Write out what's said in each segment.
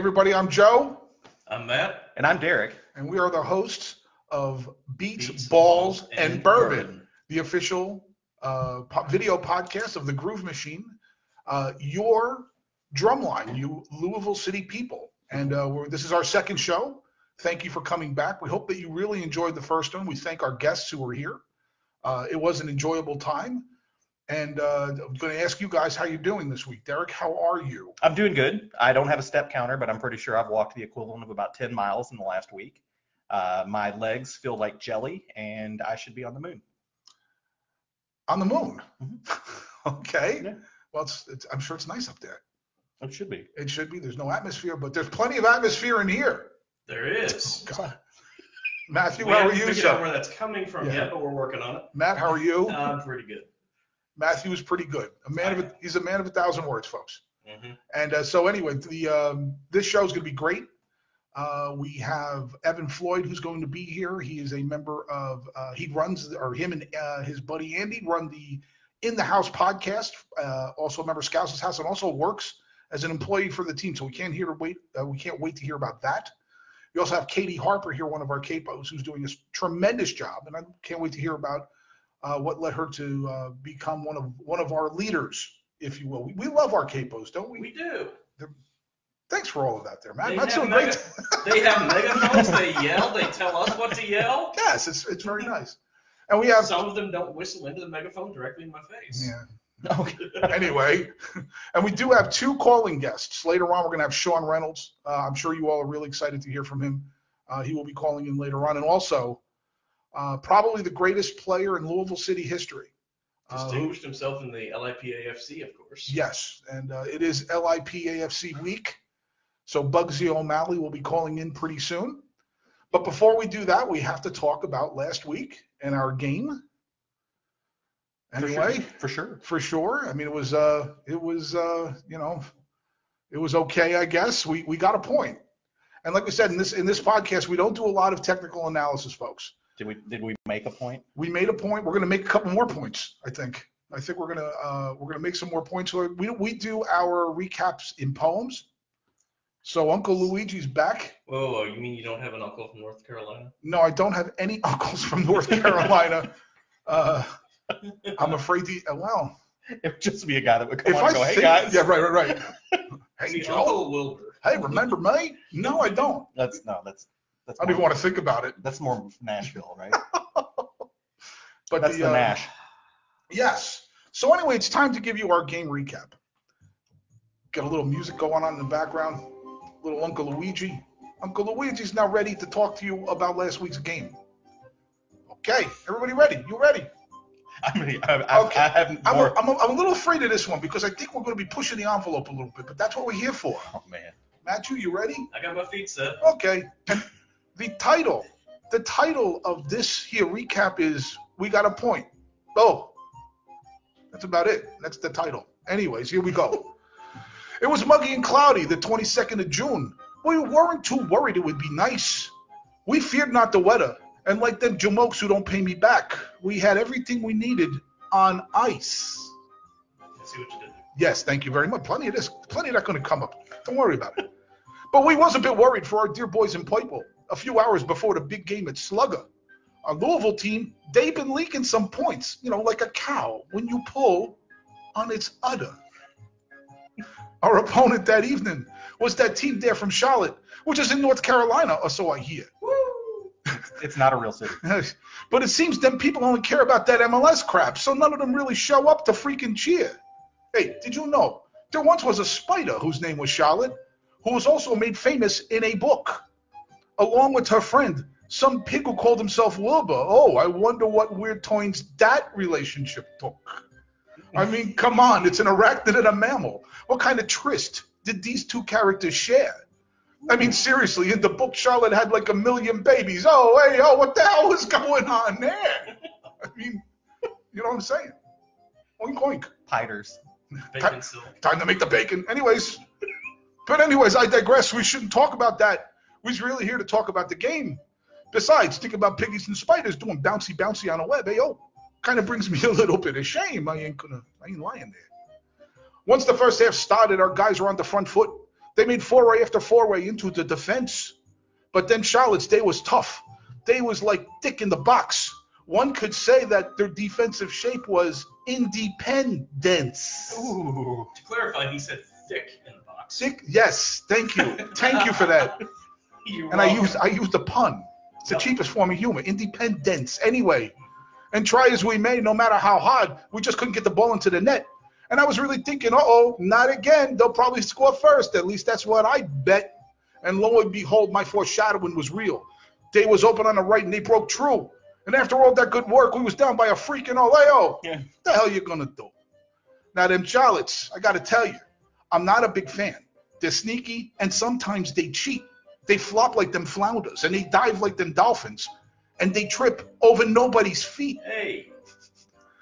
everybody, I'm Joe, I'm Matt. And I'm Derrick. and we are the hosts of Beats, Beats, Balls, Balls, and, and Bourbon, Bourbon. the official uh, po- video podcast of the Groove Machine, uh, your drumline, you Louisville City people. And uh, we're, this is our second show. Thank you for coming back. We hope that you really enjoyed the first one. We thank our guests who were here. Uh, it was an enjoyable time. And uh, I'm going to ask you guys how you're doing this week. Derrick, how are you? I'm doing good. I don't have a step counter, but I'm pretty sure I've walked the equivalent of about 10 miles in the last week. Uh, my legs feel like jelly, and I should be on the moon. On the moon. Mhm. okay. Yeah. Well, it's, it's, I'm sure it's nice up there. It should be. It should be. There's no atmosphere, but there's plenty of atmosphere in here. There is. God. Matthew, We how are haven't you, figured out sir? where that's coming from Yeah. yet, but we're working on it. Matt, how are you? I'm pretty good. Matthew is pretty good. A man of a, he's a man of a thousand words, folks. hmm And uh, so anyway, the um, this show is going to be great. Uh, we have Evan Floyd who's going to be here. He is a member of uh, he runs or him and uh, his buddy Andy run the In the House podcast. Uh, also a member of Scouse's House and also works as an employee for the team. So we can't hear wait. Uh, we can't wait to hear about that. We also have Katie Harper here, one of our capos, who's doing a tremendous job, and I can't wait to hear about uh, what led her to uh, become one of one of our leaders, if you will. We, we love our capos, don't we? We do. Thanks for all of that there, Matt. They Matt's have doing great. They have megaphones. They yell. They tell us what to yell. yes, it's it's very nice. And we have Some of them don't whistle into the megaphone directly in my face. yeah. Okay. Anyway, and we do have two calling guests. Later on, we're going to have Sean Reynolds. Uh, I'm sure you all are really excited to hear from him. Uh, he will be calling in later on, and also uh, probably the greatest player in Louisville City history. Uh, Distinguished himself in the LIPAFC, of course. Yes, and uh, it is LIPAFC week, so Bugsy O'Malley will be calling in pretty soon. But before we do that, we have to talk about last week and our game. Anyway, For sure. for sure. I mean, it was uh, it was uh, you know, it was okay, I guess. We we got a point. And like we said in this in this podcast, we don't do a lot of technical analysis, folks. Did we did we make a point? We made a point. We're going to make a couple more points. I think. I think we're gonna uh, we're gonna make some more points. We we do our recaps in poems. So Uncle Luigi's back. Whoa, whoa, you mean you don't have an uncle from North Carolina? No, I don't have any uncles from North Carolina. Uh, I'm afraid to. uh, Well, It would just be a guy that would come if on I and go, hey think, guys. yeah, right, right, right. hey See, Joe. Uncle Wilbur. Hey, remember me? No, I don't. That's no, that's that's I don't even want to think about it. that's more Nashville, right? But that's the, uh, Nash. Yes. So anyway, it's time to give you our game recap. Got a little music going on in the background. Little Uncle Luigi. Uncle Luigi's now ready to talk to you about last week's game. Okay, everybody ready? You ready? I mean, I, I, Okay. I have I'm more. a, I'm, a, I'm a little afraid of this one because I think we're going to be pushing the envelope a little bit, but that's what we're here for. oh man. Matthew, you ready? I got my feet set. Okay. The title, the title of this here recap is "We Got a Point." Oh, that's about it. That's the title. Anyways, here we go. it was muggy and cloudy, the 22nd of June. We weren't too worried it would be nice. We feared not the weather, and like them jamokes who don't pay me back, we had everything we needed on ice. I see what you did there. Yes, thank you very much. Plenty of this, plenty of that going to come up. Don't worry about it. But we was a bit worried for our dear boys in Purple. A few hours before the big game at Slugger, our Louisville team, they've been leaking some points, you know, like a cow when you pull on its udder. Our opponent that evening was that team there from Charlotte, which is in North Carolina, or so I hear. It's not a real city. but it seems them people only care about that MLS crap, so none of them really show up to freaking cheer. Hey, did you know there once was a spider whose name was Charlotte, who was also made famous in a book, along with her friend, some pig who called himself Wilbur. Oh, I wonder what weird toins that relationship took. I mean, come on, it's an arachnid and a mammal. What kind of tryst did these two characters share? I mean, seriously, in the book, Charlotte had like a million babies. Oh, hey, oh, what the hell is going on there? I mean, you know what I'm saying? Oink, oink. Piters. Bacon silk. Time to make the bacon. Anyways, but anyways, I digress. We shouldn't talk about that. We're really here to talk about the game. Besides, think about piggies and spiders doing bouncy bouncy on the web. Hey, oh, kind of brings me a little bit of shame. I ain't gonna, I ain't lying there. Once the first half started, our guys were on the front foot. They made foray after foray into the defense. But then Charlotte's day was tough. They was like thick in the box. One could say that their defensive shape was independence. Ooh. To clarify, he said thick in the box. Thick, yes, thank you. Thank you for that. You're And I used I used a pun. It's the Yep. cheapest form of humor. Independence. Anyway. And try as we may, no matter how hard, we just couldn't get the ball into the net. And I was really thinking, uh oh, not again. They'll probably score first. At least that's what I bet. And lo and behold, my foreshadowing was real. Day was open on the right and they broke true. And after all that good work, we was down by a freaking Oleo. Yeah. What the hell you gonna do? Now them Charlottes, I gotta tell you, I'm not a big fan. They're sneaky and sometimes they cheat. They flop like them flounders and they dive like them dolphins and they trip over nobody's feet. Hey,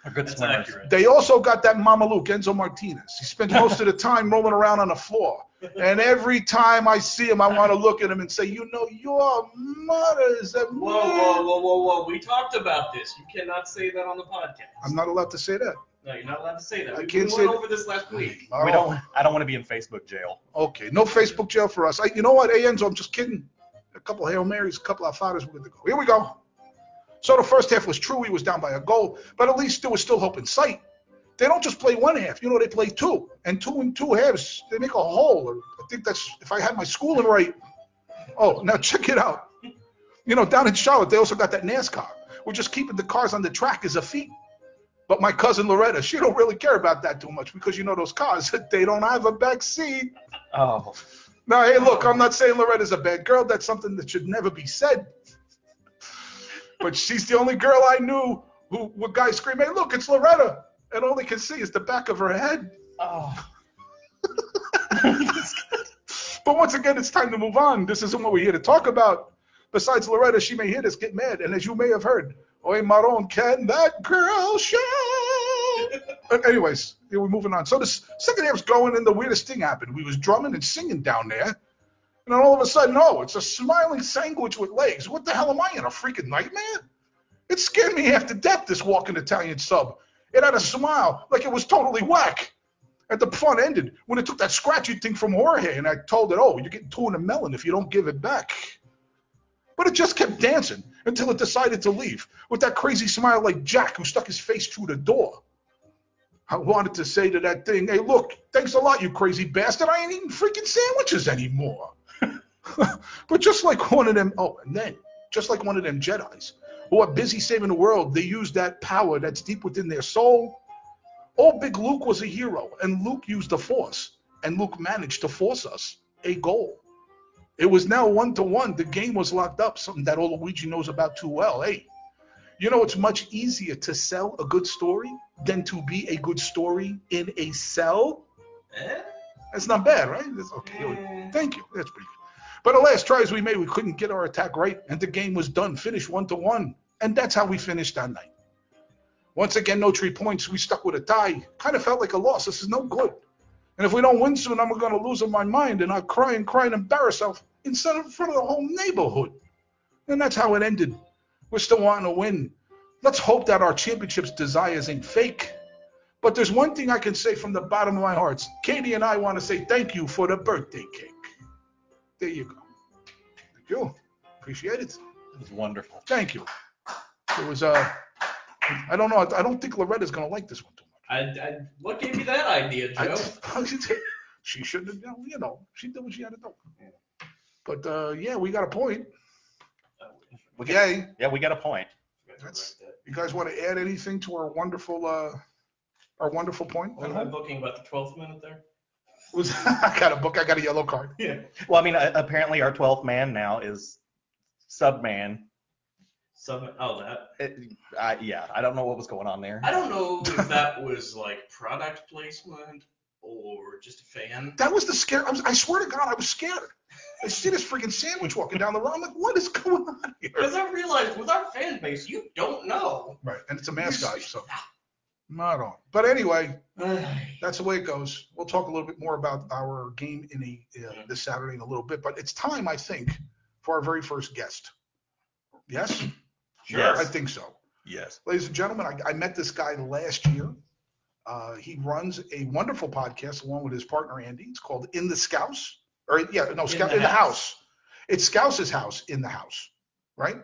A good that's swimmers. accurate. They also got that Mama Luke, Enzo Martinez. He spends most of the time rolling around on the floor. And every time I see him, I want to look at him and say, you know, your mother is a Whoa, whoa, whoa, whoa, whoa. We talked about this. You cannot say that on the podcast. I'm not allowed to say that. No, you're not allowed to say that. I we, can't we say went over this last week. All We don't. I don't want to be in Facebook jail. Okay, no Facebook jail for us. I, you know what, hey Enzo, I'm just kidding. A couple of Hail Marys, a couple of fathers, we're good to go. Here we go. So the first half was true. He was down by a goal, but at least there was still hope in sight. They don't just play one half. You know, they play two. And two and two halves, they make a whole. Or I think that's, if I had my schooling right. Oh, now check it out. You know, down in Charlotte, they also got that NASCAR. We're just keeping the cars on the track as a feat. But my cousin Loretta, she don't really care about that too much because you know those cars, they don't have a back seat. Oh. Now, hey, look, I'm not saying Loretta's a bad girl. That's something that should never be said. But she's the only girl I knew who would guys scream, hey, look, it's Loretta. And all they can see is the back of her head. Oh. But once again, it's time to move on. This isn't what we're here to talk about. Besides Loretta, she may hear this, get mad. And as you may have heard, Oye Maron, can that girl shout? But anyways, yeah, we're moving on. So this second half's going, and the weirdest thing happened. We was drumming and singing down there. And then all of a sudden, oh, it's a smiling sandwich with legs. What the hell am I in, a freaking nightmare? It scared me half to death, this walking Italian sub. It had a smile, like it was totally whack. At the fun ended when it took that scratchy thing from Jorge, and I told it, oh, you're getting two in a melon if you don't give it back. It just kept dancing until it decided to leave with that crazy smile like Jack who stuck his face through the door. I wanted to say to that thing, hey, look, thanks a lot, you crazy bastard. I ain't eating freaking sandwiches anymore. but just like one of them, oh, and then, just like one of them Jedi's who are busy saving the world, they use that power that's deep within their soul. Old Big Luke was a hero, and Luke used the Force, and Luke managed to force us a goal. It was now one to one. The game was locked up, something that old Luigi knows about too well. Hey, you know, it's much easier to sell a good story than to be a good story in a cell. Eh? That's not bad, right? That's okay. Eh. Thank you. That's pretty good. But the last try as we made, we couldn't get our attack right, and the game was done, finished one to one. And that's how we finished that night. Once again, no three points. We stuck with a tie. Kind of felt like a loss. This is no good. And if we don't win soon, I'm going to lose my mind and I'll cry and cry and embarrass myself instead of in front of the whole neighborhood. And that's how it ended. We're still wanting to win. Let's hope that our championships desires ain't fake. But there's one thing I can say from the bottom of my heart. Katie and I want to say thank you for the birthday cake. There you go. Thank you. Appreciate it. It was wonderful. Thank you. It was uh I don't know. I don't think Loretta's gonna like this one. I, I, what gave you that idea, Joe? I, she shouldn't have done, you know, she did what she had to do. But uh yeah, we got a point. We got, Yay. yeah, we got a point. That's- You guys want to add anything to our wonderful uh our wonderful point? What am I booking about the 12th minute there? Was I got a book, I got a yellow card. Yeah. Well, I mean, uh, apparently our 12th man now is Subman. Some, oh, that. It, I, yeah, I don't know what was going on there. I don't know if that was like product placement or just a fan. That was the scare. I, was, I swear to God, I was scared. I see this freaking sandwich walking down the road. I'm like, what is going on here? Because? I realized with our fan base, you don't know. Right, and it's a mascot, so not on. But anyway, that's the way it goes. We'll talk a little bit more about our game in a uh, this Saturday in a little bit, but it's time, I think, for our very first guest. Yes, Sure. Yes. I think so. Yes. Ladies and gentlemen, I, I met this guy last year. Uh, he runs a wonderful podcast along with his partner Andy. It's called In the Scouse. Or yeah, no, In the in the house. house. It's Scouse's house in the house, right?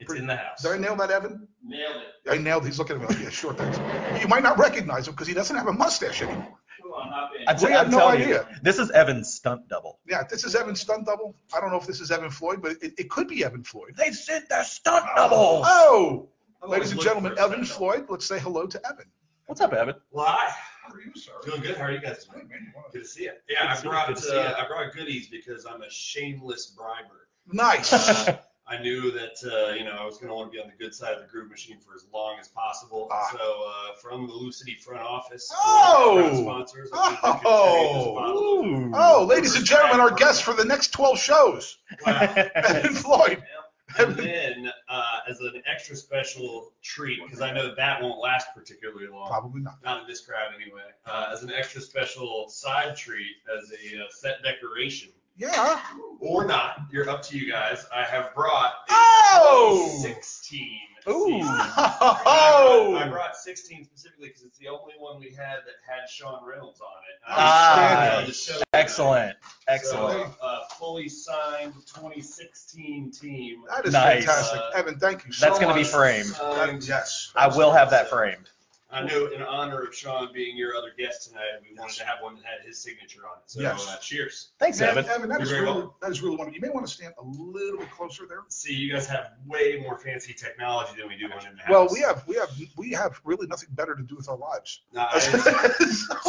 It's in the house. Did I nail that, Evan? Nailed it. I nailed. He's looking at me like, yeah, sure, thanks. You might not recognize him because he doesn't have a mustache anymore. Come on, hop in. I'm, We had I'm no telling idea. you, this is Evan's stunt double. Yeah, this is Evan's stunt double. I don't know if this is Evan Floyd, but it, it could be Evan Floyd. They sent their stunt double. Oh, I'm ladies and gentlemen, Evan stunt Floyd. Let's say hello to Evan. What's up, Evan? double. Well, hi. How are you, sir? Doing good. How are you guys doing? Good to see you. Yeah, to I brought Good to see uh. I brought goodies because I'm a shameless briber. Nice. Uh, I knew that uh, you know I was going to want to be on the good side of the groove machine for as long as possible. Ah. So uh, from the LouCity front office, Oh. one of our sponsors, I wanted to contribute this Oh. oh, ladies and gentlemen, our guest for the next 12 shows, Wow. Floyd. And then uh, as an extra special treat, because I know that won't last particularly long. Probably not. Not in this crowd anyway. Uh, as an extra special side treat, as a uh, set decoration, Yeah. or not, you're up to you guys. I have brought a Oh! 16. Ooh. season. Oh. I brought 16 specifically because it's the only one we had that had Sean Reynolds on it. Ah, I just. Excellent. Excellent. So, uh, fully signed 2016 team. That is Nice. fantastic. Uh, Evan, thank you so That's gonna be framed. Signed. Yes. I will have that framed. I know in honor of Sean being your other guest tonight, we wanted to have one that had his signature on it. So Yes. uh, cheers. Thanks, Man, Evan. Evan, that You're is very really, welcome. that is really wonderful. You may want to stand a little bit closer there. See, you guys have way more fancy technology than we do one in the house. Well, we have, we have, we have really nothing better to do with our lives. No, I,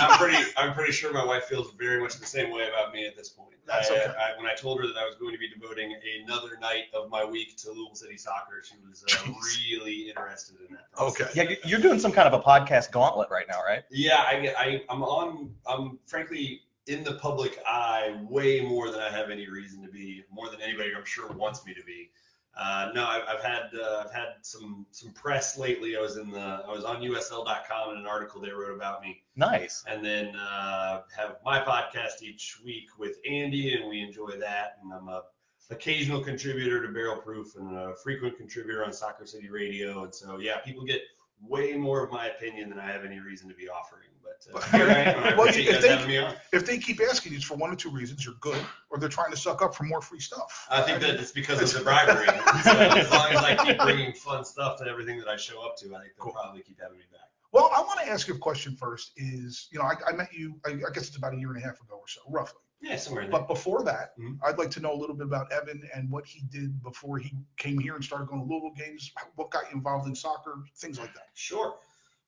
I'm pretty, I'm pretty sure my wife feels very much the same way about me at this point. That's I, okay. I, when I told her that I was going to be devoting another night of my week to Louisville City soccer, she was uh, really interested in that. process. Okay. Yeah, you- you're doing some kind of a podcast gauntlet right now, right? Yeah, I I, I'm on, I'm frankly in the public eye way more than I have any reason to be, more than anybody I'm sure wants me to be. Uh, no, I've, I've had, uh, I've had some, some press lately. I was in the, I was on USL.com in an article they wrote about me, Nice. and then uh, have my podcast each week with Andy, and we enjoy that. And I'm a occasional contributor to Barrel Proof and a frequent contributor on Soccer City Radio. And so, yeah, people get way more of my opinion than I have any reason to be offering. But uh, am. Well, if they- having me on. If they keep asking you, it's for one or two reasons. You're good, or they're trying to suck up for more free stuff. I think that it's because of the bribery. so as long as I keep bringing fun stuff to everything that I show up to, I think they'll Cool. probably keep having me back. Well, I want to ask you a question first. Is you know, I, I met you. I, I guess it's about a year and a half ago or so, roughly. Yeah, somewhere there. But before that, Mhm. I'd like to know a little bit about Evan and what he did before he came here and started going to Louisville games. What got you involved in soccer, things like that. Sure.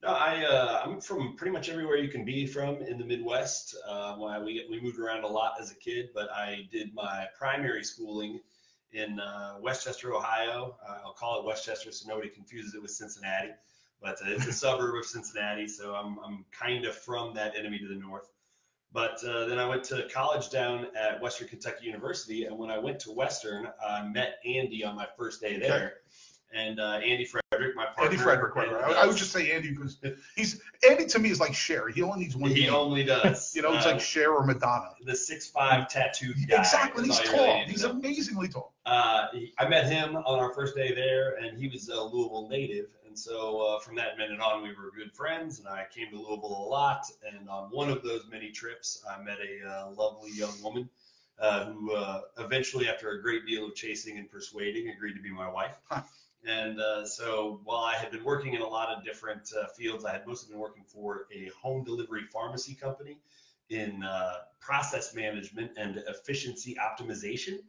No, I uh, I'm from pretty much everywhere you can be from in the Midwest. Uh, why we we moved around a lot as a kid, but I did my primary schooling in uh, West Chester, Ohio. Uh, I'll call it West Chester so nobody confuses it with Cincinnati, but uh, it's a suburb of Cincinnati, so I'm I'm kind of from that enemy to the north. But uh, then I went to college down at Western Kentucky University, and when I went to Western, I met Andy on my first day there. And uh, Andy Frederick, my partner. Andy Frederick, right? I, I would just say Andy because he's Andy to me is like Cher. He only needs one. He game. only does. you know, it's uh, like Cher or Madonna. the six five tattooed guy. Exactly. He's all you really tall. He's amazingly tall. Uh, he- I met him on our first day there, and he was a Louisville native. And so uh, from that minute on, we were good friends, and I came to Louisville a lot. And on one of those many trips, I met a uh, lovely young woman uh, who uh, eventually, after a great deal of chasing and persuading, agreed to be my wife. Huh. And uh, so while I had been working in a lot of different uh, fields, I had mostly been working for a home delivery pharmacy company in uh, process management and efficiency optimization.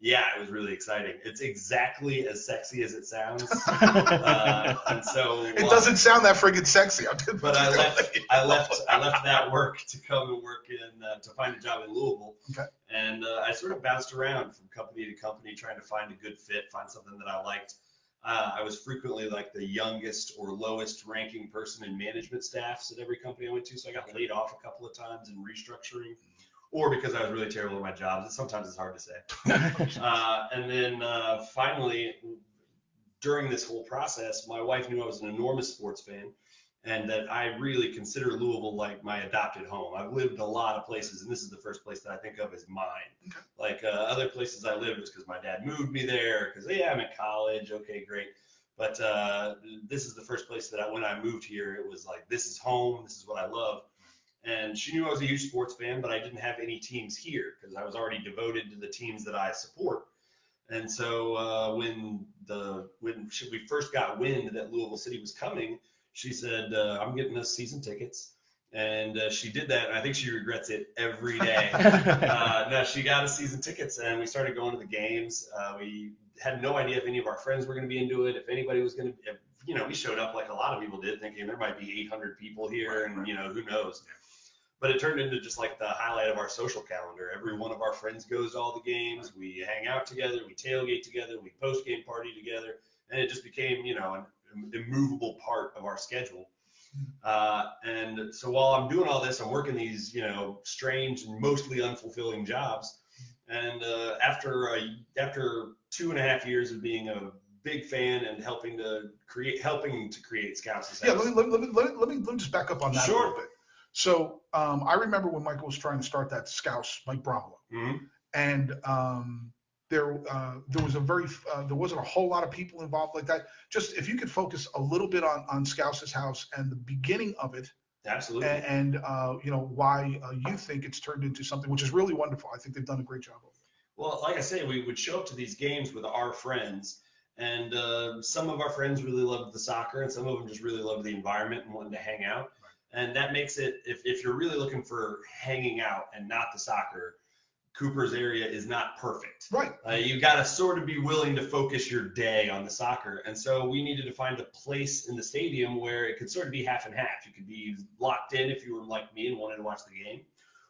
Yeah, it was really exciting. It's exactly as sexy as it sounds. Uh, and so It doesn't sound that friggin' sexy. But I left, I left, I left that work to come and work in, uh, to find a job in Louisville. Okay. And uh, I sort of bounced around from company to company, trying to find a good fit, find something that I liked. Uh, I was frequently like the youngest or lowest ranking person in management staffs at every company I went to, so I got laid off a couple of times in restructuring, or because I was really terrible at my jobs. Sometimes it's hard to say. Uh, and then uh, finally, during this whole process, my wife knew I was an enormous sports fan and that I really consider Louisville like my adopted home. I've lived a lot of places, and this is the first place that I think of as mine. Like uh, other places I lived was because my dad moved me there, because, yeah, I'm in college, okay, great. But uh, this is the first place that I, when I moved here, it was like, this is home, this is what I love. And she knew I was a huge sports fan, but I didn't have any teams here because I was already devoted to the teams that I support. And so uh, when the when we first got wind that Louisville City was coming, she said, uh, "I'm getting us season tickets." And uh, she did that, and I think she regrets it every day. uh, no, she got us season tickets, and we started going to the games. Uh, we had no idea if any of our friends were going to be into it, if anybody was going to, you know, we showed up like a lot of people did, thinking there might be 800 people here, and you know, who knows. But it turned into just like the highlight of our social calendar. Every one of our friends goes to all the games. We hang out together. We tailgate together. We post game party together, and it just became, you know, an immovable part of our schedule. Uh, and so while I'm doing all this, I'm working these, you know, strange and mostly unfulfilling jobs. And uh, after uh, after two and a half years of being a big fan and helping to create helping to create Scouts. Yeah, let me let me, let me let me let me just back up on that a little bit. So um, I remember when Michael was trying to start that Scouts, Mike Bromwell, Mhm. and um, there uh, there was a very uh, there wasn't a whole lot of people involved like that. Just if you could focus a little bit on on Scouse's house and the beginning of it, Absolutely. and, and uh, you know why uh, you think it's turned into something which is really wonderful. I think they've done a great job. of it. Well, like I say, we would show up to these games with our friends, and uh, some of our friends really loved the soccer, and some of them just really loved the environment and wanted to hang out. And that makes it, if, if you're really looking for hanging out and not the soccer, Cooper's area is not perfect. Right. Uh, you got to sort of be willing to focus your day on the soccer. And so we needed to find a place in the stadium where it could sort of be half and half. You could be locked in if you were like me and wanted to watch the game,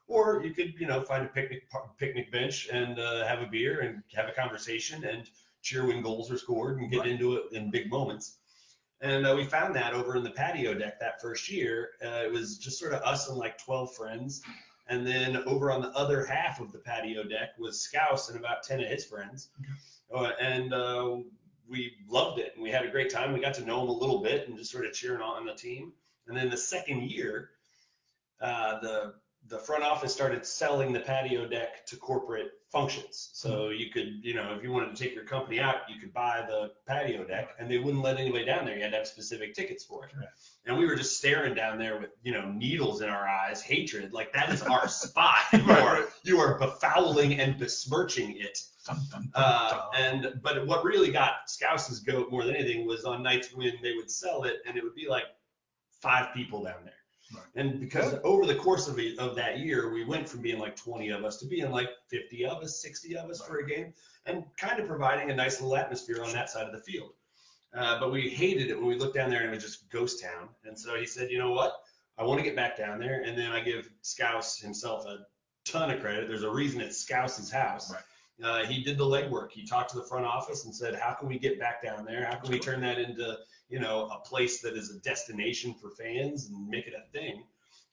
or you could, you know, find a picnic picnic bench and uh, have a beer and have a conversation and cheer when goals are scored and get Right. into it in big moments. And uh, we found that over in the patio deck that first year. Uh, it was just sort of us and like 12 friends. And then over on the other half of the patio deck was Scouse and about 10 of his friends. Uh, and uh, we loved it and we had a great time. We got to know them a little bit and just sort of cheering on the team. And then the second year, uh, the the front office started selling the patio deck to corporate functions. So you could, you know, if you wanted to take your company out, you could buy the patio deck, and they wouldn't let anybody down there. You had to have specific tickets for it. Right. And we were just staring down there with, you know, needles in our eyes, hatred. Like that is our spot. You are you are befouling and besmirching it. Uh, and but what really got Scouse's goat more than anything was on nights when they would sell it, and it would be like five people down there. Right. And because over the course of, of that year, we went from being like 20 of us to being like 50 of us, 60 of us for a game, and kind of providing a nice little atmosphere on that side of the field. Uh, but we hated it when we looked down there and it was just ghost town. And so he said, you know what? I want to get back down there. And then I give Scouse himself a ton of credit. There's a reason it's Scouse's house. Right. Uh, he did the legwork. He talked to the front office and said, how can we get back down there? How can we turn that into, you know, a place that is a destination for fans and make it a thing?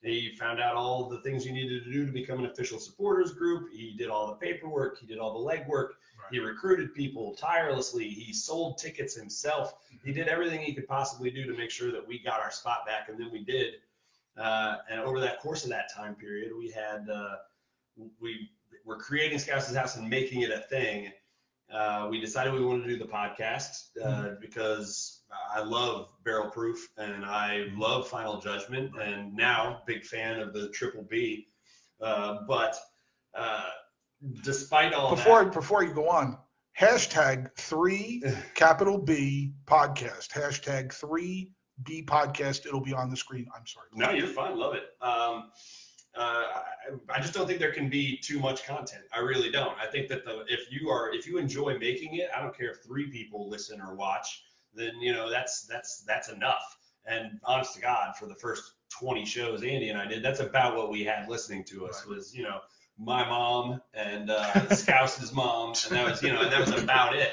He found out all the things you needed to do to become an official supporters group. He did all the paperwork. He did all the legwork. Right. He recruited people tirelessly. He sold tickets himself. He did everything he could possibly do to make sure that we got our spot back, and then we did. Uh, and over that course of that time period, we had uh, we were creating Scouse's House and making it a thing. Uh, we decided we wanted to do the podcast uh, because I love Barrel Proof and I love Final Judgment, and now big fan of the Triple B. Uh, but uh, despite all before that, before you go on, hashtag three capital B podcast. Hashtag three B podcast. It'll be on the screen. I'm sorry. No, you're fine. Love it. Um, uh, I, I just don't think there can be too much content. I really don't. I think that the if you are if you enjoy making it, I don't care if three people listen or watch, then you know that's that's that's enough. And honest to God, for the first 20 shows Andy and I did, that's about what we had listening to us was you know my mom and uh, Scouse's mom, and that was you know and that was about it.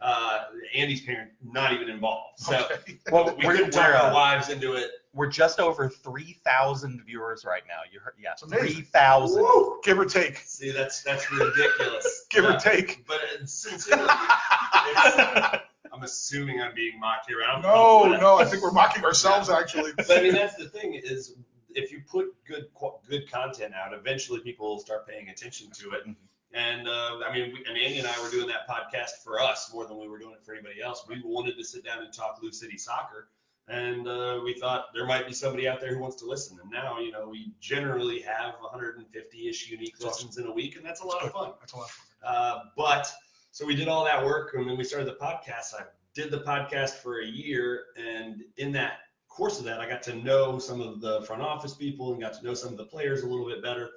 Uh, Andy's parent not even involved. So Okay. Well, we we're, couldn't talk our uh, wives into it. We're just over 3,000 viewers right now. You heard, yes, It's amazing. 3,000. Give or take. See, that's that's ridiculous. Give Uh, or take. But uh, sincerely, it's- I'm assuming I'm being mocked here. I don't No, know. no. I think we're mocking ourselves actually. But I mean, that's the thing is, if you put good good content out, eventually people will start paying attention to it. Mhm. And uh, I mean, we, and Andy and I were doing that podcast for us more than we were doing it for anybody else. We wanted to sit down and talk Blue City soccer, And uh, we thought there might be somebody out there who wants to listen. And now, you know, we generally have 150-ish unique That's listens in a week, and that's a lot of fun. That's a lot of fun. Uh, but so we did all that work, and then we started the podcast. I did the podcast for a year, and in that course of that, I got to know some of the front office people and got to know some of the players a little bit better.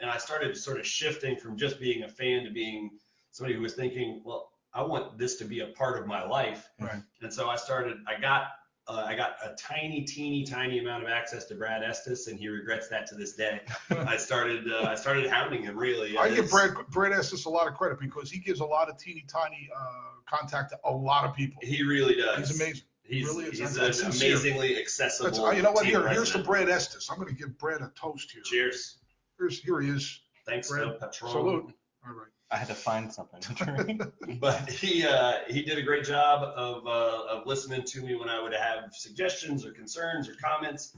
And I started sort of shifting from just being a fan to being somebody who was thinking, well, I want this to be a part of my life. Right. And so I started. I got. Uh, I got a tiny, teeny, tiny amount of access to Brad Estes, and he regrets that to this day. I started. Uh, I started hounding him really. I give Brad Brad Estes a lot of credit because he gives a lot of teeny tiny uh, contact to a lot of people. He really does. He's amazing. He's, really he's That's- an amazingly accessible. That's, you know what? Here, here's to. Brad Estes. I'm going to give Brad a toast here. Cheers. Here's, here he is. Thanks, Brad, El Patron. Salute. All right. I had to find something to drink. But he uh, he did a great job of uh, of listening to me when I would have suggestions or concerns or comments.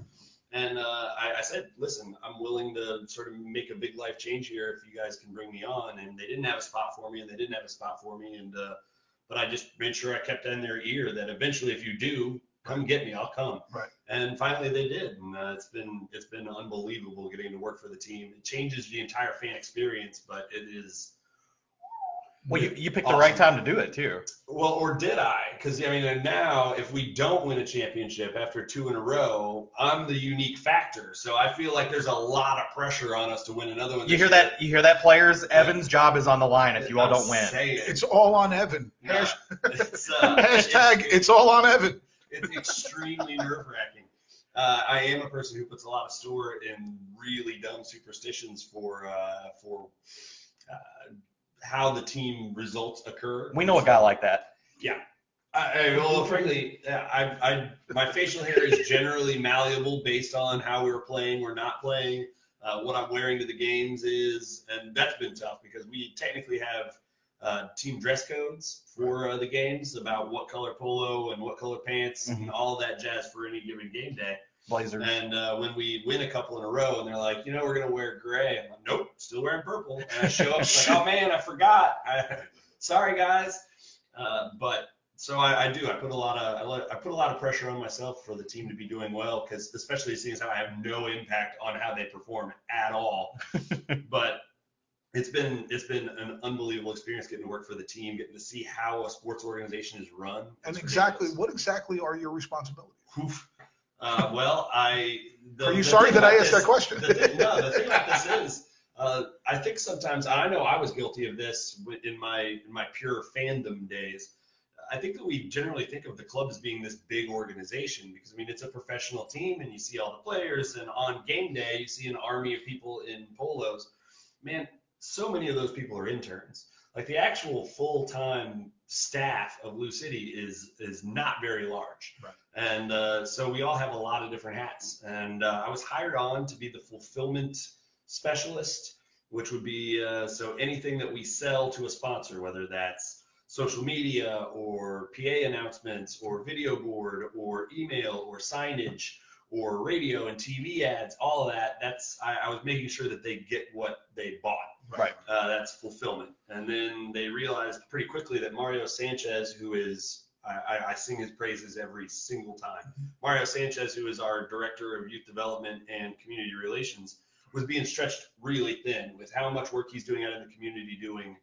And uh, I, I said, listen, I'm willing to sort of make a big life change here if you guys can bring me on. And they didn't have a spot for me, and they didn't have a spot for me. And uh, but I just made sure I kept in their ear that eventually, if you do, come get me, I'll come. Right. And finally, they did, and uh, it's been it's been unbelievable getting to work for the team. It changes the entire fan experience, but it is well, you, you picked the right time to do it too. well, or did I? Because I mean, and now if we don't win a championship after two in a row, I'm the unique factor. So I feel like there's a lot of pressure on us to win another one. You hear year. that? You hear that, players? Evan's job is on the line if you all I'm don't win. saying. It's all on Evan. No, Hash- it's, uh, hashtag, it's- it's all on Evan. it's extremely nerve wracking. Uh, I am a person who puts a lot of store in really dumb superstitions for uh, for uh, how the team results occur. We know a guy like that. Yeah. I, I, well, frankly, I, I, my facial hair is generally malleable based on how we're playing or not playing. Uh, what I'm wearing to the games is, and that's been tough because we technically have uh, team dress codes for uh, the games about what color polo and what color pants and all that jazz for any given game day. Blazers. And uh, when we win a couple in a row, and they're like, you know, we're gonna wear gray. I'm like, nope, still wearing purple. And I show up, like, oh man, I forgot. I, sorry guys. Uh, but so I, I do. I put a lot of I, let, I put a lot of pressure on myself for the team to be doing well, because especially seeing as how I have no impact on how they perform at all. but it's been it's been an unbelievable experience getting to work for the team, getting to see how a sports organization is run. And exactly, ridiculous. what exactly are your responsibilities? Oof. Uh, well, I. The, Are you sorry that I asked this- that question? The thing, no, the thing about this is, uh, I think sometimes I know I was guilty of this in my in my pure fandom days. I think that we generally think of the club as being this big organization because I mean it's a professional team and you see all the players and on game day you see an army of people in polos. Man, so many of those people are interns. Like the actual full-time staff of Lou City is is not very large. Right. And uh, so we all have a lot of different hats. And uh, I was hired on to be the fulfillment specialist, which would be uh, so anything that we sell to a sponsor, whether that's social media or PA announcements or video board or email or signage or radio and TV ads, all of that. That's I, I was making sure that they get what they bought. Right. Uh, that's fulfillment. And then they realized pretty quickly that Mario Sanchez, who is I, I, sing his praises every single time. Mario Sanchez, who is our director of youth development and community relations, was being stretched really thin with how much work he's doing out in the community, doing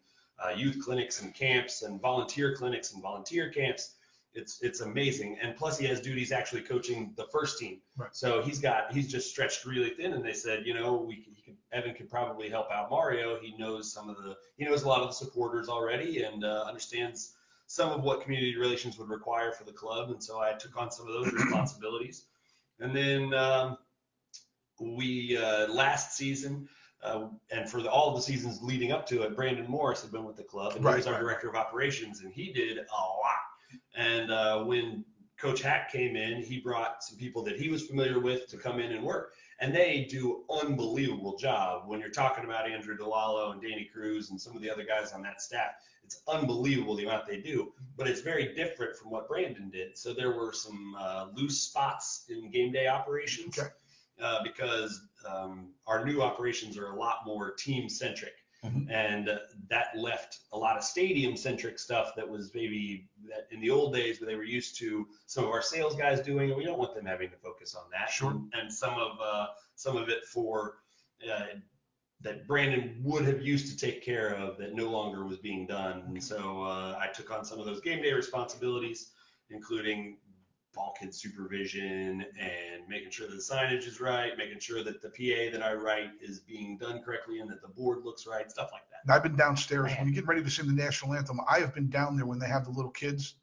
uh, youth clinics and camps and volunteer clinics and volunteer camps. It's it's amazing, and plus he has duties actually coaching the first team. Right. So he's got he's just stretched really thin, and they said, you know, we can, he can, Evan could probably help out Mario. He knows some of the he knows a lot of the supporters already, and uh, understands some of what community relations would require for the club, and so I took on some of those responsibilities. And then um, we uh, last season, uh, and for the, all the seasons leading up to it, Brandon Morris had been with the club, and he was our right, director of operations, and he did a lot. And uh, when Coach Hack came in, he brought some people that he was familiar with to come in and work, and they do unbelievable job. When you're talking about Andrew DeLallo and Danny Cruz and some of the other guys on that staff, it's unbelievable the amount they do, but it's very different from what Brandon did. So there were some uh, loose spots in game day operations Okay. uh, because um, our new operations are a lot more team centric. Mhm. and uh, that left a lot of stadium-centric stuff that was maybe that in the old days where they were used to some of our sales guys doing, and we don't want them having to focus on that. Sure. And, and some of uh, some of it for uh, that Brandon would have used to take care of that no longer was being done. And so uh, I took on some of those game day responsibilities, including kid supervision and making sure that the signage is right, making sure that the PA that I write is being done correctly and that the board looks right, stuff like that. And I've been downstairs Man. when you get ready to sing the national anthem. I have been down there when they have the little kids.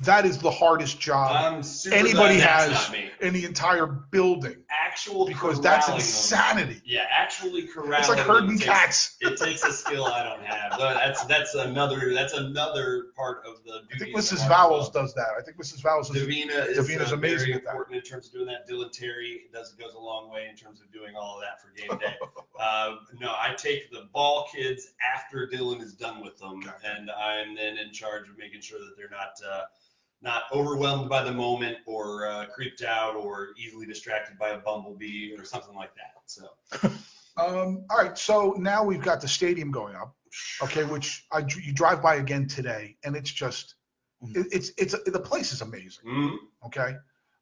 That is the hardest job anybody has in the entire building Actual because that's corralling them. insanity. Yeah, actually corralling. It's like herding takes- cats. It takes a skill I don't have. That's that's another that's another part of the. I think Mrs. Vowles does that. I think Mrs. Vowles is. Davina is Davina's uh, amazing very at that. important in terms of doing that. Dylan Terry does goes a long way in terms of doing all of that for game day. uh, no, I take the ball kids after Dylan is done with them, Gotcha. and I'm then in charge of making sure that they're not uh, not overwhelmed by the moment or uh, creeped out or easily distracted by a bumblebee or something like that. So Um, all right, so now we've got the stadium going up, okay, which I you drive by again today, and it's just it, it's it's the place is amazing, mm, okay.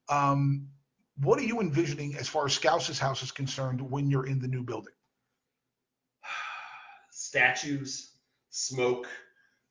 Um, what are you envisioning as far as Scouse's house is concerned when you're in the new building? statues, smoke,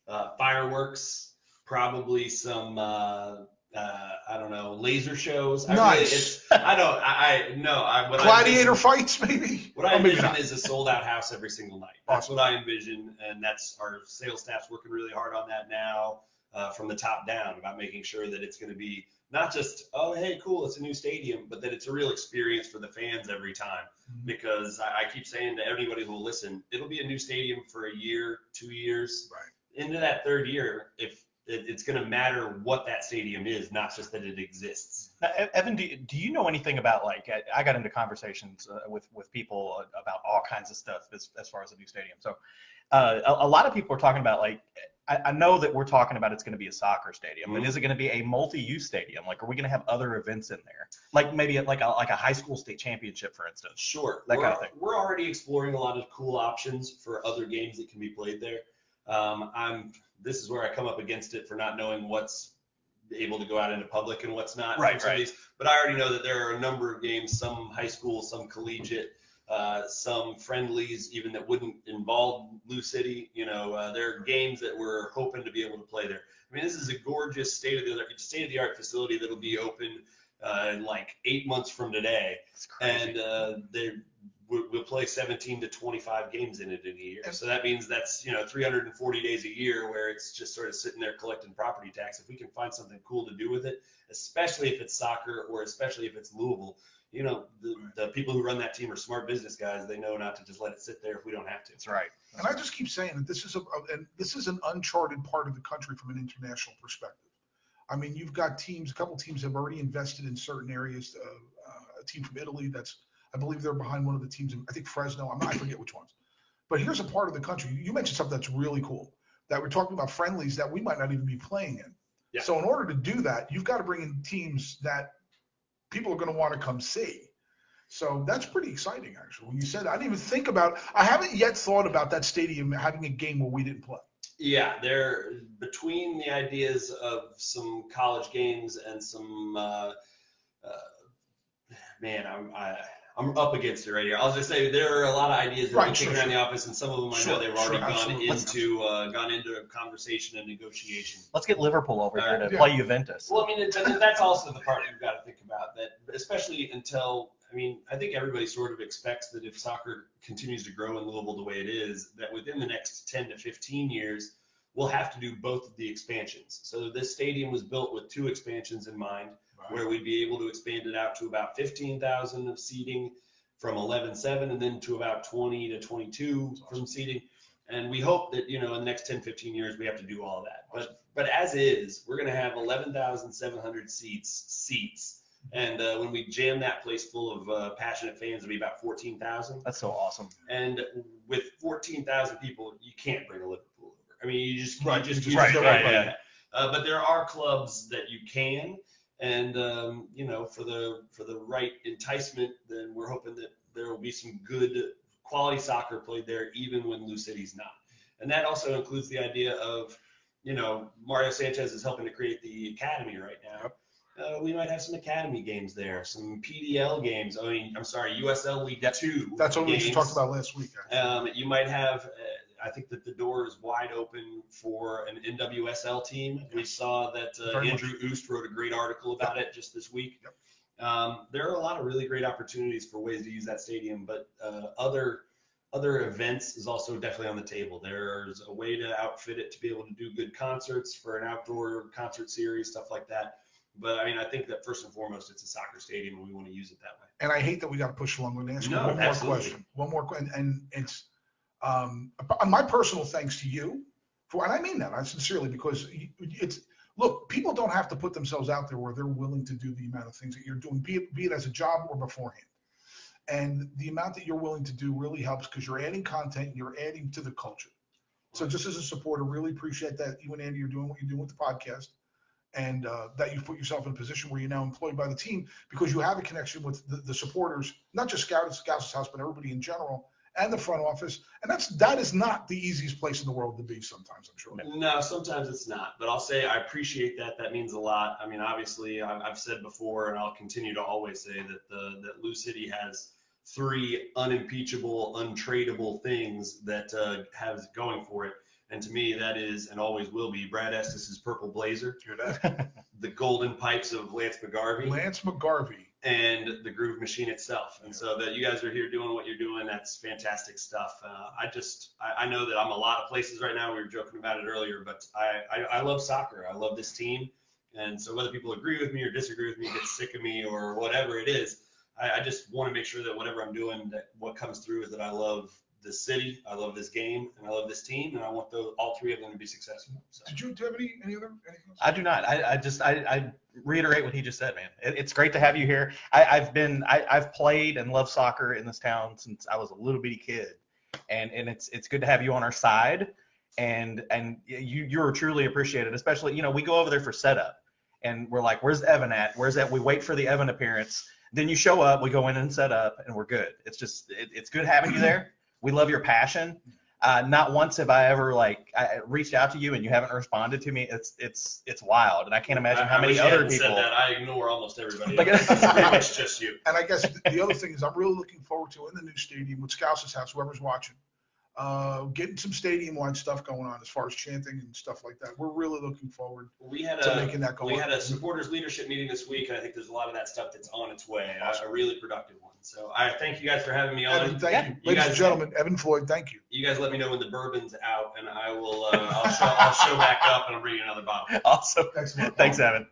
uh, fireworks, probably some uh, uh, I don't know laser shows. I Nice. it's, I don't. I, I no. I what I Gladiator envision- fights, maybe? What I maybe envision is a sold out house every single night. That's what I envision, and that's our sales staff's working really hard on that now, uh, from the top down, about making sure that it's going to be not just oh hey cool it's a new stadium, but that it's a real experience for the fans every time. Mhm. Because I, I keep saying to everybody who will listen, it'll be a new stadium for a year, two years. Right. Into that third year, if it, it's going to matter what that stadium is, not just that it exists. Now, Evan, do you, do you know anything about like I, I got into conversations uh, with with people uh, about all kinds of stuff as, as far as a new stadium. So uh, a, a lot of people are talking about like I, I know that we're talking about it's going to be a soccer stadium, but Mhm. is it going to be a multi-use stadium? Like, are we going to have other events in there? Like maybe like a like a high school state championship, for instance. Sure. That we're, kind of thing. We're already exploring a lot of cool options for other games that can be played there. Um, I'm. This is where I come up against it for not knowing what's able to go out into public and what's not. Right, right. these. But I already know that there are a number of games, some high school, some collegiate, uh, some friendlies, even that wouldn't involve Lou City. You know, uh, there are games that we're hoping to be able to play there. I mean, this is a gorgeous state of the state of the art facility that'll be open uh, in like eight months from today and uh, they we'll, play 17 to 25 games in it in a year. So that means that's you know 340 days a year where it's just sort of sitting there collecting property tax. If we can find something cool to do with it, especially if it's soccer or especially if it's Louisville, you know the, the people who run that team are smart business guys. They know not to just let it sit there if we don't have to. That's right. And I just keep saying that this is a, a- and this is an uncharted part of the country from an international perspective. I mean, you've got teams, a couple teams have already invested in certain areas. Uh, uh, a team from Italy that's, I believe they're behind one of the teams. In, I think Fresno. I'm, I forget which ones. But here's a part of the country. You mentioned something that's really cool. That we're talking about friendlies that we might not even be playing in. Yeah. So in order to do that, you've got to bring in teams that people are going to want to come see. So that's pretty exciting, actually. When you said, I didn't even think about. I haven't yet thought about that stadium having a game where we didn't play. Yeah, they're between the ideas of some college games and some. Uh, uh, man, I'm I, I'm up against it right here. I'll just say there are a lot of ideas that Right, are kicking sure, around the office, and some of them I Sure, know they've sure, already gone absolutely. into uh, gone into a conversation and negotiation. Let's get Liverpool over here to Yeah. play Juventus. Well, I mean, it- that's also the part you've got to think about. That especially until I mean, I think everybody sort of expects that if soccer continues to grow in Louisville the way it is, that within the next 10 to 15 years, we'll have to do both of the expansions. So this stadium was built with two expansions in mind, where we'd be able to expand it out to about 15,000 of seating from 11.7 and then to about 20 to 22 from seating. And we hope that, you know, in the next 10, 15 years, we have to do all of that. But, but as is, we're going to have 11,700 seats, seats. And uh, when we jam that place full of uh, passionate fans, it'll be about 14,000. That's so awesome. And with 14,000 people, you can't bring a Liverpool over. I mean, you just, Right, you just, you you just right, right. Uh, but there are clubs that you can, and um, you know, for the for the right enticement, then we're hoping that there will be some good quality soccer played there even when LouCity's not. And that also includes the idea of, you know, Mario Sanchez is helping to create the academy right now. Uh, we might have some academy games there, some PDL games. I mean, I'm sorry, USL League Two. That's what we games. just talked about last week. Um, you might have. I think that the door is wide open for an NWSL team. We saw that uh, Andrew Oost wrote a great article about it just this week. Yep. Um, there are a lot of really great opportunities for ways to use that stadium, but uh, other other events is also definitely on the table. There's a way to outfit it to be able to do good concerts for an outdoor concert series, stuff like that. But I mean, I think that first and foremost, it's a soccer stadium, and we want to use it that way. And I hate that we got to push along. I'm going to ask No, one more question. One more question. And it's um, uh, my personal thanks to you for, and I mean that I sincerely because it's look, people don't have to put themselves out there where they're willing to do the amount of things that you're doing, be it, be it as a job or beforehand. And the amount that you're willing to do really helps because you're adding content, and you're adding to the culture. So just as a supporter, really appreciate that you and Andy are doing what you're doing with the podcast and uh, that you've put yourself in a position where you're now employed by the team because you have a connection with the, the supporters, not just Scout Scouse's House, but everybody in general and the front office. And that's that is not the easiest place in the world to be sometimes, I'm sure. No, sometimes it's not, but I'll say I appreciate that. That means a lot. I mean, obviously, I've, I've said before, and I'll continue to always say that the that LouCity has three unimpeachable, untradeable things that uh, has going for it, and to me, that is and always will be Brad Estes' purple blazer, the golden pipes of Lance McGarvey, Lance McGarvey. And the Groove Machine itself. And so that you guys are here doing what you're doing, that's fantastic stuff. Uh, I just, I, I know that I'm a lot of places right now. We were joking about it earlier, but I, I, I love soccer. I love this team. And so whether people agree with me or disagree with me, get sick of me or whatever it is, I, I just want to make sure that whatever I'm doing, that what comes through is that I love this city, I love this game, and I love this team, and I want those, all three of them to be successful. So. Did you do you have any any other anything? I do not. I, I just I, I reiterate what he just said, man. It, it's great to have you here. I, I've been I, I've played and loved soccer in this town since I was a little bitty kid, and and it's it's good to have you on our side, and and you you're truly appreciated. Especially you know we go over there for setup, and we're like, where's Evan at? Where's that? We wait for the Evan appearance. Then you show up, we go in and set up, and we're good. It's just it, it's good having you there. We love your passion. Uh, not once have I ever like I reached out to you and you haven't responded to me. It's it's it's wild, and I can't imagine I- how I many wish you other hadn't people. Said that. I ignore almost everybody. Like- it's pretty much just you. And I guess the other thing is I'm really looking forward to in the new stadium with Scouse's house, whoever's watching, uh, getting some stadium wide stuff going on as far as chanting and stuff like that. We're really looking forward We had to a making that go. we on. had a supporters leadership meeting this week, and I think there's a lot of that stuff that's on its way. A, a really productive one. So I thank you guys for having me on. Evan, thank Yeah. you. You Ladies guys- and gentlemen, Evan Floyd, thank you. You guys let me know when the bourbon's out, and I will. Uh, I'll show I'll show back up, and I'll bring you another bottle. Awesome. Thanks a lot. Thanks, Evan.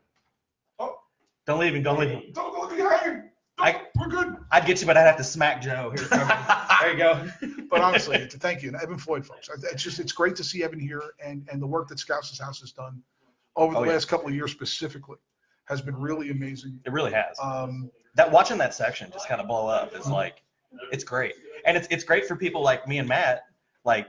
Oh. Don't leave him. Don't leave him. Don't go behind you. I- Don't- We're good. I'd get you, but I'd have to smack Joe. Here, there you go. But honestly, it's a thank you. And Evan Floyd, folks. It's just, it's great to see Evan here and, and the work that Scouse's house has done over the Oh, yeah. last couple of years specifically has been really amazing. It really has. Um, that watching that section just kind of blow up is like it's great and it's it's great for people like me and matt like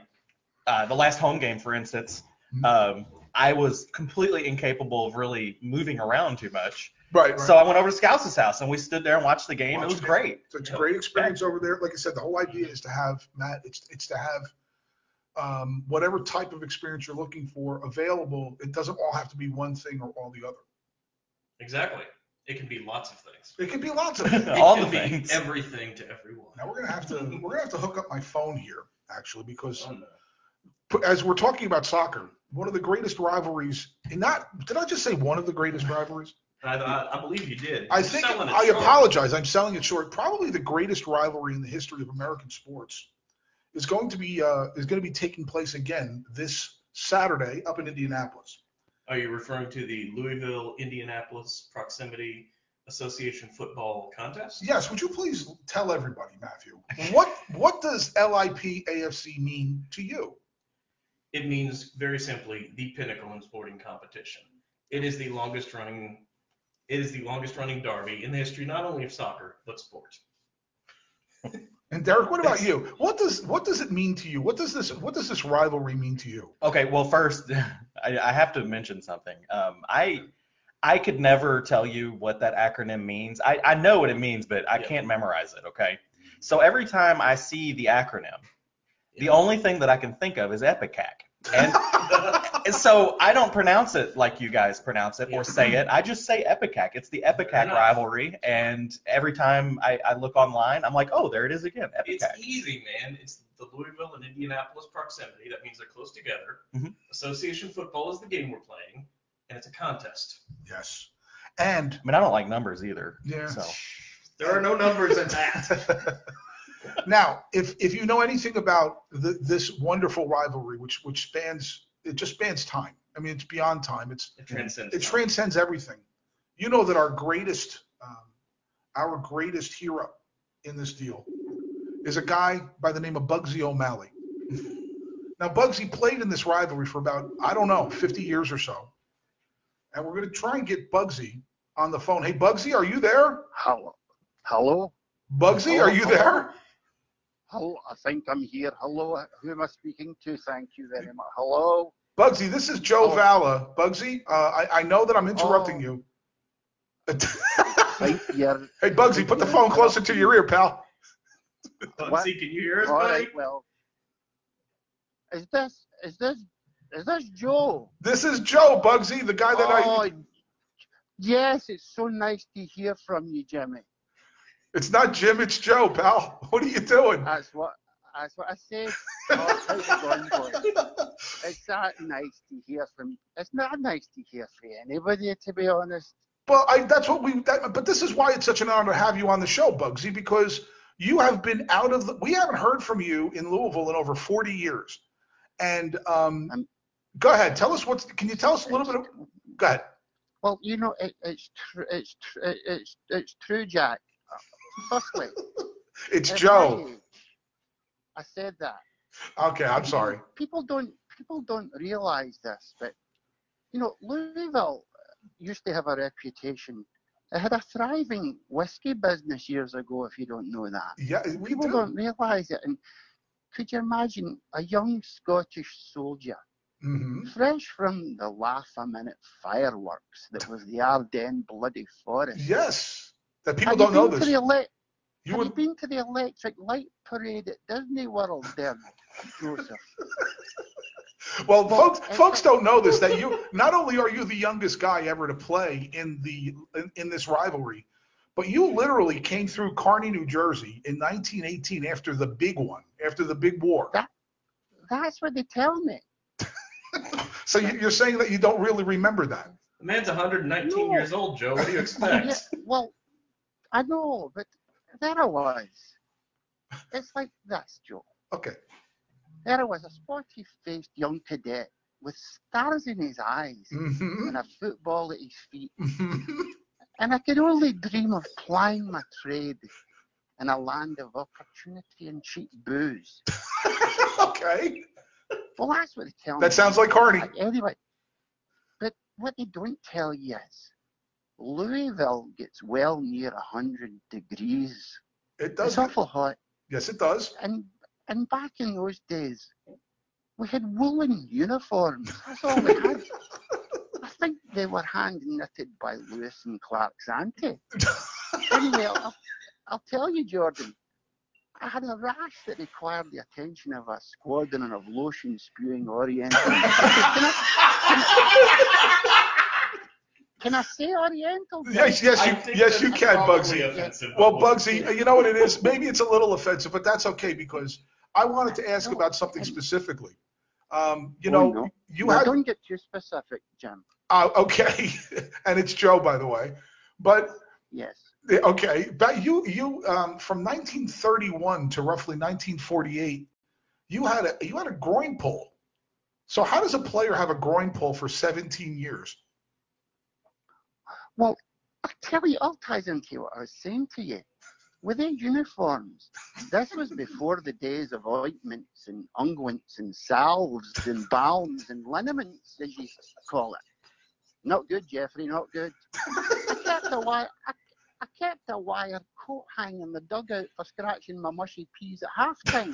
uh, the last home game for instance um, i was completely incapable of really moving around too much right, right. so i went over to Scouse's house and we stood there and watched the game it was it. great So it's a great experience over there. Like I said, the whole idea is to have Matt. It's it's to have um, whatever type of experience you're looking for available. It doesn't all have to be one thing or all the other. Exactly. It can be lots of things. It can be lots of things. It All can the be things. everything to everyone. Now we're gonna have to we're gonna have to hook up my phone here actually because Oh, no. as we're talking about soccer, one of the greatest rivalries, and not did I just say one of the greatest rivalries? I, I, I believe you did. I You're think I short. apologize. I'm selling it short. Probably the greatest rivalry in the history of American sports is going to be uh, is going to be taking place again this Saturday up in Indianapolis. Are you referring to the Louisville Indianapolis Proximity Association football contest? Yes, would you please tell everybody, Matthew, what what does LIP AFC mean to you? It means very simply the pinnacle in sporting competition. It is the longest running it is the longest running derby in the history not only of soccer but sports. And Derrick, what about you? What does what does it mean to you? What does this what does this rivalry mean to you? okay well first I, I have to mention something um, i i could never tell you what that acronym means i, I know what it means but i Yeah. can't memorize it okay So every time I see the acronym, the only thing that I can think of is Epicac. And and so I don't pronounce it like you guys pronounce it or say it. I just say Epicac. It's the Epicac enough. rivalry. And every time I, I look online, I'm like, oh, there it is again. It's easy, man. It's the Louisville and Indianapolis proximity. That means they're close together. Mhm. Association football is the game we're playing, and it's a contest. Yes. And I mean, I don't like numbers either. yeah. So There are no numbers in that. now, if if you know anything about the, this wonderful rivalry, which which spans it just spans time. I mean, it's beyond time. It's It transcends. it time. transcends everything. You know that our greatest um, our greatest hero in this deal is a guy by the name of Bugsy O'Malley. Now, Bugsy played in this rivalry for about I don't know 50 years or so, and we're going to try and get Bugsy on the phone. Hey, Bugsy, are you there? Hello. Hello. Bugsy, are you there? Hello. I think I'm here. Hello. Who am I speaking to? Thank you very much. Hello. Bugsy, this is Joe Oh. Vala. Bugsy, uh, I, I know that I'm interrupting Oh. you. Right here. hey, Bugsy, put the phone closer to your ear, pal. What? Bugsy, can you hear us, All buddy? right. Well, is this is this is this Joe? This is Joe, Bugsy, the guy that oh, I. yes. It's so nice to hear from you, Jimmy. It's not Jim, it's Joe, pal. What are you doing? That's what that's what I said. Oh, how's it going, boys? It's not nice to hear from. It's not nice to hear from anybody, to be honest. Well, I, that's what we. That, but this is why it's such an honor to have you on the show, Bugsy, because you have been out of the. We haven't heard from you in Louisville in over 40 years. And um, Um, go ahead, tell us what's. Can you tell us a little bit? Of, go ahead. Well, you know, it, it's tr- it's tr- it's it's true, Jack. Firstly, It's at Joe. I said that. Okay, I'm sorry. People don't people don't realize this, but you know, Louisville used to have a reputation. It had a thriving whiskey business years ago. If you don't know that, Yeah, we people do. don't realize it. And could you imagine a young Scottish soldier, hmm fresh from the laugh a minute fireworks that was the Ardennes bloody forest? Yes, that people Have you don't know been this. To the ele- You have would. you been to the electric light parade at Disney World there, Joseph? Well, Well, folks, folks don't know this that you not only are you the youngest guy ever to play in the in, in this rivalry, but you literally came through Kearny, New Jersey in 1918 after the big one, after the big war. That's what they tell me. So you- you're saying that you don't really remember that? The man's 119 No. years old, Joe. What do you expect? Yeah, well, I know, but there I was. It's like this, Joe. Okay. There I was, a sporty-faced young cadet with stars in his eyes hmm and a football at his feet, and I could only dream of plying my trade in a land of opportunity and cheap booze. okay. Well, that's what they tell me. That sounds like Kearny. Anyway, but what they don't tell you is Louisville gets well near 100 degrees. It does. It's awful hot. Yes, it does. And and back in those days, we had woolen uniforms. That's all we had. I think they were hand knitted by Lewis and Clark's auntie. Anyway, I'll, I'll, tell you, Jordan. I had a rash that required the attention of a squadron of lotion spewing Orientals. can, I, can I say Orientals? Yes, yes, you, yes, you can, Bugsy. offensive, Well, but Bugsy, you know what it is? Maybe it's a little offensive, but that's okay because I wanted to ask No, about something specifically. Um, you Oh, know, no. you No, had don't get too specific, Jim. uh, okay, and it's Joe, by the way. But Yes. okay, but you you um, from 1931 to roughly 1948, you had a you had a groin pull. So how does a player have a groin pull for 17 years? Well, I'll tell you, all ties into what I was saying to you. With their uniforms, this was before the days of ointments and unguents and salves and balms and liniments, as you call it. Not good, Jeffrey, not good. I kept a wire, I, I kept a wire coat hanging in the dugout for scratching my mushy peas at halftime.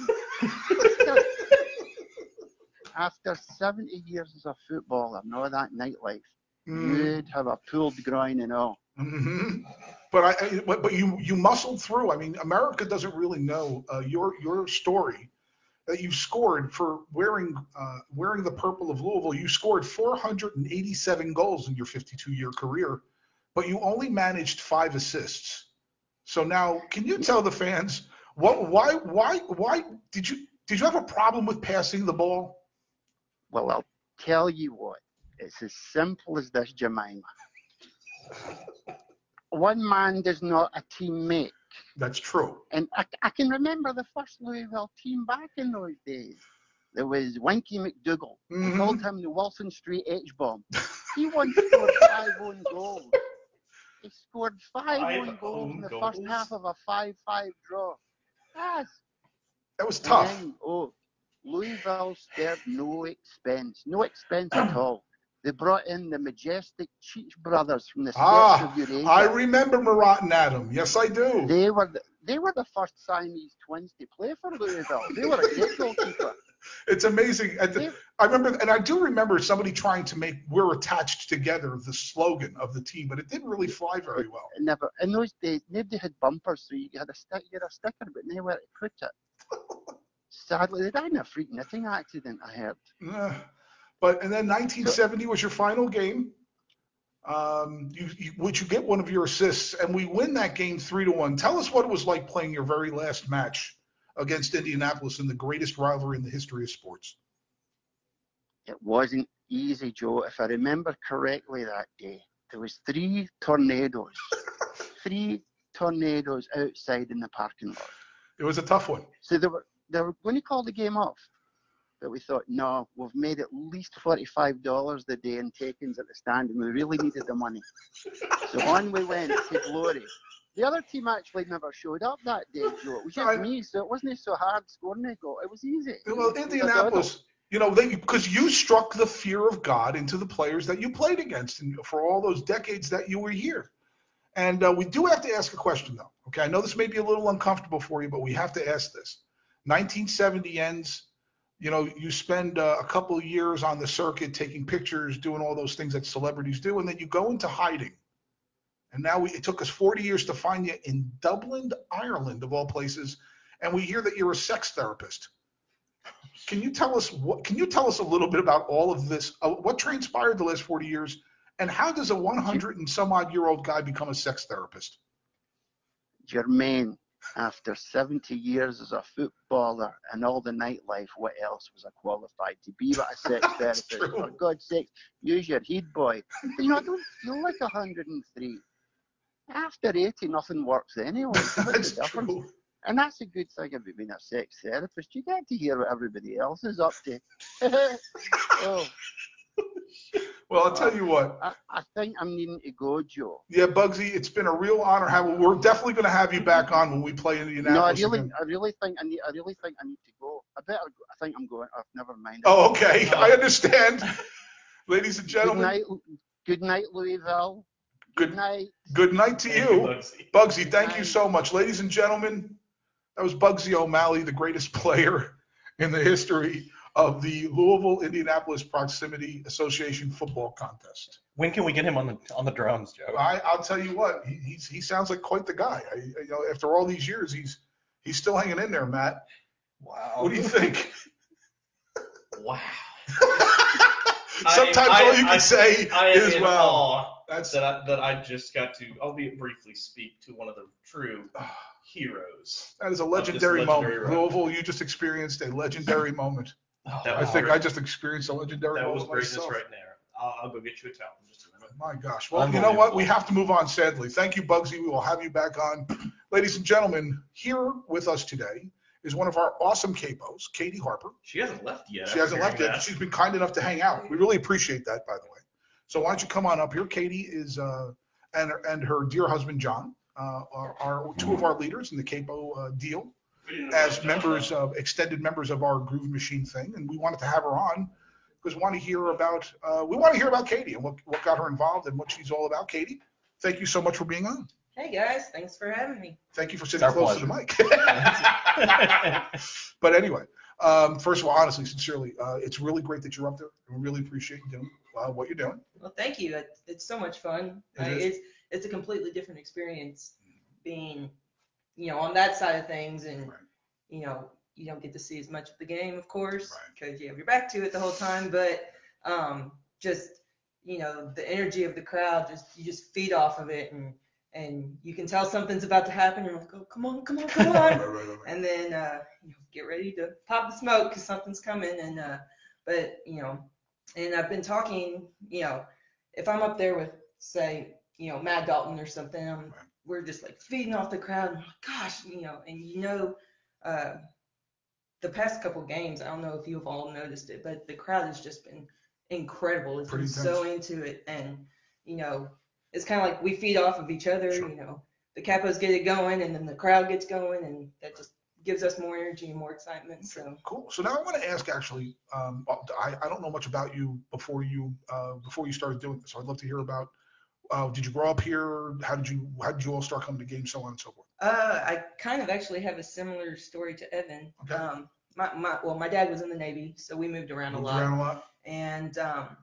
After, after 70 years of football and all that nightlife, Mm, you'd have a pulled groin and all. mhm. But I, but you you muscled through. I mean, America doesn't really know uh, your your story that you scored for wearing uh, wearing the purple of Louisville. You scored 487 goals in your 52 year career, but you only managed five assists. So now, can you tell the fans what why why why did you did you have a problem with passing the ball? Well, I'll tell you what. It's as simple as this, Jemima. One man does not a team make. That's true. And I, I can remember the first Louisville team back in those days. There was Winky McDougal. We Mhm. called him the Wilson Street H-bomb. He once scored five own goals. He scored five, Five own goals in the goals? first half of a 5-5 draw. Yes. That was tough. then, oh, Louisville spared no expense, no expense at all. They brought in the majestic Cheech brothers from the steppes Ah, of Eurasia. I remember Marat and Adam. Yes, I do. They were the, they were the first Siamese twins to play for Louisville. They were a great goalkeeper. It's amazing. They, I remember, and I do remember somebody trying to make "We're attached together" the slogan of the team, but it didn't really fly very well. never in those days nobody had bumpers, so you had a stick, you had a sticker, but nowhere to put it. Sadly, they died in a freak knitting accident. I heard. But and then 1970 was your final game. Um, you, you would you get one of your assists, and we win that game three to one. Tell us what it was like playing your very last match against Indianapolis in the greatest rivalry in the history of sports. It wasn't easy, Joe. If I remember correctly that day, there was three tornadoes, three tornadoes outside in the parking lot. It was a tough one. So they were they were going to call the game off, but we thought, no, we've made at least forty-five dollars the day in takings at the stand, and we really needed the money. So on we went to glory. The other team actually never showed up that day, Joe. It was just Right. me, so it wasn't so hard scoring a goal. It was easy. Well, was- it was a Indianapolis, you know, because you struck the fear of God into the players that you played against and for all those decades that you were here. And uh, we do have to ask a question though. Okay, I know this may be a little uncomfortable for you, but we have to ask this. 1970 ends. You know, you spend uh, a couple years on the circuit taking pictures, doing all those things that celebrities do, and then you go into hiding. And now we, it took us 40 years to find you in Dublin, Ireland, of all places, and we hear that you're a sex therapist. Can you tell us what? Can you tell us a little bit about all of this? Uh, what transpired the last 40 years, and how does a 100 and some odd year old guy become a sex therapist? Jermaine, after 70 years as a footballer and all the nightlife, what else was I qualified to be but a sex therapist? true. For God's sake, use your head, boy. You know, I don't feel like 103. After 80, nothing works anyway. That's true. And that's a good thing about being a sex therapist. You get to hear what everybody else is up to. oh, Well, I'll tell you what. I, I think I'm needing to go, Joe. Yeah, Bugsy, it's been a real honor having. We're definitely going to have you back on when we play No, I Indianapolis really, again. I really think I need. I really think I need to go. I better. Go. I think I'm going. Oh, never mind. Oh, okay. Uh, I understand. Ladies and Good gentlemen, night. Good night, Louisville. Good- Good night. good night to Thank you. Bugsy. Bugsy, thank you so much. Ladies and gentlemen, that was Bugsy O'Malley, the greatest player in the history of the Louisville Indianapolis Proximity Association football contest. When can we get him on the on the drums, Joe? I, I'll tell you what, he, he's, he sounds like quite the guy. I, you know, after all these years, he's he's still hanging in there, Matt. Wow. What do you think? Wow. Sometimes I- all you can I- say I is, well, that's that I, that I just got to, albeit briefly, speak to one of the true heroes. that is a this legendary, moment. legendary ride. Louisville, you just experienced a legendary moment. Oh, That I was think great. I just experienced a legendary That was greatness myself. right there. I'll, I'll go get you a towel in just a minute. My gosh. Well, you know what? We have to move on, sadly. Thank you, Bugsy. We will have you back on. Ladies and gentlemen, here with us today is one of our awesome capos, Katie Harper. She hasn't left yet. She hasn't left hearing yet. that. She's been kind enough to hang out. We really appreciate that, by the way. So why don't you come on up here? Katie is, uh, and, and her dear husband, John, uh, are, are two of our leaders in the capo uh, deal We didn't know as members of extended members of our Groove Machine thing, and we wanted to have her on because we want to hear about uh, we want to hear about Katie and what, what got her involved and what she's all about. Katie, thank you so much for being on. Hey guys, thanks for having me. Thank you for sitting our close to the mic. but anyway, um, first of all, honestly, sincerely, uh, it's really great that you're up there. We really appreciate you doing uh, what you're doing. Well, thank you. It- It's so much fun. It I, is. it's it's a completely different experience being, you know, on that side of things and, Right. you know, you don't get to see as much of the game, of course, Right. because you have your back to it the whole time, but um, just, you know, the energy of the crowd, just you just feed off of it and and you can tell something's about to happen. You're like, oh, come on, come on, come on. right, right, right. and then uh, you know, get ready to pop the smoke because something's coming. And uh, but you know, and I've been talking, you know, if I'm up there with say, you know, Matt Dalton or something, I'm, Right. We're just like feeding off the crowd. And like, gosh, you know, and you know, uh, the past couple games, I don't know if you've all noticed it, but the crowd has just been incredible. It's Pretty been so into it, and you know, it's kind of like we feed off of each other. Sure. You know, the Capos get it going, and then the crowd gets going, and that just gives us more energy and more excitement. So. Cool. So now I want to ask actually, um, I, I don't know much about you before you uh, before you started doing this. So I'd love to hear about. Uh, did you grow up here? How did you how did you all start coming to games? So on and so forth. Uh, I kind of actually have a similar story to Evan. Okay. Um, my, my, well, my dad was in the Navy, so we moved around a Moved lot. around a lot. And um,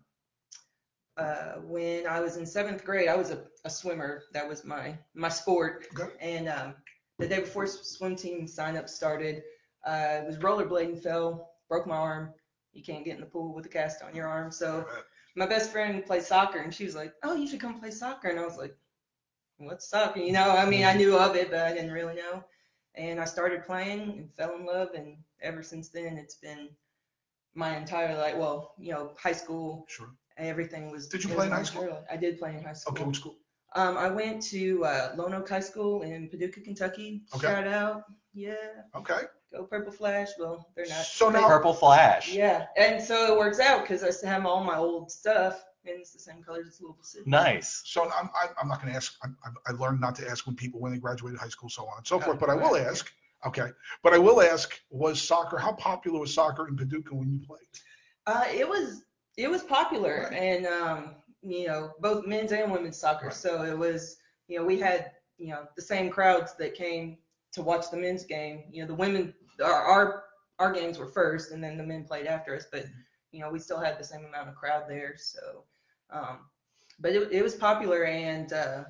uh, when I was in seventh grade, I was a, a swimmer. That was my my sport. Okay. And um, the day before swim team sign up started, uh, I was rollerblading, fell, broke my arm. You can't get in the pool with a cast on your arm. So my best friend plays soccer, and she was like, "Oh, you should come play soccer." And I was like, "What's soccer?" You know, I mean, I knew of it, but I didn't really know. And I started playing and fell in love, and ever since then, it's been my entire life. Well, you know, high school, Sure. everything was. Did you play in high school? life. I did play in high school. Okay. Which school? Um, I went to uh, Lone Oak High School in Paducah, Kentucky. Okay. Shout out, yeah, Okay. Go Purple Flash. Well, they're not. So but- now- Purple Flash. yeah, and so it works out because I still have all my old stuff, and it's the same colors as Louisville City. Nice. So I'm, I'm, I'm not going to ask. I, I I learned not to ask when people when they graduated high school, so on and so forth. But I will right. ask. Okay. But I will ask. Was soccer? How popular was soccer in Paducah when you played? Uh, it was it was popular, Right. and um, you know, both men's and women's soccer. Right. So it was, you know, we had you know the same crowds that came to watch the men's game. You know, the women, our our, our games were first, and then the men played after us. But you know, we still had the same amount of crowd there. So, um, but it, it was popular, and uh,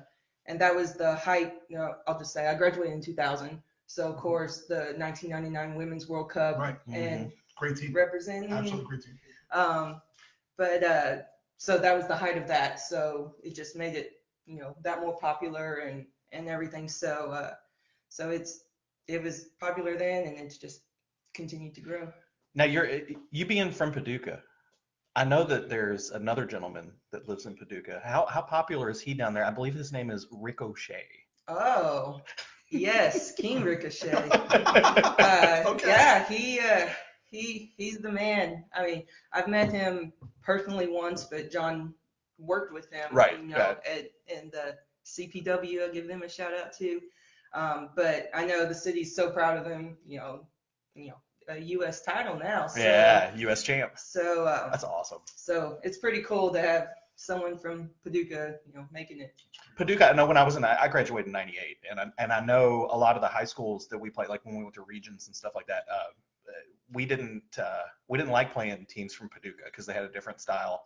and that was the height. You know, I'll just say I graduated in 2000. So of course the 1999 Women's World Cup Right. and Great team. representing Absolutely great team. um, but uh, so that was the height of that. So it just made it, you know, that more popular and and everything. So uh, so it's it was popular then, and it's just continued to grow. Now you're you being from Paducah. I know that there's another gentleman that lives in Paducah. How how popular is he down there? I believe his name is Ricochet. Oh, yes, King Ricochet. Uh, Okay. Yeah, he uh, he he's the man. I mean, I've met him personally once, but John worked with him. Right, You know, right. at in the CPW. I give them a shout out too. Um, but I know the city's so proud of him. You know, you know, a U.S. title now. So, Yeah, U.S. champ. So uh, That's awesome. so it's pretty cool to have someone from Paducah, you know, making it. Paducah, I know when I was in, I graduated in '98, and I, and I know a lot of the high schools that we played, like when we went to regions and stuff like that. Uh, we didn't uh, we didn't like playing teams from Paducah because they had a different style.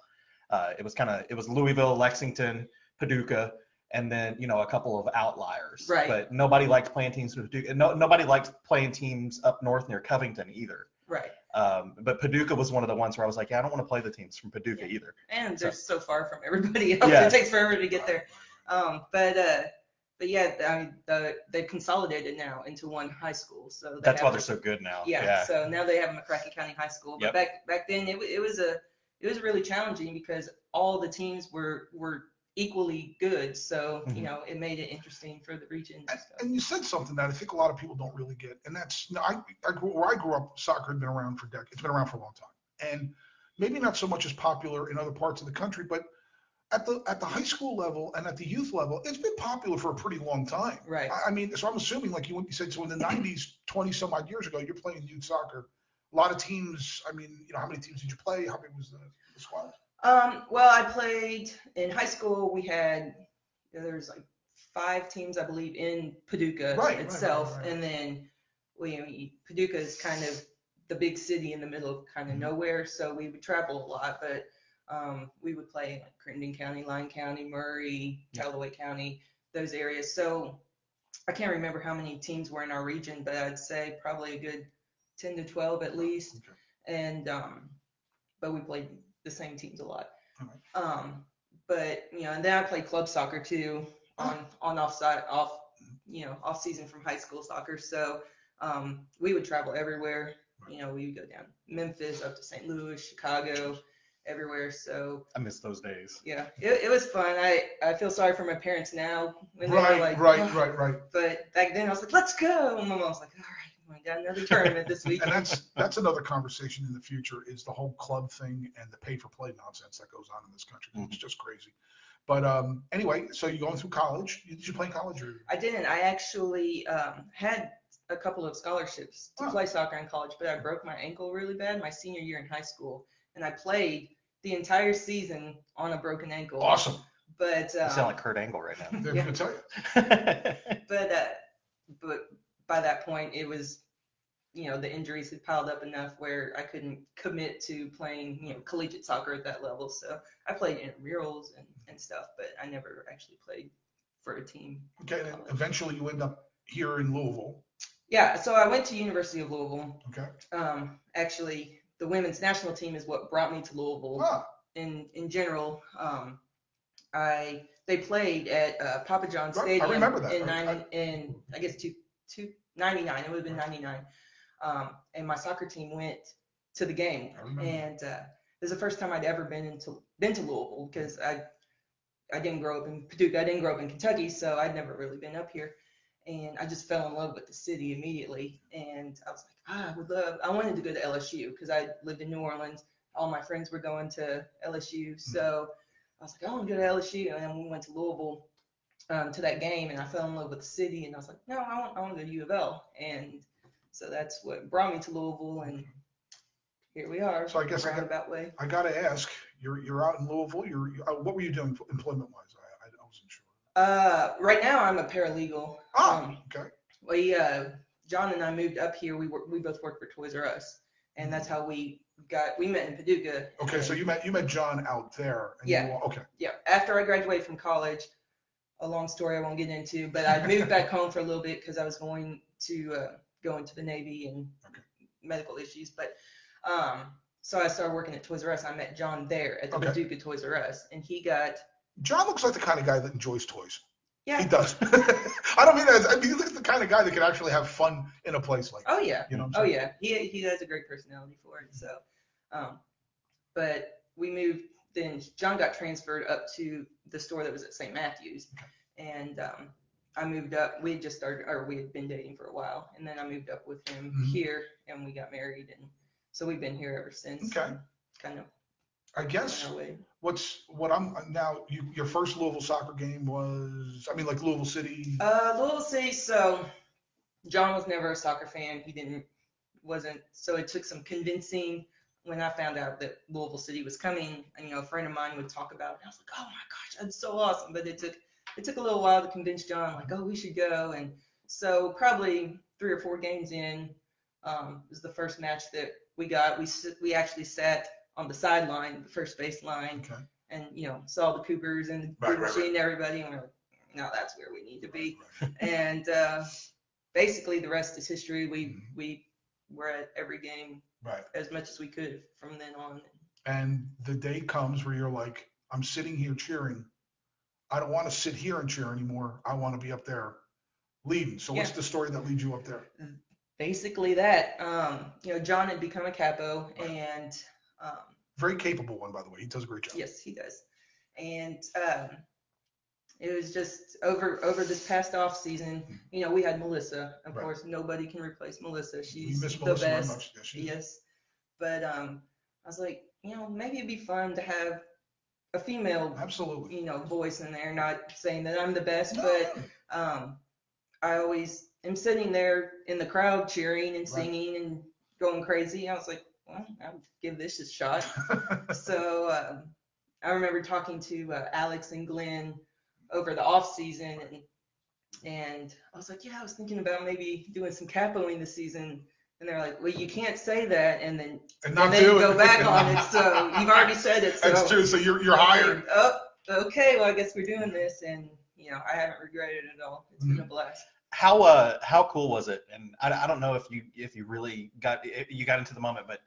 Uh, it was kind of it was Louisville, Lexington, Paducah, and then you know a couple of outliers. Right. But nobody likes playing teams from Paducah. No, nobody liked playing teams up north near Covington either. Right. Um, but Paducah was one of the ones where I was like, yeah, I don't want to play the teams from Paducah Yeah. either. and So- they're so far from everybody else. Yeah. It takes forever to get there. Um, but uh, but yeah, I mean, the, they've consolidated now into one high school. So That's why they're so good now. Yeah, So now they have McCracken County High School. But Yep. back back then it, it was a it was really challenging because all the teams were were equally good. So Mhm. you know it made it interesting for the region and And, you said something that I think a lot of people don't really get, and that's no, I, I grew, where I grew up, soccer had been around for decades. It's been around for a long time, and maybe not so much as popular in other parts of the country, but at the at the high school level and at the youth level, it's been popular for a pretty long time. Right. I, I mean, so I'm assuming, like you, you said, so in the 90s, 20 some odd years ago, you're playing youth soccer. A lot of teams. I mean, you know, how many teams did you play? How big was the, the squad? Um, well, I played in high school. We had there's like five teams, I believe, in Paducah Right, itself, right, right. and then we, Paducah is kind of the big city in the middle of kind of Mhm. nowhere, so we would travel a lot. But Um, we would play in like Crittenden County, Lyon County, Murray, Yeah. Calloway County, those areas. So I can't remember how many teams were in our region, but I'd say probably a good 10 to 12 at least. Okay. And um, but we played the same teams a lot. Alright. Um, but you know, and then I played club soccer too on on off side off you know off season from high school soccer. So um, we would travel everywhere. You know, we would go down Memphis up to St. Louis, Chicago, everywhere. So I miss those days. yeah, it, it was fun. I, I feel sorry for my parents now when Right, like, right, "Ugh." right, right. But back then I was like, let's go. And my mom was like, all right, we got another tournament this And that's that's another conversation in the future is the whole club thing and the pay for play nonsense that goes on in this country. It's Mm-hmm. just crazy. But um, anyway, so you're going through college. Did you play in college or? I didn't. I actually um, had a couple of scholarships to Oh. play soccer in college, but I broke my ankle really bad my senior year in high school, and I played the entire season on a broken ankle. Awesome. But You sound like Kurt Angle right now. Yeah. tell you. but uh, but by that point it was you know the injuries had piled up enough where I couldn't commit to playing you know collegiate soccer at that level. So I played intramurals and, and stuff, but I never actually played for a team. Okay. And eventually you end up here in Louisville. Yeah, so I went to University of Louisville. Okay. Um, actually, the women's national team is what brought me to Louisville. Ah, In in general, um, I they played at uh, Papa John's Right, I Stadium remember that. in I- ninety in I guess two two ninety nine. It would have been ninety nine. Um, and my soccer team went to the game, and uh, it was the first time I'd ever been into been to Louisville because I I didn't grow up in Paducah. I didn't grow up in Kentucky, so I'd never really been up here. And I just fell in love with the city immediately. And I was like, ah, I would love. I wanted to go to LSU because I lived in New Orleans. All my friends were going to LSU, so I was like, I want to go to LSU. And then we went to Louisville um, to that game, and I fell in love with the city. And I was like, no, I want, I want to go to U of L. And so that's what brought me to Louisville, and here we are. So I guess I got- way. I got to ask. You're you're out in Louisville. You're uh, what were you doing employment wise? I, I wasn't sure. Uh, right now I'm a paralegal. Ah, Um, okay. we uh John and I moved up here. We were we both worked for Toys R Us, and that's how we got we met in Paducah. Okay. So you met you met John out there. And Yeah. You, okay. yeah. After I graduated from college, a long story I won't get into, but I moved back home for a little bit because I was going to uh, go into the Navy and Okay. medical issues. But um, so I started working at Toys R Us. I met John there at the Okay. Paducah Toys R Us, and he got John looks like the kind of guy that enjoys toys. yeah. He does. I don't mean that. as- I mean, he looks the kind of guy that can actually have fun in a place like. Oh yeah. You know. Oh yeah, he he has a great personality for it. So, um, but we moved. Then John got transferred up to the store that was at St. Matthews, and um, I moved up. We had just started, or we had been dating for a while, and then I moved up with him Mhm. here, and we got married, and so we've been here ever since. Okay. Kind of I guess went our way. what's what I'm now. You, your first Louisville soccer game was. I mean, like Louisville City. Uh, Louisville City. So John was never a soccer fan. He didn't wasn't. So it took some convincing when I found out that Louisville City was coming. And, you know, a friend of mine would talk about it. And I was like, oh my gosh, that's so awesome. But it took it took a little while to convince John, like, oh, we should go. And so probably three or four games in um, was the first match that we got. We we actually sat on the sideline, the first base line, Okay. and you know saw the Coopers and the Right, Blue right, Machine and everybody, and we're like, no, that's where we need to be. Right. And uh, basically, the rest is history. We Mhm. we were at every game Right. as much as we could from then on. And the day comes where you're like, I'm sitting here cheering. I don't want to sit here and cheer anymore. I want to be up there leading. So what's the story that leads you up there? Basically, that um, you know, John had become a capo, Right. and um, Very capable one, by the way. He does a great job. yes, he does. And um, it was just over over this past off season. You know, we had Melissa. Of Right. course, nobody can replace Melissa. She's the Melissa best. Yes. Yes. But um, I was like, you know, maybe it'd be fun to have a female, Absolutely. you know, voice in there. Not saying that I'm the best, No, but um, I always am sitting there in the crowd cheering and Right. singing and going crazy. I was like, well, I'll give this a shot. so um, I remember talking to uh, Alex and Glenn over the off season, and and I was like, yeah, I was thinking about maybe doing some capoing this season. And they're like, well, you can't say that and then And not and then do it. go back on it. So you've already said it. So That's true. So you're you're hired. Oh, okay. Well, I guess we're doing this, and you know, I haven't regretted it at all. It's been a Mm-hmm. blast. How uh how cool was it? And I, I don't know if you if you really got if you got into the moment, but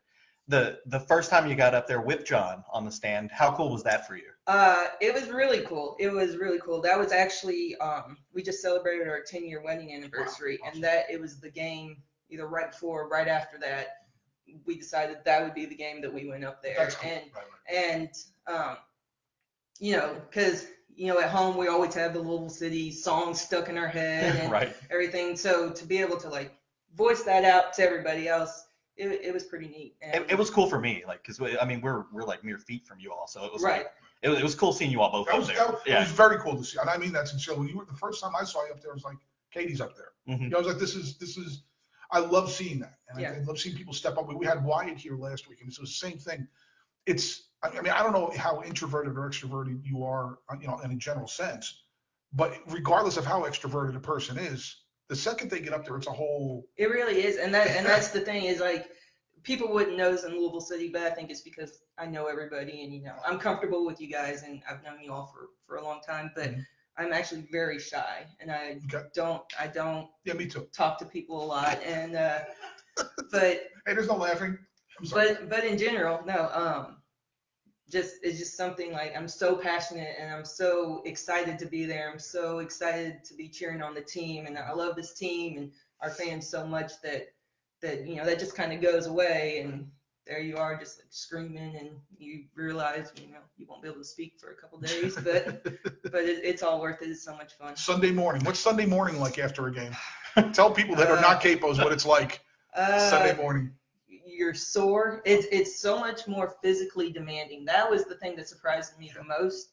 the the first time you got up there with John on the stand, how cool was that for you? Uh, it was really cool. It was really cool. That was actually um, we just celebrated our 10 year wedding anniversary, Wow, awesome. and that it was the game either right before, or right after that. We decided that would be the game that we went up there, cool. and Right, right. and um, you know, because you know, at home we always have the Louisville City song stuck in our head and right. everything. So to be able to like voice that out to everybody else, it, it was pretty neat. And, It, it was cool for me, like, cause we, I mean, we're we're like mere feet from you all, so it was right. like, it was, it was cool seeing you all both That up was, there. that, was- it was very cool to see, and I mean that sincerely. When you were the first time I saw you up there, I was like, Katie's up there. Mhm. You know, I was like, this is this is. I love seeing that, and I, Yeah. I love seeing people step up. We had Wyatt here last week, and it was the same thing. It's, I I mean, I don't know how introverted or extroverted you are, uh, you know, in a general sense, but regardless of how extroverted a person is, the second they get up there, it's a whole. It really is, and that and that's the thing is like people wouldn't know this in Louisville City, but I think it's because I know everybody and you know I'm comfortable with you guys and I've known you all for for a long time, but Mhm. I'm actually very shy and I Okay. don't I don't Yeah, me too. talk to people a lot and uh, but Hey, there's no laughing. I'm sorry. but but in general no um just it's just something like I'm so passionate and I'm so excited to be there. I'm so excited to be cheering on the team and I love this team and our fans so much that that you know that just kind of goes away and there you are just like screaming and you realize you know you won't be able to speak for a couple days but but it, it's all worth it. It's so much fun. Sunday morning. What's Sunday morning like after a game? Tell people that are not capos what it's like Uh, Sunday morning. You're sore. It's it's so much more physically demanding. That was the thing that surprised me the most.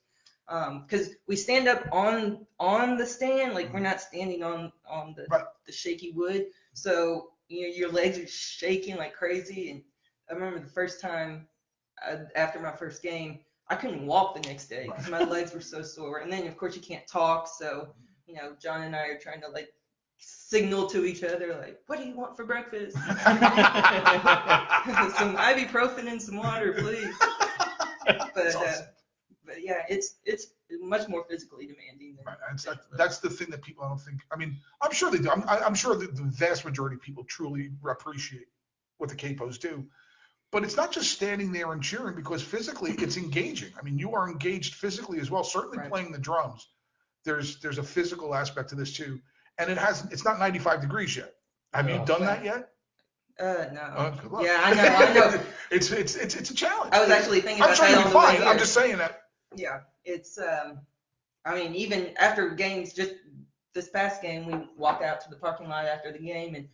Um, because we stand up on on the stand, like we're not standing on on the Right. the shaky wood. So you know your legs are shaking like crazy. And I remember the first time uh, after my first game, I couldn't walk the next day because my legs were so sore. And then of course you can't talk, so you know John and I are trying to like signal to each other like, what do you want for breakfast? some ibuprofen and some water, please. But, That's uh, but yeah, it's it's much more physically demanding than. Right. That's, that, that's the thing that people I don't think. I mean, I'm sure they do. I'm, I- I'm sure that the vast majority of people truly appreciate what the capos do. But it's not just standing there and cheering because physically it's engaging. I mean, you are engaged physically as well. Certainly Right. playing the drums, there's there's a physical aspect to this too. And it hasn't. it's not 95 degrees yet. Have you No. done that yet? Uh, no. Oh, good luck. yeah, I know, I know. it's it's it's it's a challenge. I was actually thinking I'm about sure that you'll be fine. I'm just saying that. Yeah, it's um, I mean, even after games, just this past game, we walked out to the parking lot after the game, and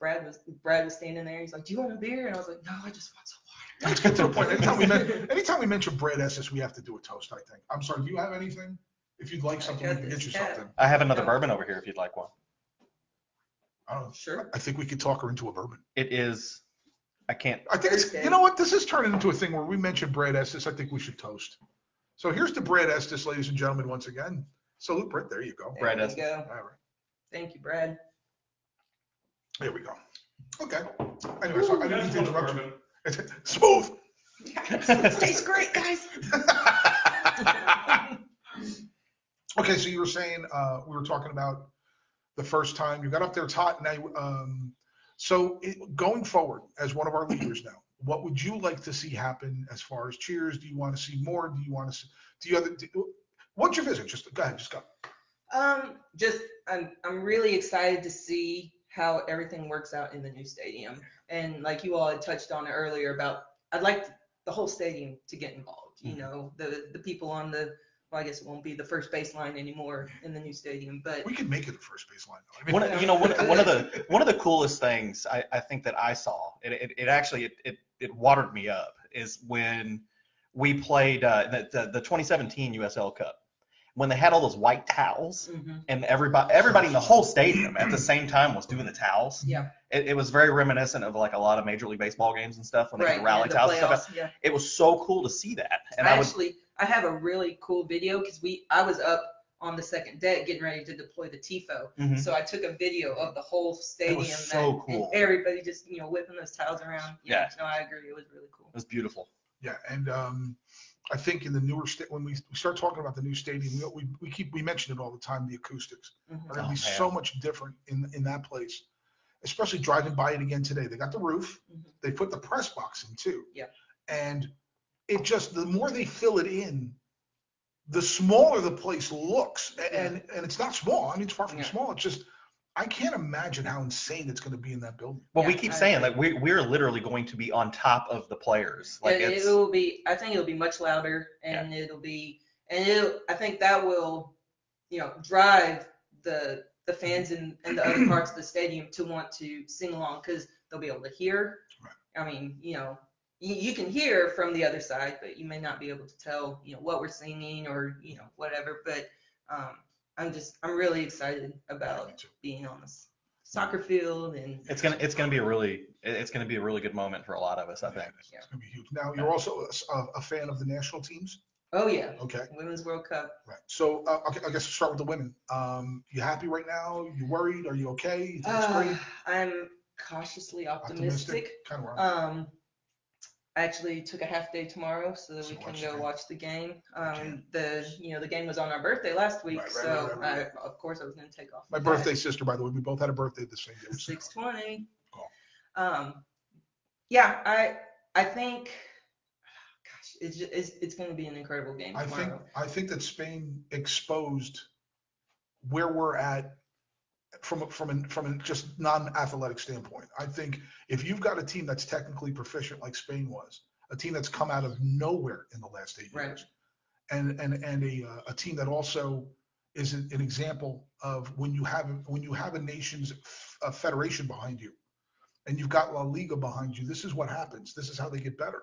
Brad was Brad was standing there. He's like, "Do you want a beer?" And I was like, "No, I just want some water." Let's get to the point. Anytime we, men- anytime we mention Brad Estes, we have to do a toast, I think. I'm sorry, do you have anything? If you'd like something, got we can get this you tab. something. I have another No. bourbon over here if you'd like one. I don't know. Sure. I think we could talk her into a bourbon. It is, I can't. I think it's, you know what? This is turning into a thing where we mention Brad Estes. I think we should toast. So here's to Brad Estes, ladies and gentlemen, once again. Salute, Brett. There you go. There Brad we Estes. go. All right. Thank you, Brad. There we go. Okay. Anyway, so I didn't mean That's to one interrupt bourbon. you. Smooth. Tastes great, guys. Okay, so you were saying uh, we were talking about the first time you got up there. It's hot now. Um, so it, going forward, as one of our leaders now, what would you like to see happen as far as cheers? Do you want to see more? Do you want to? See, do you other? Do, what's your vision? Just go ahead. Just go. Um, just I'm I'm really excited to see how everything works out in the new stadium. And like you all had touched on it earlier about I'd like the whole stadium to get involved. You Mhm. know, the the people on the well, I guess it won't be the first baseline anymore in the new stadium, but We could make it the first baseline. I mean, One, of- you know, one, one of the one of the coolest things I, I think that I saw, it, it, it actually it, it, it watered me up, is when we played uh, the, the the 2017 USL Cup, when they had all those white towels, Mhm. and everybody everybody in the whole stadium at the same time was doing the towels. yeah, It, it was very reminiscent of like a lot of Major League Baseball games and stuff when they right. had the rally the towels and stuff. yeah. It was so cool to see that, and I I, would actually I have a really cool video because we I was up on the second deck getting ready to deploy the tifo. Mhm. So I took a video of the whole stadium. so and cool. everybody just you know whipping those towels around. Yeah. No, I agree. It was really cool. It was beautiful. Yeah, and um, I think in the newer state, when we, we start talking about the new stadium, we, we, we keep we mention it all the time. The acoustics Mhm. are going to Oh, be man. so much different in in that place, especially driving by it again today. They got the roof, Mhm. they put the press box in too. Yeah. And it just the more they fill it in, the smaller the place looks, A- and and it's not small. I mean, it's far from Yeah. small. It's just I can't imagine how insane it's going to be in that building. Well, we keep I saying like we we're literally going to be on top of the players. Like it, it's it will be. I think it'll be much louder, and it'll be, and it. I think that will, you know, drive the the fans in, in the other parts of the stadium to want to sing along because they'll be able to hear. Right. I mean, you know, you, you can hear from the other side, but you may not be able to tell, you know, what we're singing or you know whatever. But um, I'm just I'm really excited about being on this soccer field and it's gonna it's gonna be a really it's gonna be a really good moment for a lot of us. I think. It's, it's going to be huge. Now you're also a, a fan of the national teams. oh yeah, Okay. Women's World Cup. Right. So uh, okay, I guess we'll start with the women. Um, you happy right now? You worried? Are you okay? You think it's Uh, great? I'm cautiously optimistic. Kind of right. Um, I actually took a half day tomorrow so that So we can watch go the watch the game. Um, the you know the game was on our birthday last week, Right, right, so right, right. I, of course I was going to take off. My birthday sister, by the way, we both had a birthday the same day. Six twenty. Cool. Um, yeah, I I think, gosh, it's it's, it's going to be an incredible game I tomorrow. think I think that Spain exposed where we're at from a, from a, from a just non-athletic standpoint. I think if you've got a team that's technically proficient like Spain was, a team that's come out of nowhere in the last eight Right. years, and and and a uh, a team that also is an, an example of when you have when you have a nation's a federation behind you, and you've got La Liga behind you. This is what happens. This is how they get better.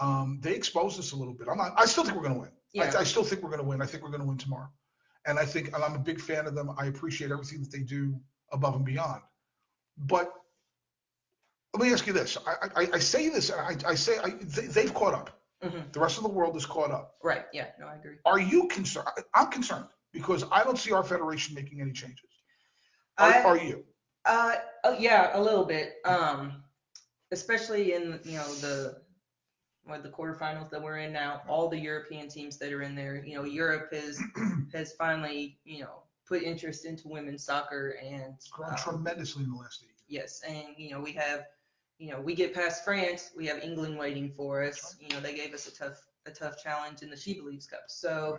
Um, they exposed us a little bit. I'm not. I still think we're going to win. Yeah. I, I still think we're going to win. I think we're going to win tomorrow. And I think and I'm a big fan of them. I appreciate everything that they do above and beyond. But let me ask you this. I, I, I say this. and I, I say I, they, they've caught up. Mhm. The rest of the world is caught up. Right. Yeah. No, I agree. Are you concerned? I'm concerned because I don't see our federation making any changes. Are, I, are you? Uh, oh, yeah, a little bit. Um, especially in you know the what the quarterfinals that we're in now. All the European teams that are in there. You know, Europe has has finally you know put interest into women's soccer and Grown um, tremendously in the last eight years. yes, and you know we have you know we get past France, we have England waiting for us. You know they gave us a tough a tough challenge in the She Believes Cup. So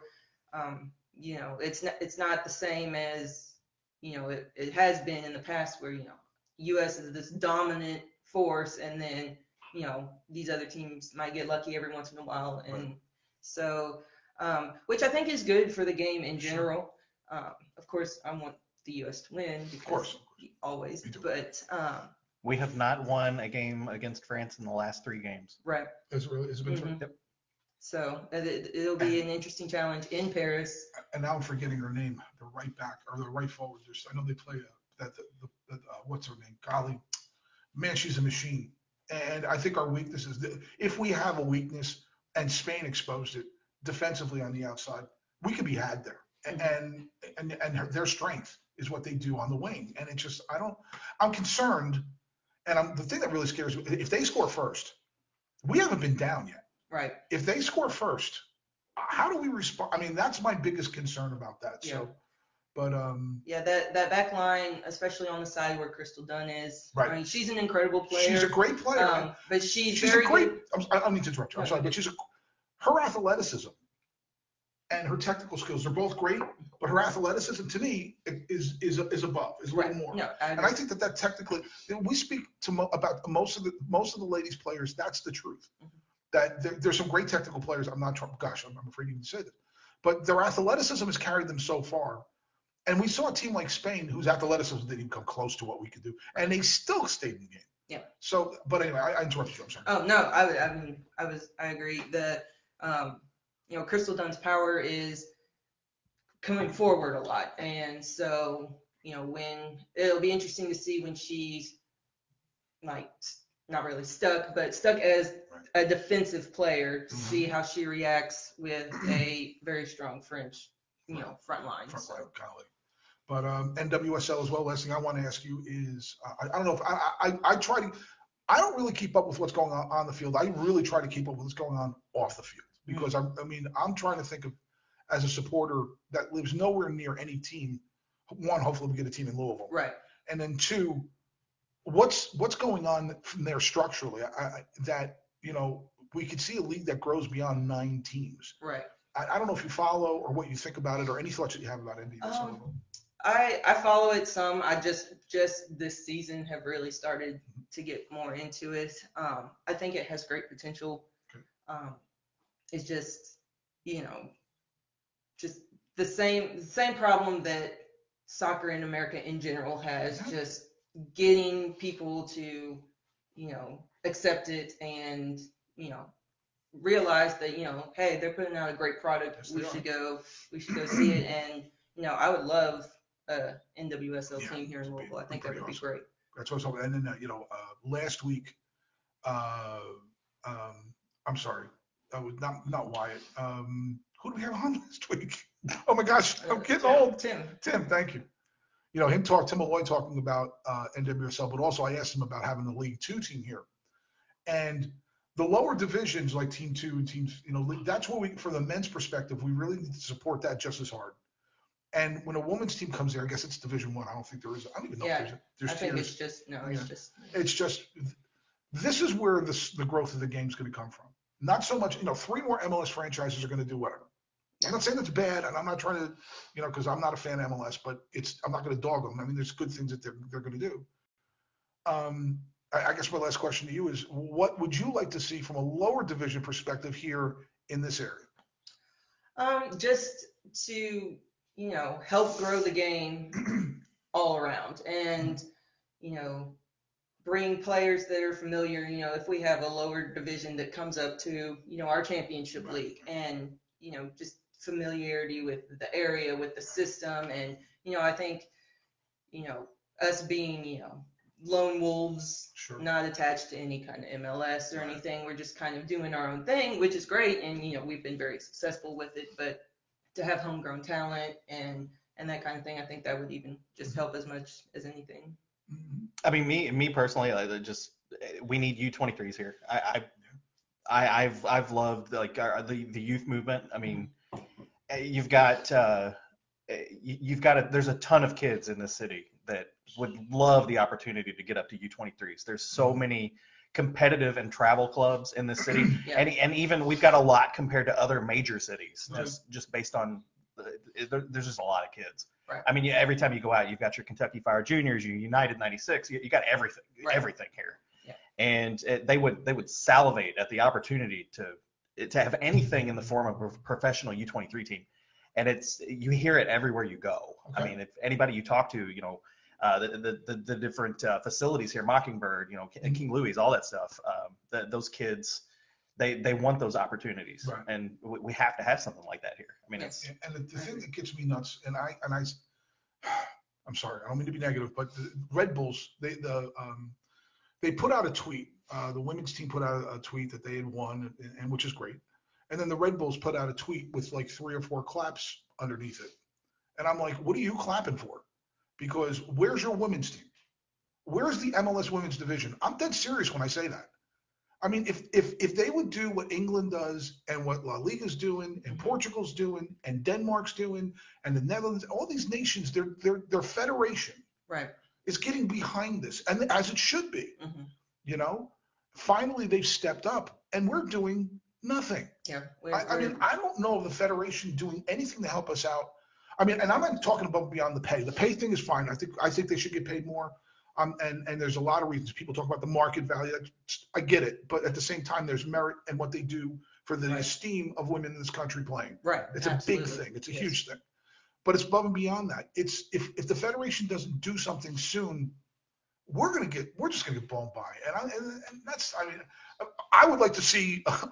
um, you know it's not it's not the same as you know it, it has been in the past where you know U.S. is this dominant force and then you know these other teams might get lucky every once in a while and Right. so um, which I think is good for the game in Sure. general. Um, of course, I want the U.S. to win because course. always, Me too. but um, We have not won a game against France in the last three games. right. Is it really? Is it been true? Mhm. So it, it'll be an interesting challenge in Paris. And now I'm forgetting her name. The right back or the right forward. There's, I know they play uh, that. The, the, the, uh, what's her name? Golly, man, she's a machine. And I think our weakness is that if we have a weakness, and Spain exposed it defensively on the outside, we could be had there. Mm-hmm. And and and, and their strength is what they do on the wing. And it just I don't. I'm concerned. And I'm, the thing that really scares me, if they score first, we haven't been down yet. Right. If they score first, how do we respond? I mean, that's my biggest concern about that. Yeah. So, but um, Yeah, that that back line, especially on the side where Crystal Dunn is. Right. I mean, she's an incredible player. she's a great player. um, but she's, she's very a great. I'm, I don't need to interrupt you. I'm No, sorry, but she's a, her athleticism and her technical skills are both great. But her athleticism, to me, is is is above, is a little more. No, I And. I think that that technically, we speak to mo- about most of the most of the ladies players. That's the truth. Mhm. That there, there's some great technical players. I'm not trying. Gosh, I'm, I'm afraid to even say this, but their athleticism has carried them so far. And we saw a team like Spain, whose athleticism didn't even come close to what we could do, and they still stayed in the game. Yeah. So, but anyway, I, I interrupted you. I'm sorry. Oh no, I I mean I was I agree. The um you know Crystal Dunn's power is coming forward a lot, and so you know when it'll be interesting to see when she's like not really stuck, but stuck as a defensive player to Mhm. see how she reacts with a very strong French you know, front line. front so. line golly. But um, NWSL as well. Last thing I want to ask you is, uh, I, I don't know if I, I I try to, I don't really keep up with what's going on on the field. I really try to keep up with what's going on off the field because I'm, I mean, I'm trying to think of as a supporter that lives nowhere near any team. One, hopefully we get a team in Louisville, Right. and then two, what's what's going on from there structurally? I, that you know we could see a league that grows beyond nine teams. Right. I, I don't know if you follow or what you think about it or any thoughts that you have about NWSL. Um, I I follow it some. I just just this season have really started to get more into it. Um, I think it has great potential. Um, it's just you know just the same the same problem that soccer in America in general has. Just getting people to you know accept it and you know realize that you know hey they're putting out a great product. Yes, we are. should go we should go see it and you know, I would love a NWSL Yeah, team here in Louisville. I think that would be great. That's what's over. And then, uh, you know, uh, last week, uh, um, I'm sorry, uh, not not Wyatt. Um, who do we have on last week? Oh my gosh, I'm Uh, getting Tim- old. Tim, Tim, thank you. You know, him talk, Tim Malloy talking about uh, NWSL, but also I asked him about having the League Two team here, and the lower divisions like Team Two and Teams, you know, that's what we, from the men's perspective, we really need to support that just as hard. And when a women's team comes there, I guess it's Division One. I. don't think there is. I don't even know Yeah, if there's, there's I think tiers. it's just no, Yeah. it's just It's just this is where this, the growth of the game is going to come from. Not so much, you know, three more MLS franchises are going to do whatever. I'm not saying that's bad, and I'm not trying to, you know, because I'm not a fan of MLS, but it's I'm not going to dog them. I mean, there's good things that they're they're going to do. Um, I, I guess my last question to you is, what would you like to see from a lower division perspective here in this area? um just to you know help grow the game all around and you know bring players that are familiar. You know, if we have a lower division that comes up to you know our championship Right. league and you know just familiarity with the area with the system and you know I think you know us being you know lone wolves Sure. not attached to any kind of MLS or Right. anything. We're just kind of doing our own thing, which is great, and you know we've been very successful with it. But to have homegrown talent and and that kind of thing, I think that would even just help as much as anything. Mhm. I mean, me me personally, like, I just we need U23s here. I, I, I I've I've loved like our, the the youth movement. I mean, you've got uh, you- you've got a, there's a ton of kids in this city that would love the opportunity to get up to U23s. There's so many competitive and travel clubs in this city, Yeah. and and even we've got a lot compared to other major cities, Right. just just based on the, there, there's just a lot of kids. Right. I mean, yeah, every time you go out, you've got your Kentucky Fire Juniors, your United '96, you, you got everything, Right. everything here. Yeah. And it, they would they would salivate at the opportunity to to have anything in the form of a professional U23 team, and it's you hear it everywhere you go. I mean, if anybody you talk to, you know, uh, the, the the the different uh, facilities here, Mockingbird, you know. King Louis, all that stuff. Um, the, those kids, they they want those opportunities, Right. and we, we have to have something like that here. I mean, it's And the, the thing that gets me nuts, and I and I, I'm sorry, I don't mean to be negative, but the Red Bulls, they the um, they put out a tweet. Uh, the women's team put out a tweet that they had won, and, and which is great. And then the Red Bulls put out a tweet with like three or four claps underneath it. And I'm like, what are you clapping for? Because where's your women's team? Where's the MLS women's division? I'm dead serious when I say that. I mean, if if if they would do what England does and what La Liga's doing and. Portugal's doing and Denmark's doing and the Netherlands, all these nations, their their their federation Right. is getting behind this, and as it should be. hmm You know, finally they've stepped up, and we're doing nothing. Yeah. We're, I, I we're- mean, I don't know of the federation doing anything to help us out. I mean, and I'm not talking about beyond the pay. The pay thing is fine. I think I think they should get paid more. Um, and and there's a lot of reasons people talk about the market value. That's- I get it, but at the same time, there's merit in what they do for the Right. esteem of women in this country playing. right. It's absolutely. a big thing. It's a Yes. huge thing. But it's above and beyond that. It's if if the federation doesn't do something soon, we're gonna get we're just gonna get blown by, and I, and, and that's I mean I would like to see uh,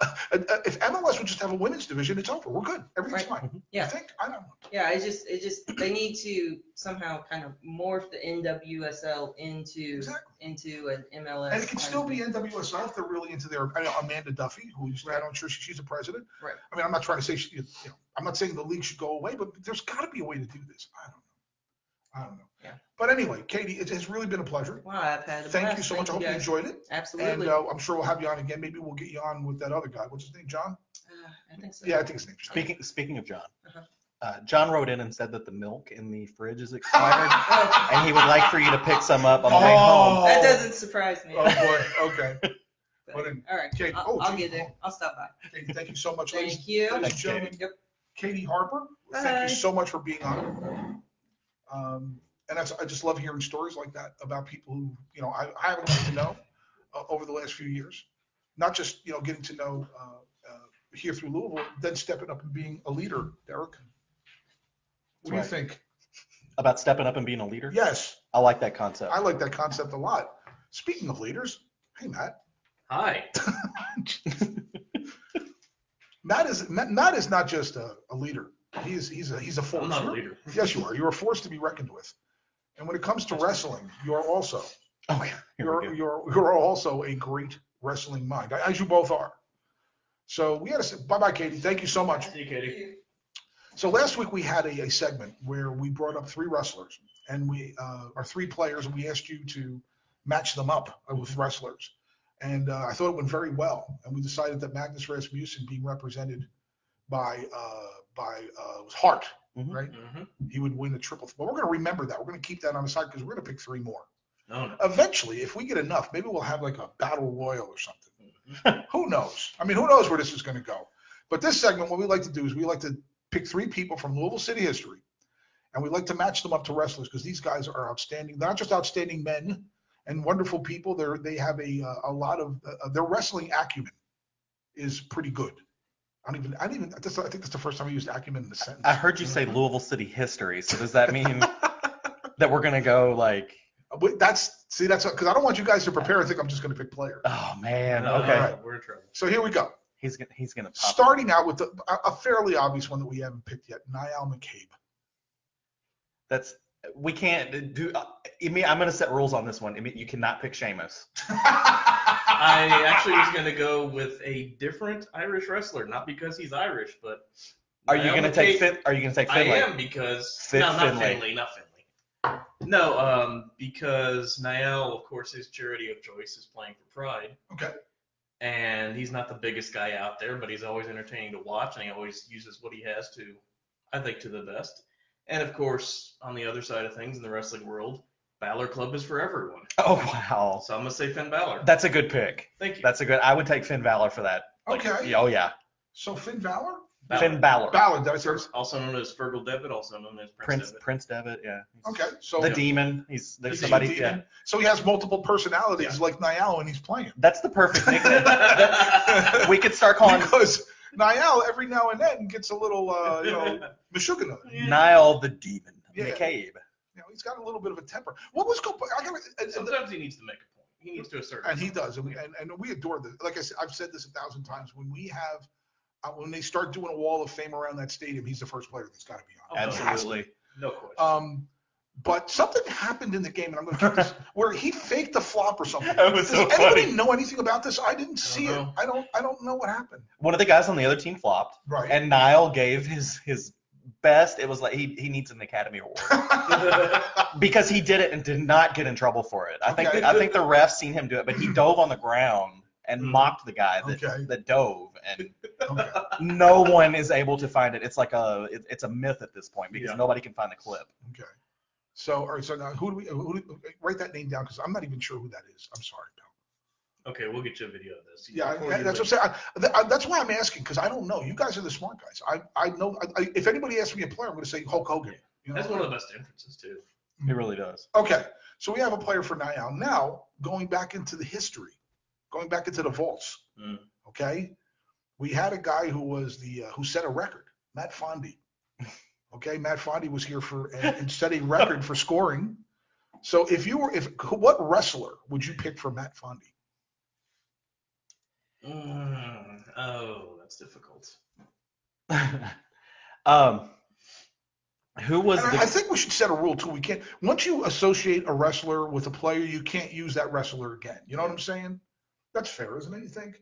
if MLS would just have a women's division, it's over. We're good. Everything's Right. fine. You Yeah. think? I don't. Yeah, it's just it just they need to somehow kind of morph the NWSL into Exactly. into an MLS. And it can still be thing. NWSL if they're really into their I know Amanda Duffy, who's I don't sure she's a president. Right. I mean, I'm not trying to say she, you know, I'm not saying the league should go away, but there's got to be a way to do this. I don't know. I don't know. Yeah. But anyway, Katie, it has really been a pleasure. Wow, I've had a Thank you blast. so much. I hope you guys. enjoyed it. And Absolutely. uh, I'm sure we'll have you on again. Maybe we'll get you on with that other guy. What's his name? John? Uh, I think so. Yeah, I think his name's John. Speaking speaking of John, Uh-huh. uh, John wrote in and said that the milk in the fridge is expired, Oh, and he would like for you to pick some up on the way home. that doesn't surprise me. Oh boy. Okay. But, What an- all right, Kate- I'll, oh, I'll geez, get there. I'll stop by. Katie, thank you so much, ladies, Thank you. ladies and Thanks, gentlemen. Katie. Yep. Katie Harper, thank you so much for being on. Um, and that's, I just love hearing stories like that about people who, you know, I, I haven't gotten to know uh, over the last few years. Not just, you know, getting to know uh, uh, here through Louisville, then stepping up and being a leader, Derrick. What do you think? About stepping up and being a leader. Yes, I like that concept. I like that concept a lot. Speaking of leaders, hey, Matt. Hi. Matt is Matt, Matt is not just a, a leader. He is he's a he's a force. I'm not a leader. Yes, you are. You're a force to be reckoned with. And when it comes to wrestling, you are also oh, yeah. You're you're you're also a great wrestling mind, as you both are. So we had to say bye bye, Katie. Thank you so much. See you, Katie. So last week we had a, a segment where we brought up three wrestlers and we uh, are three players and we asked you to match them up with wrestlers. And uh, I thought it went very well. And we decided that Magnus Rasmussen being represented by uh, by uh, was Hart, Mhm. right? hmm He would win the triple. But we're going to remember that. We're going to keep that on the side because we're going to pick three more. No, no. Eventually, if we get enough, maybe we'll have like a battle royal or something. Mhm. Who knows? I mean, who knows where this is going to go? But this segment, what we like to do is we like to pick three people from Louisville City history, and we like to match them up to wrestlers because these guys are outstanding. They're not just outstanding men and wonderful people. They're they have a uh, a lot of uh, their wrestling acumen is pretty good. I don't even I don't even this, I think that's the first time I used acumen in the sentence. I heard you say Louisville City history. So does that mean that we're gonna go like? But that's see that's because I don't want you guys to prepare and think I'm just going to pick players. Oh man. No, Okay. Alright. We're in trouble. So here we go. He's gonna he's gonna pop. Starting out with the, a, a fairly obvious one that we haven't picked yet, Niall McCabe. That's we can't do. Uh, I mean, I'm gonna set rules on this one. I mean, you cannot pick Sheamus. I actually was going to go with a different Irish wrestler, not because he's Irish, but. Are you gonna take McCabe- Fin? Are you gonna take I am because Fit no, not Finlay. Finley, not Finley. No, um, because Niall, of course, his charity of choice is playing for Pride, okay. and he's not the biggest guy out there, but he's always entertaining to watch, and he always uses what he has to, I think, to the best. And of course, on the other side of things in the wrestling world, Balor Club is for everyone. Oh wow. So I'm gonna say Finn Balor. That's a good pick. Thank you. That's a good. I would take Finn Balor for that. Like, Okay. yeah, Oh yeah. So Finn Balor? Balor. Finn Balor. Balor, did I? Also known as Fergal Devitt, also known as Prince, Prince Devitt. Prince Devitt. Yeah. Okay. So The demon. He's there's He's somebody. the Yeah. demon. so he has multiple personalities like Niall when he's playing. That's the perfect nickname. That- we could start calling because Niall every now and then gets a little, uh, you know, Meshuggah. You Niall the demon. Yeah. McCabe. Know, he's got a little bit of a temper. What was going? I got and, and, Sometimes he needs to make a point. He needs to assert. and he does, and, and, and we adore this. Like I said, I've said this a thousand times. When we have, uh, when they start doing a wall of fame around that stadium, he's the first player that's got to be on. Oh, no. It has to Absolutely. No question. Um, but something happened in the game, and I'm going to keep this, where he faked a flop or something. That was Does so anybody funny. know anything about this? I didn't see it. I don't. I don't know what happened. One of the guys on the other team flopped, Right. and Niall gave his his best. It was like he he needs an Academy Award because he did it and did not get in trouble for it. I think Okay. I think the refs seen him do it, but he dove on the ground and Mhm. mocked the guy that Okay. that dove, and okay. no one is able to find it. It's like a it, it's a myth at this point because Yeah. nobody can find the clip. Okay. So, all right. So now, who do we? Who do, write that name down because I'm not even sure who that is. I'm sorry. Okay, we'll get you a video of this. Yeah, I, that's what I'm saying. I, th- I, that's why I'm asking because I don't know. You guys are the smart guys. I, I know. I, I, if anybody asks me a player, I'm going to say Hulk Hogan. You know? That's one of the best entrances too. It really does. Okay, so we have a player for Niall. Now, going back into the history, going back into the vaults, Mm. okay, we had a guy who was the uh, who set a record, Matt Fondy. Okay, Matt Fondy was here for and, and set a record for scoring So if you were, if what wrestler would you pick for Matt Fondy? Mm, oh, that's difficult. um, who was And the? I, I think we should set a rule too. We can't once you associate a wrestler with a player, you can't use that wrestler again. You know what I'm saying? That's fair, isn't it? You think?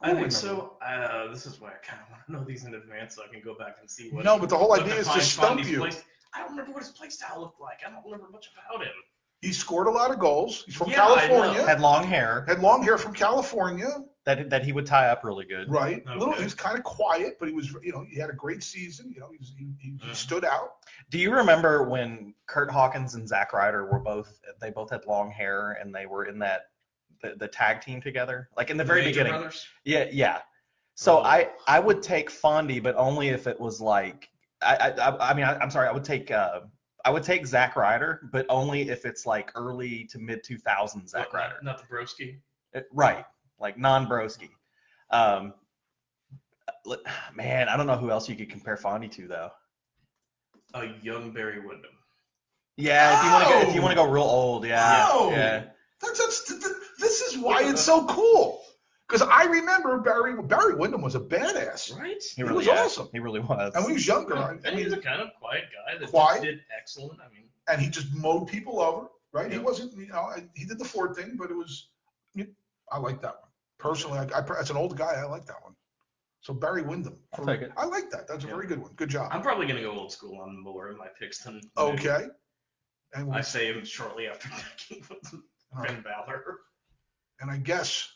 I Who think would so. Uh, this is why I kind of want to know these in advance so I can go back and see what. No, but the whole idea is to stump you. Play, I don't remember what his play style looked like. I don't remember much about him. He scored a lot of goals. He's from Yeah, I know. California. had long hair Had long hair from California, that that he would tie up really good. right? Okay. Little, he was kind of quiet, but he was, you know, he had a great season. You know, he, was, he, he, he Mhm. stood out. Do you remember when Curt Hawkins and Zack Ryder were both? They both had long hair and they were in that the, the tag team together, like in the very Major beginning. Brothers? Yeah, yeah. So Oh. I I would take Fondy, but only if it was like I I, I- I mean I, I'm sorry I would take uh I would take Zack Ryder, but only if it's like early to mid 2000s Zack Ryder. Not, not the broski. Uh, Right, like non-broski. Um, man, I don't know who else you could compare Fondy to though. A young Barry Windham. Yeah, if you want to go if you Oh! want to go real old, yeah, Oh! yeah. That's, that's th- th- this is why it's so cool. Because I remember Barry Barry Windham was a badass, Right? He He was yeah, awesome. He really was. and when he was younger, I, I and he was mean, a kind of quiet guy that Quiet? did excellent. I mean, and he just mowed people over, right? He wasn't, you know, he did the Ford thing, but it was, I like that one personally. I, I, as an old guy, I like that one. So Barry Windham. I'll take it. I like that. That's a Yeah. very good one. Good job. I'm probably gonna go old school on more of my picks than okay. And we, I say him shortly after picking all right. Finn Balor. and I guess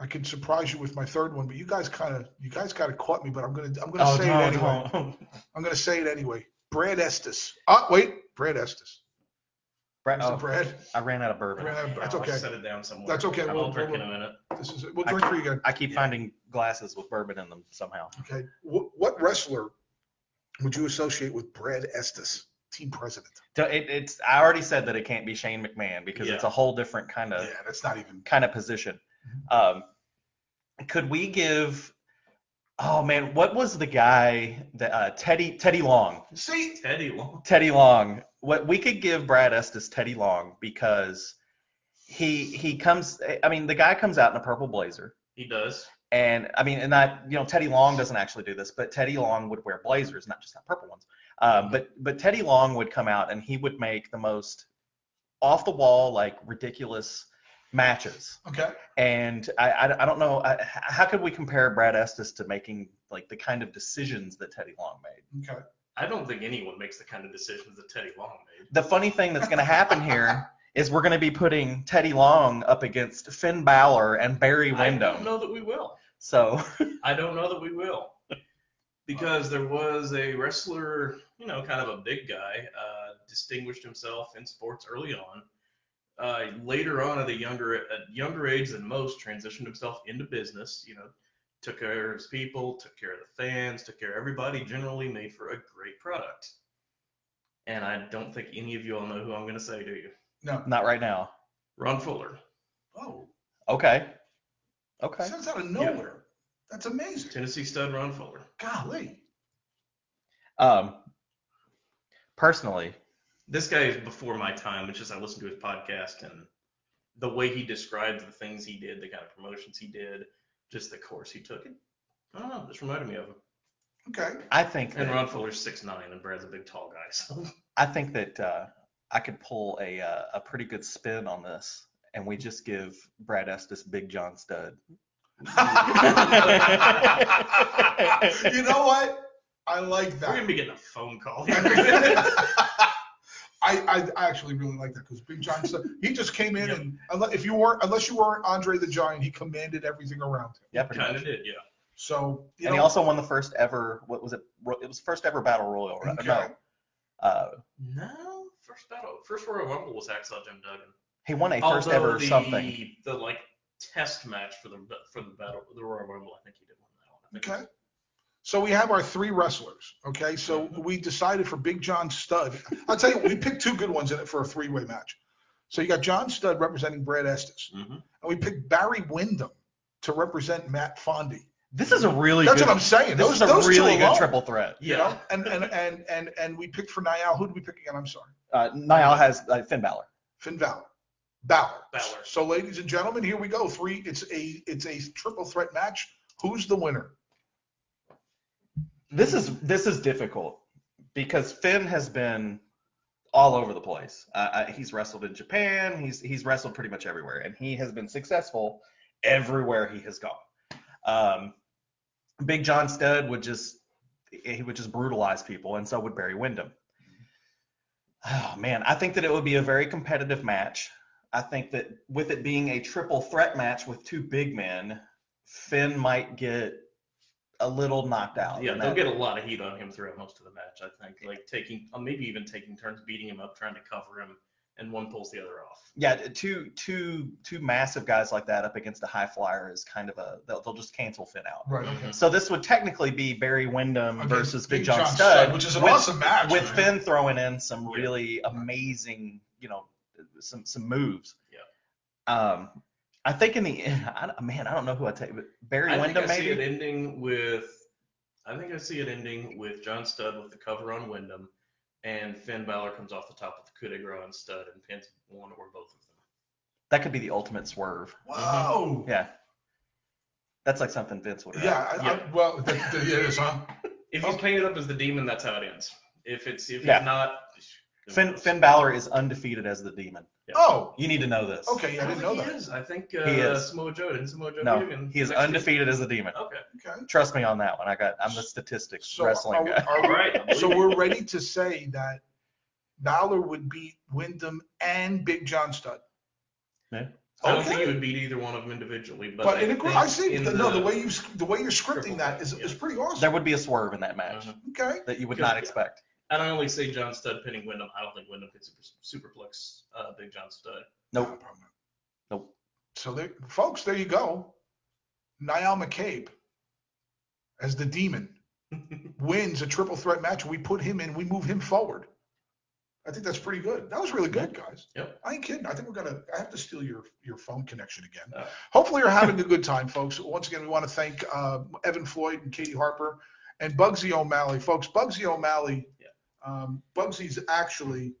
I can surprise you with my third one, but you guys kind of, you guys kind of caught me. But I'm gonna, I'm gonna oh say no, it anyway. no. I'm gonna say it anyway. Brad Estes. Oh wait, Brad Estes. Brad, Mr. oh, Brad. I ran out of bourbon. Brad, that's I'll okay. set it down somewhere. That's okay. I'll We'll- drink we'll- in a minute. This is we'll drink for you again. I keep Yeah. finding glasses with bourbon in them somehow. Okay. What, what wrestler would you associate with Brad Estes, team president? So it, it's I already said that it can't be Shane McMahon because it's Yeah. a whole different kind of yeah, that's not even. kind of position. Um, could we give? Oh man, what was the guy that uh, Teddy Teddy Long? See, Teddy Long. Teddy Long. What we could give Brad Estes Teddy Long because he he comes. I mean, the guy comes out in a purple blazer. He does. And I mean, and that you know, Teddy Long doesn't actually do this, but Teddy Long would wear blazers, not just not purple ones. Um, but but Teddy Long would come out and he would make the most off the wall, like ridiculous matches. okay. And I I, I don't know I, how could we compare Brad Estes to making like the kind of decisions that Teddy Long made. Okay. I don't think anyone makes the kind of decisions that Teddy Long made. The funny thing that's going to happen here is we're going to be putting Teddy Long up against Finn Balor and Barry Windham. I don't know that we will. So I don't know that we will. Because there was a wrestler, you know, kind of a big guy, uh, distinguished himself in sports early on. Uh, later on, at a younger at younger age than most, transitioned himself into business. You know, took care of his people, took care of the fans, took care of everybody. Generally, made for a great product. And I don't think any of you all know who I'm going to say, do you? No. not right now. Ron Fuller, Oh, Okay. Okay. sounds out of nowhere. That's amazing. Tennessee stud Ron Fuller. Golly. Um, personally, this guy is before my time. It's just I listened to his podcast and the way he described the things he did, the kind of promotions he did, just the course he took. It, I don't know. This reminded me of him. Okay. I think And that, Ron Fuller's six nine, and Brad's a big tall guy. So I think that uh, I could pull a uh, a pretty good spin on this, and we just give Brad Estes Big John Studd. you know what? I like that. we're gonna that. be getting a phone call. I, I, I actually really like that because Big John said he just came in and unless if you weren't unless you weren't Andre the Giant, he commanded everything around him. Yeah, kind of did, yeah. So you And he also won the first ever. What was it? It was first ever Battle Royal, right? Okay. No. Uh, No, first battle, first Royal Rumble was Hacksaw Jim Duggan. he won a first Although ever the, something. The like test match for the for the battle, the Royal Rumble, I think he did win that one. I think Okay. So we have our three wrestlers. Okay. So Mm-hmm. we decided for Big John Studd. I'll tell you, we picked two good ones in it for a three-way match. So you got John Studd representing Brad Estes, Mhm. and we picked Barry Windham to represent Matt Fondy. This is a really That's good, what I'm saying. This Those, is a those really good alone, triple threat. You know, and, and and and and we picked for Niall. Who did we pick again? I'm sorry. Uh, Niall has uh, Finn Balor. Finn Balor. Balor. Balor. So, ladies and gentlemen, here we go. Three. It's a it's a triple threat match. Who's the winner? This is this is difficult because Finn has been all over the place. Uh, uh, he's wrestled in Japan. He's he's wrestled pretty much everywhere, and he has been successful everywhere he has gone. Um, Big John Studd would just he would just brutalize people, and so would Barry Windham. Oh man, I think that it would be a very competitive match. I think that with it being a triple threat match with two big men, Finn might get a little knocked out. Yeah, they'll get a lot of heat on him throughout most of the match. I think, like taking, uh, maybe even taking turns beating him up, trying to cover him, and one pulls the other off. Yeah, two two two massive guys like that up against a high flyer is kind of a they'll, they'll just cancel Finn out. Right. okay. So this would technically be Barry Windham Against versus Big, Big John, John Studd, Studd, which is an with, awesome match, with man. Finn throwing in some Yeah. really amazing, you know, some some moves. Yeah. Um, I think in the end, I, don't- man, I don't know who I take, but Barry I think Windham I see it ending with. I think I see it ending with John Studd with the cover on Windham, and Finn Balor comes off the top with the coup de grace on Studd and pins one or both of them. That could be the ultimate swerve. Whoa. Mm-hmm. Yeah. That's like something Vince would. write. Yeah. I, I, well, that, that, it is, huh? If he's Okay. painted up as the demon, that's how it ends. If it's if Yeah. it's not, who Finn knows? Finn Balor is undefeated as the demon. Yeah. Oh. You need to know this. Okay. I I didn't think know he that. is. I think uh, He is. Samoa Joe didn't Samoa Joe No, beat him in he is NXT? undefeated as a demon. Okay. Okay. Trust me on that one. I got I'm the statistics So wrestling are, guy. are All right. I So believe we're ready to say that Balor would beat Windham and Big John Studd. Yeah. I don't Okay. think he would beat either one of them individually, but, But I in a group, think I see. in The, no, the way you the way you're scripting Triple that is, yeah. is pretty awesome. There would be a swerve in that match Mhm. Okay. that you would Because- not yeah. expect. And I only say John Studd pinning Windham. I don't think Windham could super, superplex uh, Big John Studd. Nope. Nope. So there, folks, there you go. Niall McCabe as the demon wins a triple threat match. We put him in. We move him forward. I think that's pretty good. That was really good, guys. Yep. I ain't kidding. I think we're gonna. I have to steal your your phone connection again. Oh. Hopefully, you're having a good time, folks. Once again, we want to thank uh, Evan Floyd and Katie Harper and Bugsy O'Malley, folks. Bugsy O'Malley. Um, Bugsy's actually,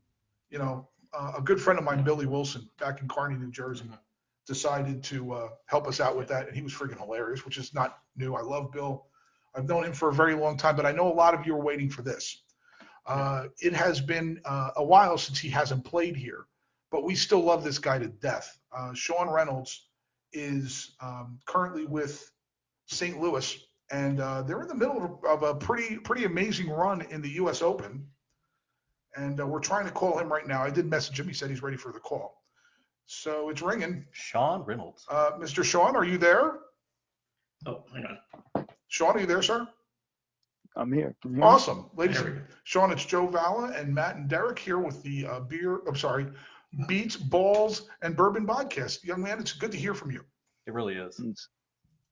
you know, uh, a good friend of mine, Billy Wilson, back in Kearny, New Jersey, Mhm. decided to uh, help us out with that, and he was freaking hilarious, which is not new. I love Bill. I've known him for a very long time, but I know a lot of you are waiting for this. Uh, it has been uh, a while since he hasn't played here, but we still love this guy to death. Uh, Sean Reynolds is um, currently with St. Louis, and uh, they're in the middle of a, pretty pretty amazing run in the U.S. Open. And uh, we're trying to call him right now. I did message him. He said he's ready for the call. So it's ringing. Sean Reynolds. Uh, Mr. Sean, are you there? Oh, hang on. Sean, are you there, sir? I'm here. Can you hear? Awesome. Ladies and go. Sean, it's Joe Vala and Matt and Derrick here with the uh, beer, I'm sorry, Beats, Balls, and Bourbon podcast. Young man, it's good to hear from you. It really is. It's,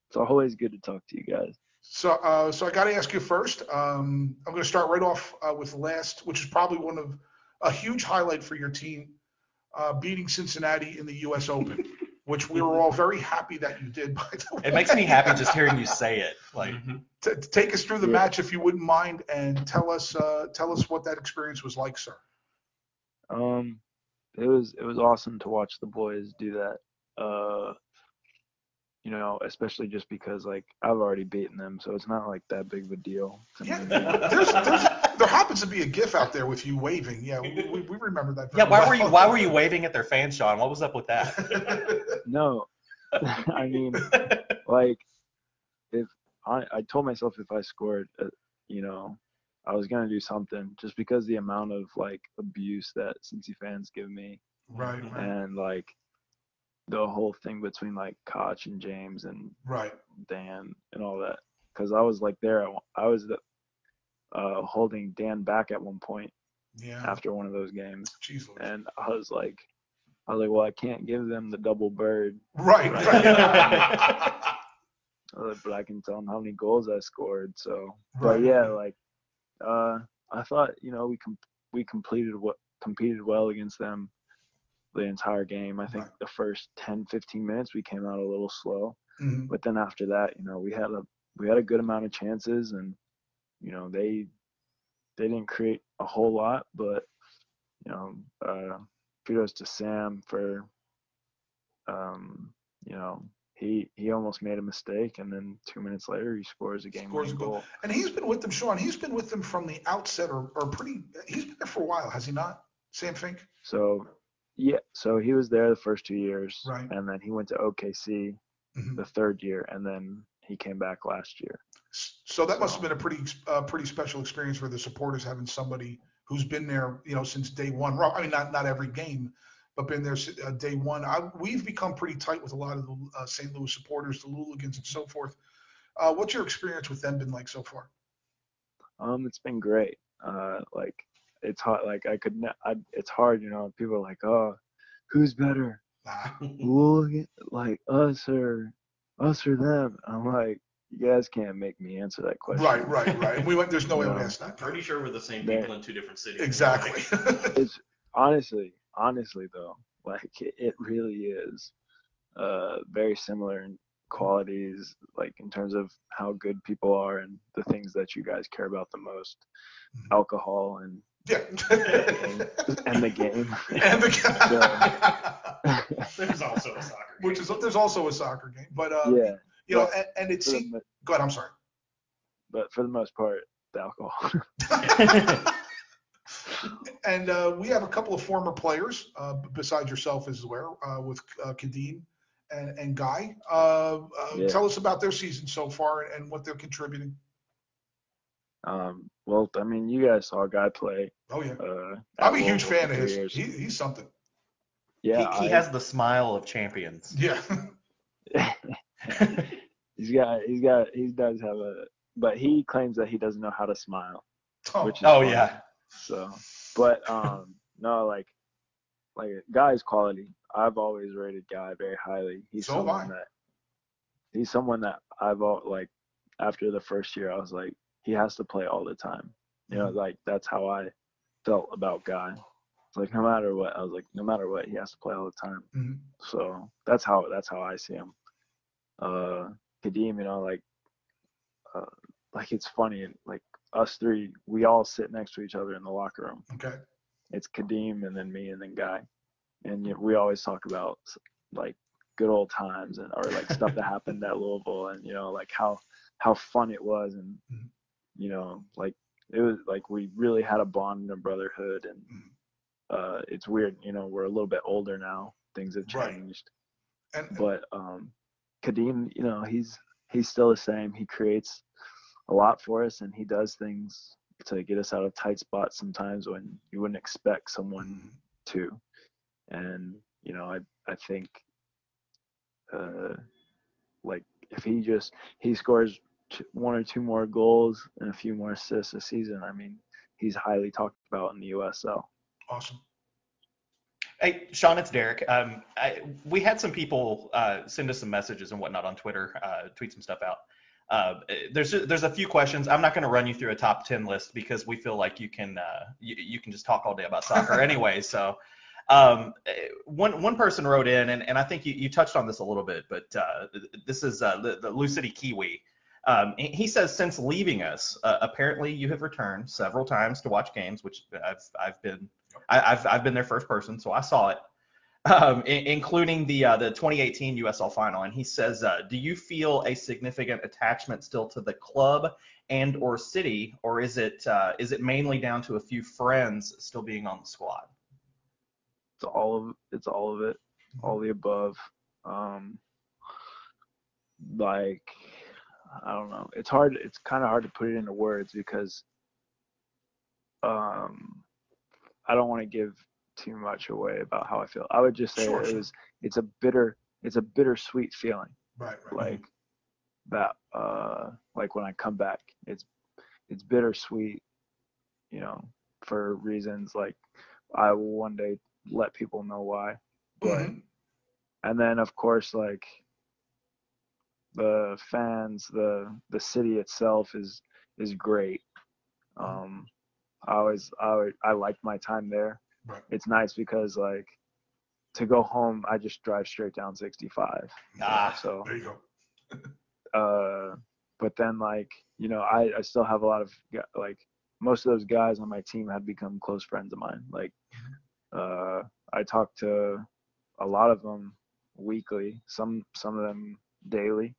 it's always good to talk to you guys. So, uh, so I got to ask you first. Um, I'm going to start right off uh, with last, which is probably one of a huge highlight for your team, uh, beating Cincinnati in the U.S. Open, which we were all very happy that you did. By the way, It makes me happy just hearing you say it. Like Mhm. T- take us through the Yeah. match if you wouldn't mind, and tell us uh, tell us what that experience was like, sir. Um, it was it was awesome to watch the boys do that. You know, especially just because like I've already beaten them, so it's not like that big of a deal. to Yeah, me. there's, there's, there happens to be a GIF out there with you waving. Yeah, we, we, we remember that. Yeah, very why were you why were you waving at their fans, Sean? What was up with that? No, I mean, like if I I told myself if I scored, uh, you know, I was gonna do something just because the amount of like abuse that Cincy fans give me right, right, and like the whole thing between like Koch and James and right. Dan and all that. Because I was like there, I was the, uh, holding Dan back at one point Yeah. after one of those games, Jeez and I was like, I was like, well, I can't give them the double bird, Right, Right. right. I was like, but I can tell them how many goals I scored. So, Right. but yeah, like, uh, I thought you know we com- we completed what competed well against them the entire game. I think Right. the first 10, 15 minutes we came out a little slow. Mhm. but then after that, you know, we had a we had a good amount of chances, and you know they they didn't create a whole lot, but you know, uh, kudos to Sam for um, you know he he almost made a mistake, and then two minutes later he scores a game Scores a goal. goal. And he's been with them, Sean. He's been with them from the outset, or, or pretty. He's been there for a while, has he not? Sam Fink. So yeah, so he was there the first two years, Right. and then he went to OKC Mhm. the third year, and then he came back last year. So that must have been a pretty uh, pretty special experience for the supporters having somebody who's been there, you know, since day one. I mean, not not every game, but been there uh, day one. I, we've become pretty tight with a lot of the uh, St. Louis supporters, the Luligans, and so forth. Uh, what's your experience with them been like so far? Um, it's been great. Uh, like it's hard. Like I could. Ne- I, it's hard, you know. People are like, oh, who's better, Nah. Like us or us or them? I'm like, you guys can't make me answer that question. Right, right, right. And we went. There's no way I would No. ask that. Pretty sure we're the same That- people in two different cities. Exactly. It's honestly, honestly though, like it, it really is. Uh, very similar in qualities, like in terms of how good people are and the things that you guys care about the most, Mhm. alcohol and yeah. and the game. and the game. There's also a soccer. which is there's also a soccer game, but uh, yeah, you know, and, and it for the, seems. Go ahead. I'm sorry. but for the most part, the alcohol. And uh, we have a couple of former players uh, besides yourself as well, uh, with uh, Kadeem and, and Guy. Uh, uh, Yeah. Tell us about their season so far and, and what they're contributing. um, well, I mean, you guys saw a guy play. Oh yeah, Uh, I'm a huge fan of his. He, he's something. yeah, he, he I- has the smile of champions. Yeah. he's got he's got he does have a but he claims that he doesn't know how to smile Oh, which is Oh funny. yeah. so but um no like like guy's quality i've always rated guy very highly he's So have someone I. that he's someone that i've all like after the first year i was like he has to play all the time you know Mhm. like that's how i felt about guy it's like no matter what i was like no matter what he has to play all the time Mhm. so that's how that's how I see him. Uh, Kadeem, you know, like, uh, like it's funny, like us three, we all sit next to each other in the locker room. Okay. It's Kadeem and then me and then Guy, and you know, we always talk about like good old times and or like stuff that happened at Louisville and you know like how how fun it was and Mhm. You know like it was like we really had a bond and a brotherhood and Mhm. uh, it's weird, you know, we're a little bit older now. Things have Right. changed And but um Kadeem, you know, he's he's still the same. He creates a lot for us and he does things to get us out of tight spots sometimes when you wouldn't expect someone Mhm. to. And, you know, I I think uh like if he just he scores one or two more goals and a few more assists a season, I mean, he's highly talked about in the USL. awesome. Hey, Sean, it's Derrick. Um, I, we had some people uh, send us some messages and whatnot on Twitter, uh, tweet some stuff out. Uh, there's there's a few questions. I'm not going to run you through a top ten list because we feel like you can uh, you, you can just talk all day about soccer anyway. So um, one one person wrote in, and, and I think you, you touched on this a little bit, but uh, this is uh, the, the Lou City Kiwi. Um, he says since leaving us, uh, apparently you have returned several times to watch games, which I've I've been I, I've I've been their first person, so I saw it, um, including the uh, the 2018 USL final. And he says, uh, do you feel a significant attachment still to the club and or city, or is it uh, is it mainly down to a few friends still being on the squad? It's all of it's all of it, all the above. Um, like I don't know. It's hard. It's kind of hard to put it into words because um, I don't want to give too much away about how I feel. I would just say Sure, it was. It's a bitter. It's a bittersweet feeling. Right, right. Like that. Uh, like when I come back, it's it's bittersweet. You know, for reasons like I will one day let people know why. But Mhm. and then of course like the fans the the city itself is is great um i always i always, i liked my time there Right. it's nice because like to go home i just drive straight down 65 Ah, so There you go. uh but then like you know I I still have a lot of like most of those guys on my team have become close friends of mine. Like uh, I talk to a lot of them weekly, some some of them daily.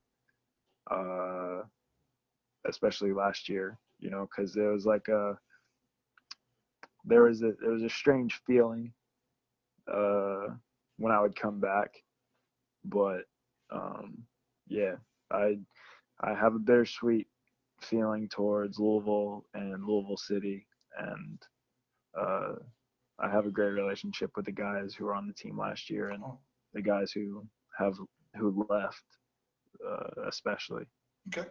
Uh, especially last year, you know, because there was like a there was a there was a strange feeling uh, when I would come back, but um, yeah, I I have a bittersweet feeling towards Louisville and Louisville City, and uh, I have a great relationship with the guys who were on the team last year and the guys who have who left, uh, especially. Okay.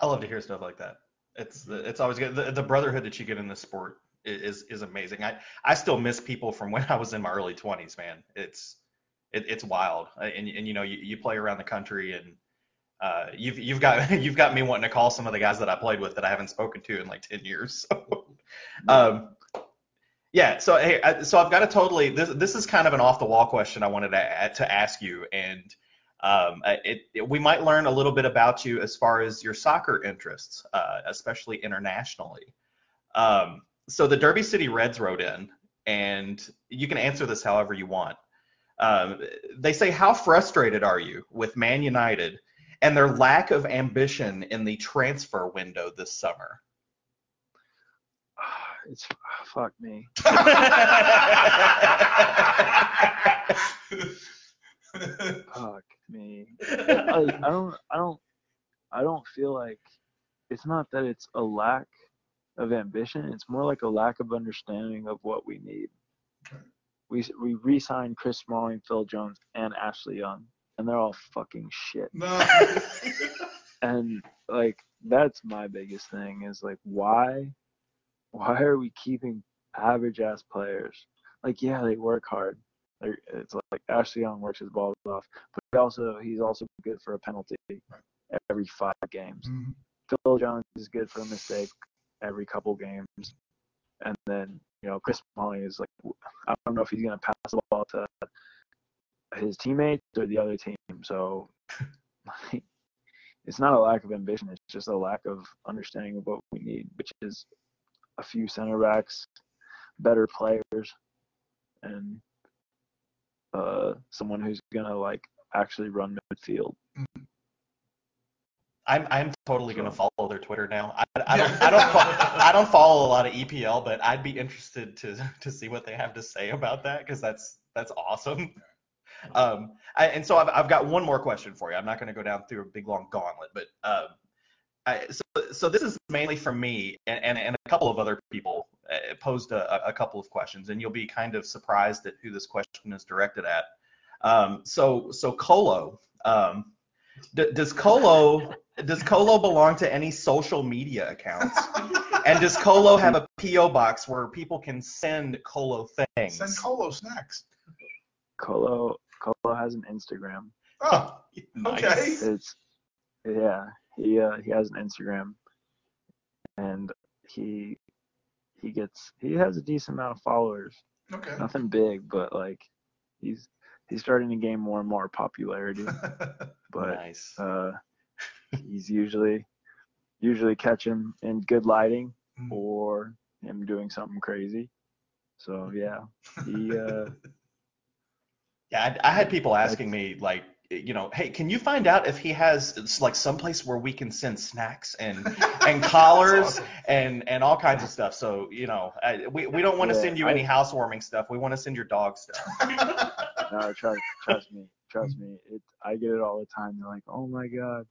I love to hear stuff like that. It's it's always good. The, the brotherhood that you get in this sport is is amazing. I I still miss people from when I was in my early 20s, man. It's it, it's wild. And and you know you, you play around the country and uh, you've you've got you've got me wanting to call some of the guys that I played with that I haven't spoken to in like 10 years. So, um, yeah. So hey, I, so I've got a totally this this is kind of an off the wall question I wanted to add, to ask you and. Um, uh, it, it, we might learn a little bit about you as far as your soccer interests, uh, especially internationally. Um, so the Derby City Reds wrote in, and you can answer this however you want. Um, they say, How frustrated are you with Man United and their lack of ambition in the transfer window this summer? It's fuck me. Fuck me. I, I don't I don't I don't feel like it's not that it's a lack of ambition. It's more like a lack of understanding of what we need. Okay. We we re-signed Chris Smalling, Phil Jones, and Ashley Young, and they're all fucking shit. no. And like that's my biggest thing is like why why are we keeping average ass players? Like yeah, they work hard. It's like Ashley Young works his balls off, but he also he's also good for a penalty every five games. Mhm. Phil Jones is good for a mistake every couple games, and then you know Chris Smalling is like I don't know if he's gonna pass the ball to his teammates or the other team. So like, it's not a lack of ambition; it's just a lack of understanding of what we need, which is a few center backs, better players, and uh, someone who's gonna like actually run midfield. I'm I'm totally gonna follow their Twitter now. I, I Yeah. don't I don't fo- I don't follow a lot of EPL, but I'd be interested to to see what they have to say about that because that's that's awesome. Um, I, and so I've I've got one more question for you. I'm not gonna go down through a big long gauntlet, but um, I, so so this is mainly from me and and, and a couple of other people posed a, a couple of questions, and you'll be kind of surprised at who this question is directed at. Um, so so Colo. Um, D- does Colo does Colo belong to any social media accounts? And does Colo have a PO box where people can send Colo things? Send Colo snacks. Colo Colo has an Instagram. Oh, okay. It's yeah, he uh, he has an Instagram, and he he gets he has a decent amount of followers. okay. Nothing big, but like he's he's starting to gain more and more popularity. But nice. uh, he's usually usually catch him in good lighting Mm. or him doing something crazy. So yeah, he uh, Yeah, I, I had people asking me like, you know, hey, can you find out if he has it's like someplace where we can send snacks and and collars awesome. and and all kinds of stuff. So you know, I, we we don't want to Yeah, send you I- any housewarming stuff. We want to send your dog stuff. no, trust trust me, trust me. It I get it all the time. They're like, oh my god,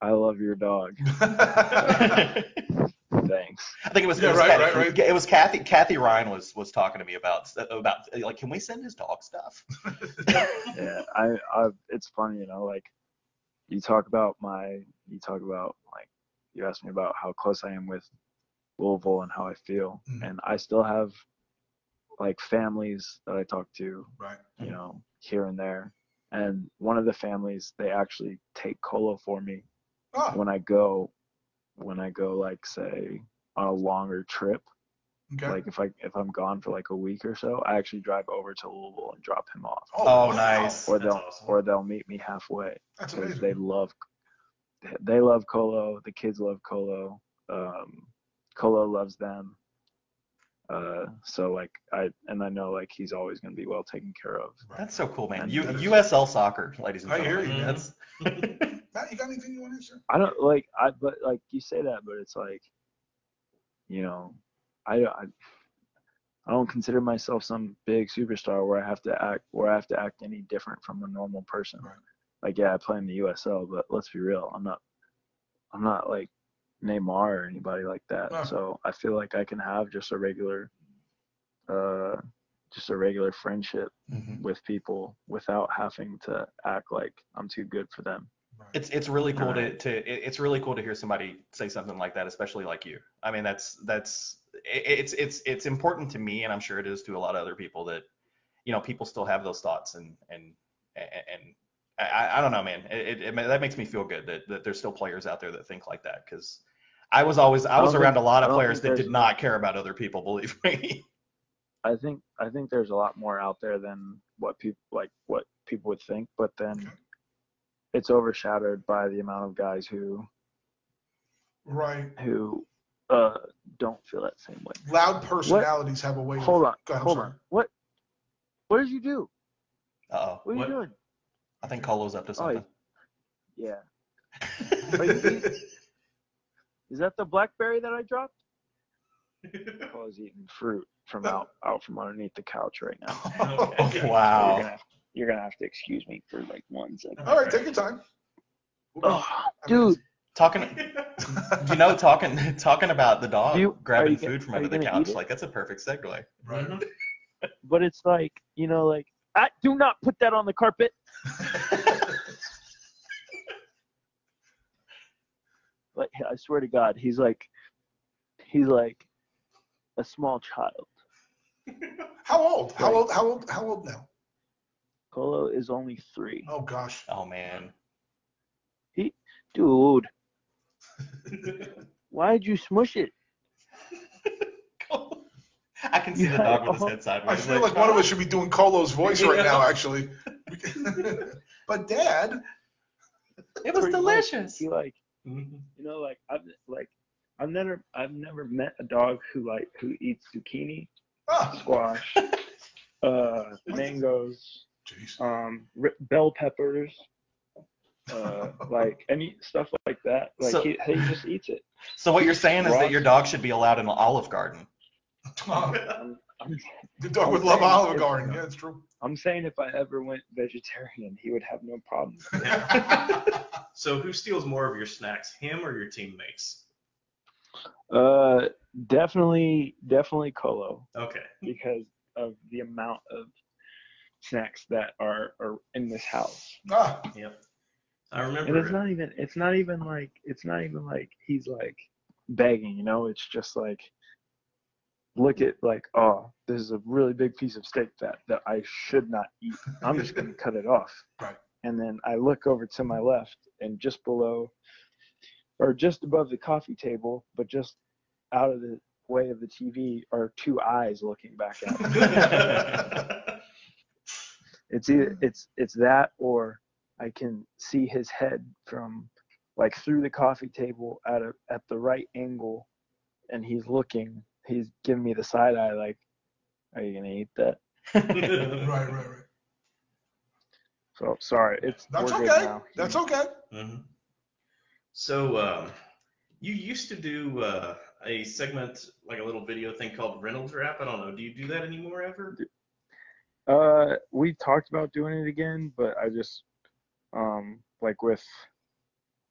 I love your dog. Thanks. I think it was, Yeah, it was, right, Kathy, right, right. it was Kathy Kathy Ryan was was talking to me about about like can we send his dog stuff? yeah, I, I, it's funny, you know, like you talk about my, you talk about like, you asked me about how close I am with Louisville and how I feel, Mhm. and I still have like families that I talk to, right. you know, here and there, and one of the families they actually take Colo for me Oh, when I go, when I go like say on a longer trip, okay. like if I if I'm gone for like a week or so, I actually drive over to Louisville and drop him off Oh, wow. nice. or they'll awesome. or they'll meet me halfway That's amazing. they love they love Colo. The kids love Colo. Um, Colo loves them. Uh, so like I and I know like he's always gonna be well taken care of. That's so cool, man. And U- USL soccer, ladies and gentlemen. I hear gentlemen. you, man. That's Matt, you got anything you want to answer? I don't like I but like you say that, but it's like, you know, I I I don't consider myself some big superstar where I have to act where I have to act any different from a normal person. Right. Like yeah, I play in the USL, but let's be real, I'm not I'm not like Neymar or anybody like that. No. So I feel like I can have just a regular uh just a regular friendship Mhm. with people without having to act like I'm too good for them. It's it's really cool to, Right. to it- it's really cool to hear somebody say something like that, especially like you. I mean, that's that's it's it's it's important to me, and I'm sure it is to a lot of other people that you know people still have those thoughts, and and and I, I don't know, man. It, it, it that makes me feel good that, that there's still players out there that think like that because I was always I I was don't around think- a lot of players that did not care about other people. Believe me. I think I think there's a lot more out there than what people like what people would think, but then Okay. It's overshadowed by the amount of guys who Right. who uh don't feel that same way. Loud personalities have a way. Hold of, on, Go ahead, hold sorry. on. What what did you do? Uh oh. What are What? you doing? I think Colo's up to something. Yeah. You- Is that the blackberry that I dropped? I was eating fruit from out out from underneath the couch right now. Okay. So wow. You're gonna, have to excuse me for like one second. All right, take your time. Oh, dude, Talking, you know, talking talking about the dog you- grabbing you gonna- food from under the couch, like that's a perfect segue. Right. Mm-hmm. but it's like you know, like I do not put that on the carpet. Like I swear to God, he's like, he's like a small child. How old? How old? How old? How old now? Colo is only three. Oh gosh. Oh man. He, Dude, why'd you smush it? I can see You the dog with his head sideways. I feel like one of us should be doing Colo's voice right now, actually. but Dad, It was Pretty much. delicious. He like, Mhm. you know, like I've like, I've never, I've never met a dog who like who eats zucchini, ah, squash, uh, mangoes, jeez. um, ri- bell peppers, uh, like any stuff like that. Like So- he, he just eats it. So what you're saying is that your dog should be allowed in the Olive Garden. Oh, I'm, I'm, the dog would I'm love saying Olive if- Garden. Yeah, it's true. I'm saying if I ever went vegetarian, he would have no problem. So who steals more of your snacks, him or your teammates? Uh, definitely, definitely Colo Okay. because of the amount of snacks that are, are in this house. ah, Yep. I remember. And remember. it's not even it's not even like it's not even like he's like begging, you know, it's just like look at like, oh, this is a really big piece of steak that that I should not eat. I'm just gonna cut it off. Right. And then I look over to my left and just below or just above the coffee table, but just out of the way of the TV are two eyes looking back at me. It's either it's it's that or I can see his head from like through the coffee table at a at the right angle and he's looking he's giving me the side eye like are you gonna eat that right, right, right. so sorry it's That's okay. now. That's okay. hmm So um, you used to do uh, a segment, like a little video thing called Reynolds Rap. I don't know. Do you do that anymore ever? Uh we talked about doing it again but i just um like with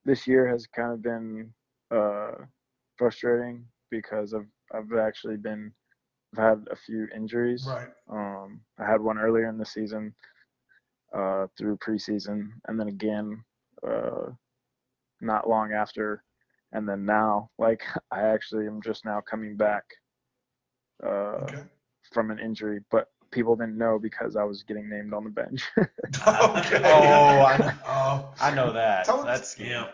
this year has kind of been uh frustrating because i've i've actually been i've had a few injuries Right. Um, I had one earlier in the season uh, through preseason, and then again uh, not long after, and then now, like I actually am just now coming back uh, Okay. from an injury, but people didn't know because I was getting named on the bench. okay. Oh, I, Oh, I know that. Tell us- That's scary. Yeah,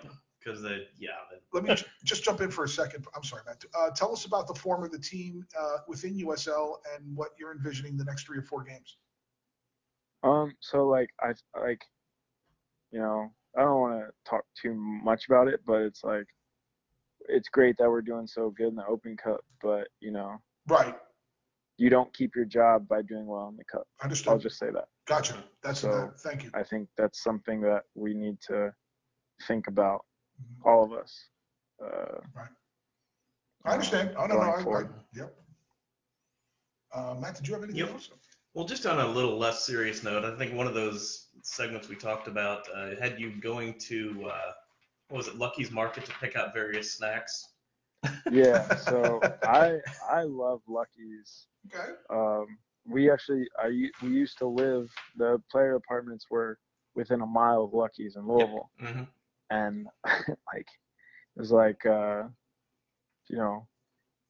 because they, yeah, they, let me j- just jump in for a second. I'm sorry, Matt. Uh, tell us about the form of the team uh, within USL and what you're envisioning the next three or four games. um, so like I like, you know, I don't want to talk too much about it, but it's like it's great that we're doing so good in the Open Cup, but you know, Right. You don't keep your job by doing well in the Cup. I'll just say that. Gotcha. That's So- that. Thank you. I think that's something that we need to think about, Mhm. all of us. Uh, I understand. Oh, no, no, going I, I, forward. yep. Uh, Matt, did you have anything Yep. else? Well, just on a little less serious note, I think one of those segments we talked about uh, had you going to uh, what was it, Lucky's Market to pick out various snacks. Yeah, so I I love Lucky's. Okay. Um, we actually I we used to live the player apartments were within a mile of Lucky's in Louisville, hmm and like it was like uh, you know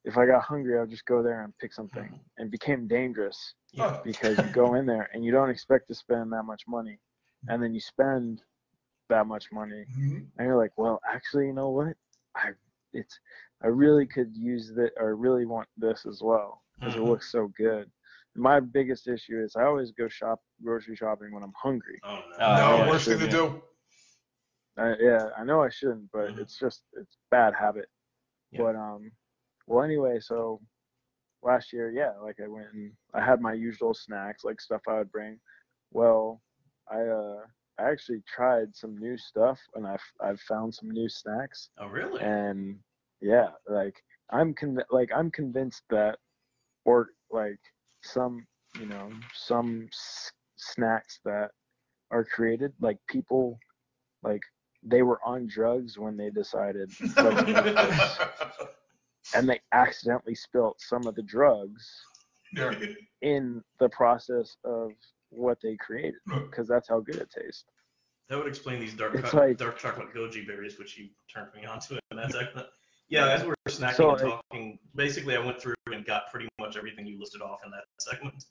if I got hungry I'd just go there and pick something, and it became dangerous Oh, because you go in there and you don't expect to spend that much money, and then you spend that much money, mhm. and you're like, well, actually, you know what? I it's I really could use that or really want this as well because Mhm. it looks so good. My biggest issue is I always go shop grocery shopping when I'm hungry. Oh no. Uh, no, yeah, worst thing to do. I, yeah, I know I shouldn't, but Mhm. it's just it's bad habit. Yeah. But um, well, anyway, so last year, yeah, like I went and I had my usual snacks, like stuff I would bring. Well, I uh I actually tried some new stuff and I've I've found some new snacks Oh really? and yeah, like I'm conv- like I'm convinced that or like some you know some s- snacks that are created like people like they were on drugs when they decided let's make this and they accidentally spilt some of the drugs Yeah. in the process of what they created because that's how good it tastes. That would explain these dark co- like- dark chocolate goji berries, which you turned me onto in that segment. Yeah, as we were snacking So, and talking, basically I went through and got pretty much everything you listed off in that segment.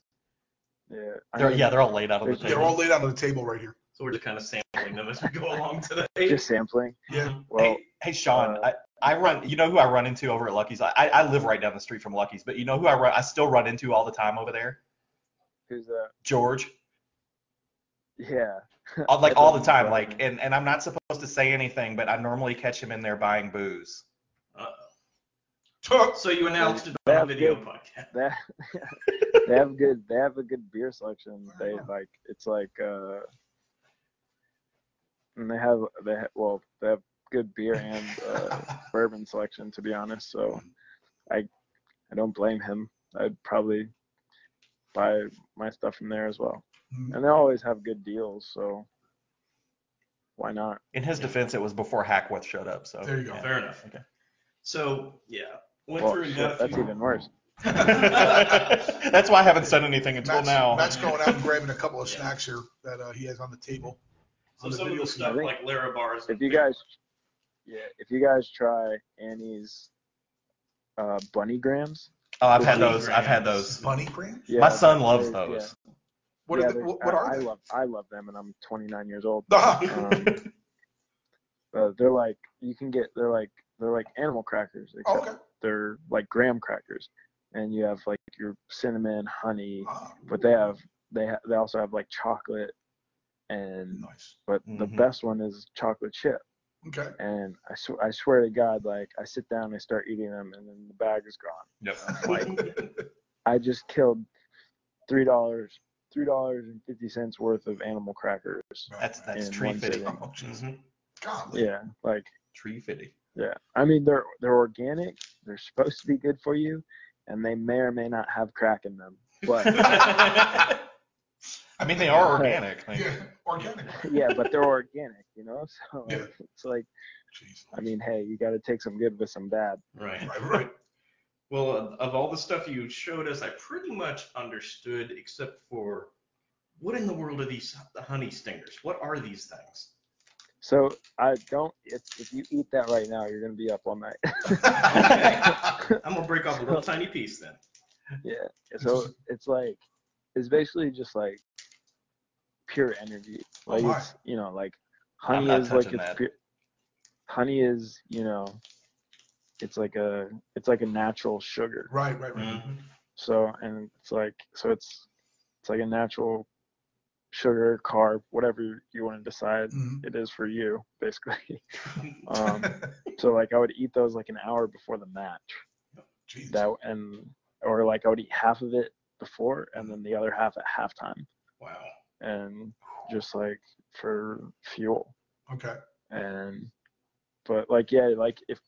Yeah, They're, mean, yeah, they're all laid out on the They're They're all laid out on the table right here. So we're just kind of sampling them as we go along today. just sampling. Yeah. Mhm. Well, hey, hey, Sean, uh, I, I run. You know who I run into over at Lucky's? I, I live right down the street from Lucky's, but you know who I run? I still run into all the time over there. who's that? George, Yeah. Like all the time. Like, and and I'm not supposed to say anything, but I normally catch him in there buying booze. Uh-oh. So you announced it on a video good. podcast. that they have good they have a good beer selection they like it's like uh and they have they have, well they have good beer and uh, bourbon selection to be honest so i i don't blame him i'd probably buy my stuff from there as well Mhm. and they always have good deals so why not In his defense, it was before Hackworth showed up. So There you go. yeah. Fair enough. Okay. So yeah, went well through and shit, got a that's few. even worse That's why I haven't said anything until Matt's, now. Matt's going out and grabbing a couple of Yeah. snacks here that uh, he has on the table. So on the some of the stuff think like Lara bars. if you guys yeah if you guys try annie's uh Bunny Grahams Oh, I've had Bunny those. I've had those. Bunny brand? yeah My son they're- loves yeah. those. What, yeah, are they, what, what are I, they? I love I love them, and I'm 29 years old. Ah, Um, uh, they're like you can get they're like they're like animal crackers, except okay. They're like graham crackers, and you have like your cinnamon, honey, Ah, but they have they ha- they also have like chocolate, and nice. but the Mhm. best one is chocolate chip. Okay. And I sw- I swear to God, like I sit down and I start eating them, and then the bag is gone. Yep. Like I just killed three dollars three dollars and fifty cents worth of animal crackers. That's that's tree one fitty. sitting. Jeez. Mhm. Yeah, like Tree fitty. Yeah. I mean they're they're organic. They're supposed to be good for you, and they may or may not have crack in them. But I mean, they are organic. Like, Yeah, organic. yeah, but they're organic, you know. So Yeah. it's like Jeez. I mean, hey, you got to take some good with some bad. Right. Right, right. Well, of- of all the stuff you showed us, I pretty much understood, except for what in the world are these honey stingers? What are these things? So I don't. If if you eat that right now, you're gonna be up all night. I'm gonna break off a little tiny piece then. Yeah. So it's like it's basically just like pure energy. Oh Like it's you know like honey is like it's that. pure. Honey is you know, it's like a it's like a natural sugar. Right, right, right. Mhm. So and it's like so it's it's like a natural sugar, carb, whatever you want to decide Mhm. it is for you, basically. um, so like I would eat those like an hour before the match. Jeez. That and or like I would eat half of it before and then the other half at halftime, Wow. and just like for fuel. okay. and but like yeah like if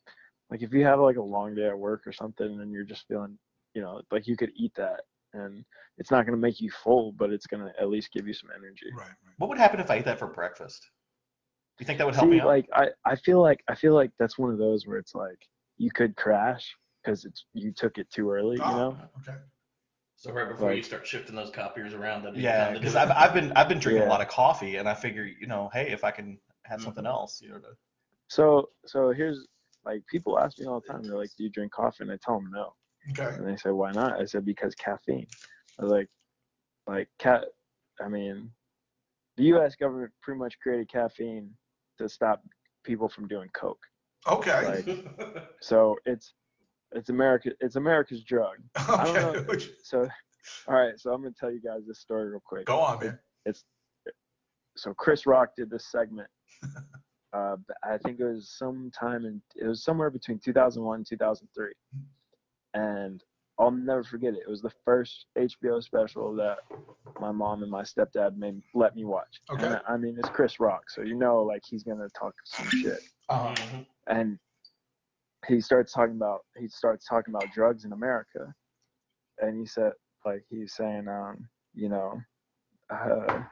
like if you have like a long day at work or something and you're just feeling you know like you could eat that and it's not going to make you full but it's going to at least give you some energy Right. right. What would happen if I ate that for breakfast? Do you think that would help me out? like i i feel like i feel like that's one of those where it's like you could crash because it's you took it too early you Ah, know Okay. So right before you start shifting those copiers around, that'd be yeah, the time to because. I've, I've been I've been drinking a lot of coffee, and I figure you know, hey, if I can have something Mhm. else, you know, to, so so here's like people ask me all the time they're like do you drink coffee and i tell them no Okay. And they said, why not? I said, because caffeine. I was like, like cat. I mean, the U.S. government pretty much created caffeine to stop people from doing coke. Okay. Like, so it's it's America. It's America's drug. I don't know. So, all right. So I'm gonna tell you guys this story real quick. Go on, man. It's So Chris Rock did this segment. Uh, I think it was sometime in it was somewhere between 2001 and 2003, and I'll never forget it. It was the first HBO special that my mom and my stepdad made let me watch. Okay. And I, I mean, it's Chris Rock, so you know, like he's gonna talk some shit. Uh-huh. Mhm. And he starts talking about he starts talking about drugs in America, and he said like he's saying, um, you know, uh,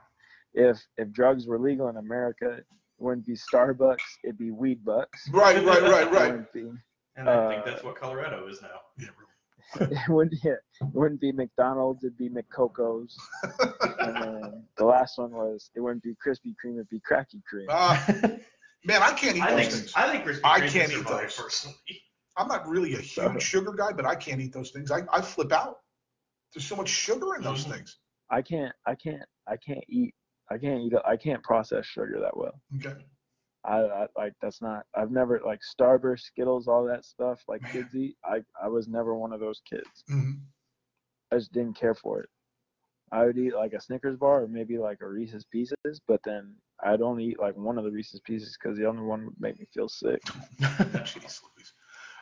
if if drugs were legal in America, it wouldn't be Starbucks, it'd be Weed Bucks. Right, right, right, It right. wouldn't be And I think Uh, that's what Colorado is now. Yeah, really. it wouldn't yeah, it wouldn't be McDonald's, it'd be McCoco's. and then the last one was it wouldn't be Krispy Kreme, it'd be Cracky Kreme. Ah, man, I can't eat I those think things. I think Krispy Kreme I can't can eat those. personally. I'm not really a So- huge sugar guy, but I can't eat those things. I, I flip out. There's so much sugar in those Mhm. things. I can't I can't I can't eat I can't eat I can't process sugar that well. Okay. I, I like that's not I've never like Starburst, Skittles, all that stuff like Man. kids eat. I I was never one of those kids. hmm I just didn't care for it. I would eat like a Snickers bar or maybe like a Reese's Pieces, but then I'd only eat like one of the Reese's Pieces because the other one would make me feel sick. Jeez Louise.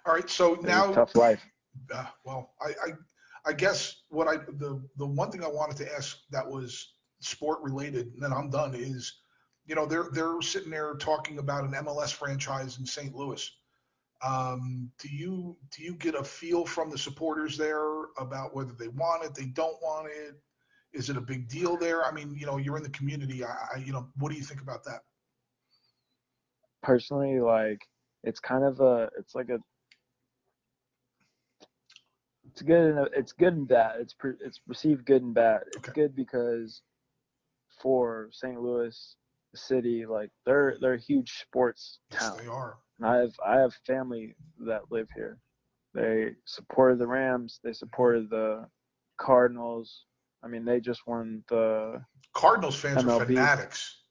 All right, so It now, tough life. uh, well, I, I, I guess what I the the one thing I wanted to ask that was sport related, and then I'm done is, you know, they're they're sitting there talking about an MLS franchise in St. Louis. Um, do you do you get a feel from the supporters there about whether they want it, they don't want it? Is it a big deal there? I mean, you know, you're in the community. I, I you know, what do you think about that? Personally, like it's kind of a it's like a it's good and it's good and bad. It's per, it's received good and bad. It's Okay. good because for St. Louis City, like they're they're a huge sports town. Yes, town. they are. And I have I have family that live here. They supported the Rams. They supported the Cardinals. I mean, they just won the Cardinals fans are fanatics.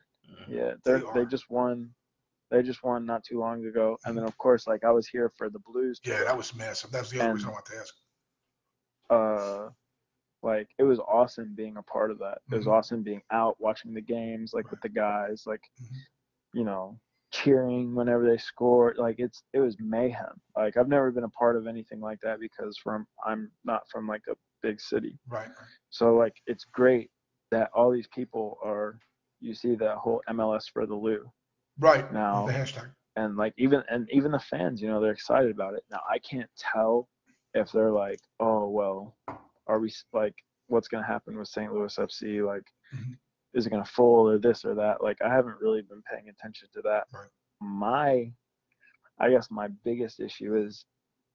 yeah. They They they just won. They just won not too long ago. And then of course, like I was here for the Blues. Yeah, that was massive. That's the other And- reason I wanted to ask. uh like it was awesome being a part of that. It was Mhm. awesome being out watching the games like with the guys like Mhm. you know cheering whenever they scored like it's it was mayhem. Like I've never been a part of anything like that because from I'm not from like a big city. Right. right. So like it's great that all these people are you see that whole MLS for the Lou Right. now The hashtag. and like even and even the fans you know they're excited about it now i can't tell if they're like oh well are we like what's going to happen with st louis fc like Mhm. is it going to fold or this or that like i haven't really been paying attention to that Right. my i guess my biggest issue is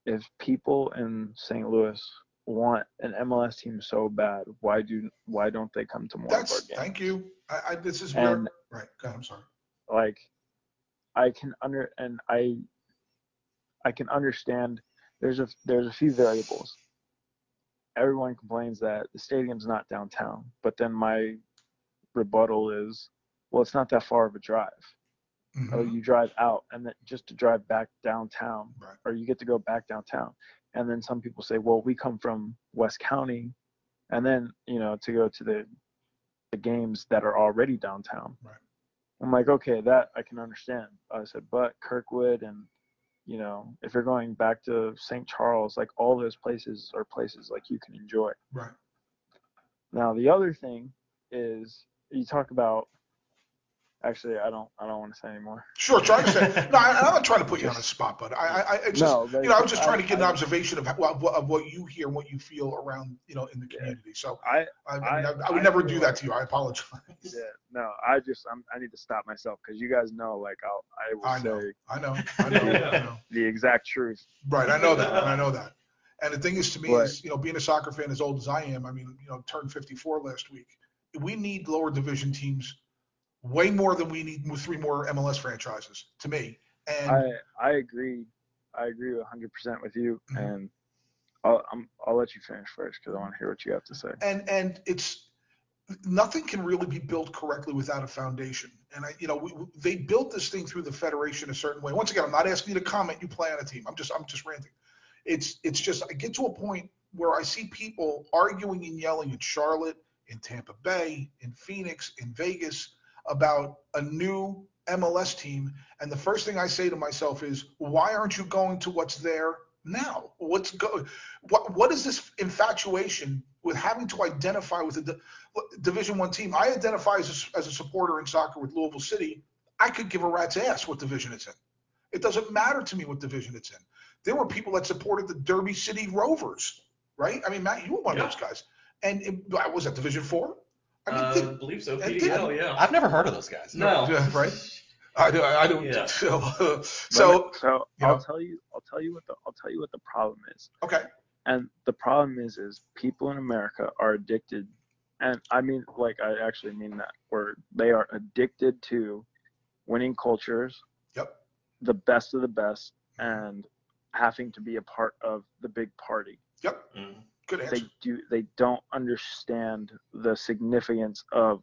if people in st louis want an mls team so bad why do why don't they come to more That's of our games thank you. I, I this is where right. Go ahead, I'm sorry. like I can under and I I can understand there's a there's a few variables. Everyone complains that the stadium's not downtown, but then my rebuttal is, well, it's not that far of a drive. Mhm. Oh, you drive out and then just to drive back downtown, Right. or you get to go back downtown. And then some people say, well, we come from West County, and then you know to go to the the games that are already downtown. Right. I'm like, okay, that I can understand. I said, but Kirkwood and you know, if you're going back to St. Charles, like all those places are places like you can enjoy. Right. Now the other thing is you talk about actually I don't I don't want to say anymore. Sure, trying to say. No, I, I'm not trying to put you on the spot, but I, I, I just, no, you know, I was just trying to get an observation of, how- of, what- of what you hear and what you feel around, you know, in the Yeah. community. So I I, I, mean, I- I, I would I never feel do that to you. I apologize. yeah, no, I just I'm, I need to stop myself because you guys know like I'll I will I know, say I know, I know, I know. the exact truth. Right, I know that, and I know that. And the thing is, to me, But- is you know, being a soccer fan as old as I am, I mean, you know, turned 54 last week. We need lower division teams way more than we need with three more MLS franchises. To me, and I I agree. I agree 100% with you, Mhm. and I'll I'm, I'll let you finish first because I want to hear what you have to say. and and it's nothing can really be built correctly without a foundation. And I, you know, we, we- they built this thing through the federation a certain way. Once again, I'm not asking you to comment. You play on a team. I'm just I'm just ranting. It's it's just I get to a point where I see people arguing and yelling in Charlotte, in Tampa Bay, in Phoenix, in Vegas about a new MLS team, and the first thing I say to myself is, why aren't you going to what's there now? What's go? What what is this infatuation with having to identify with a di- Division One team? I identify as a, as a supporter in soccer with Louisville City. I could give a rat's ass what division it's in. It doesn't matter to me what division it's in. There were people that supported the Derby City Rovers, right? I mean, Matt, you were one Yeah. of those guys. And it, was at Division Four? I mean, Uh, did- I believe so. and PDL, yeah. I've never heard of those guys. No. Yeah, right. I do. I don't. Yeah. So, so so I'll know. tell you I'll tell you what the I'll tell you what the problem is. okay. And the problem is is people in America are addicted and I mean like I actually mean that word. They are addicted to winning cultures, Yep. the best of the best and having to be a part of the big party. Yep. Mhm. Good answer. They do they don't understand the significance of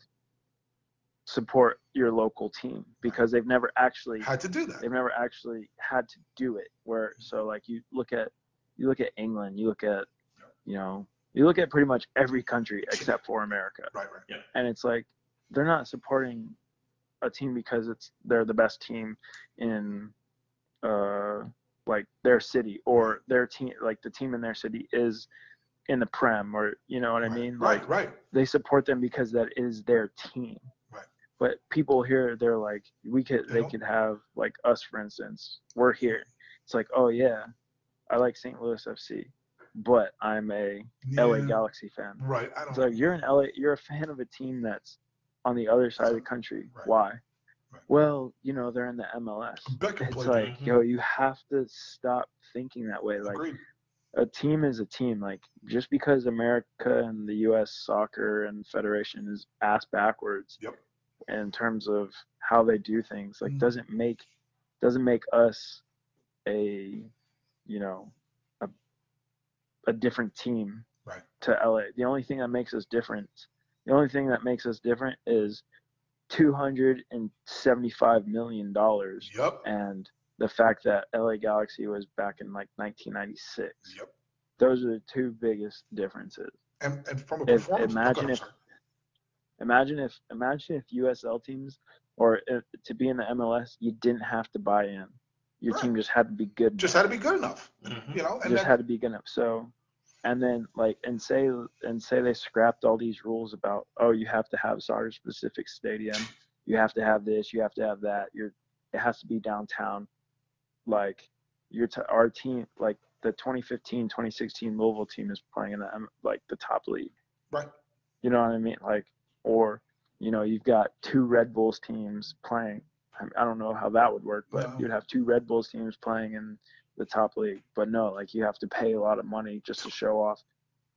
support your local team because they've never actually Had to do that. they've never actually had to do it where so like you look at you look at england you look at you know you look at pretty much every country except for america Right. Right. Yeah. and it's like they're not supporting a team because it's they're the best team in uh like their city or their team like the team in their city is in the prem or you know what i mean Right. like Right. they support them because that is their team. Right. But people here, they're like, we could, They they could have like us, for instance. We're here. It's like, oh yeah, I like St. Louis FC, but I'm a LA Galaxy fan. Right. I don't. like you're an LA, you're a fan of a team that's on the other side of the country. Right. Why? Right. Well, you know, they're in the MLS. Beckham It's like, yo, you have to stop thinking that way. Like, Agreed. A team is a team. Like just because America and the U.S. Soccer and Federation is ass backwards Yep. in terms of how they do things, like Mm. doesn't make doesn't make us a you know a a different team Right. to LA. The only thing that makes us different, the only thing that makes us different is two hundred and seventy-five million dollars Yep. and the fact that LA Galaxy was back in like 1996. Yep. Those are the two biggest differences. And and from a If- performance. imagine if- Imagine if imagine if USL teams or if, to be in the MLS, you didn't have to buy in. Your Right. team just had to be good. just enough. had to be good enough. Mhm. You know. And just then, had to be good enough. So, and then like and say and say they scrapped all these rules about oh you have to have a soccer specific stadium, you have to have this, you have to have that. You're it has to be downtown. Like your t- our team like the 2015 2016 Louisville team is playing in the like the top league. Right. You know what I mean? Like or you know you've got two Red Bulls teams playing. I, don't know how that would work, but No. you'd have two Red Bulls teams playing in the top league. But no, like you have to pay a lot of money just to show off.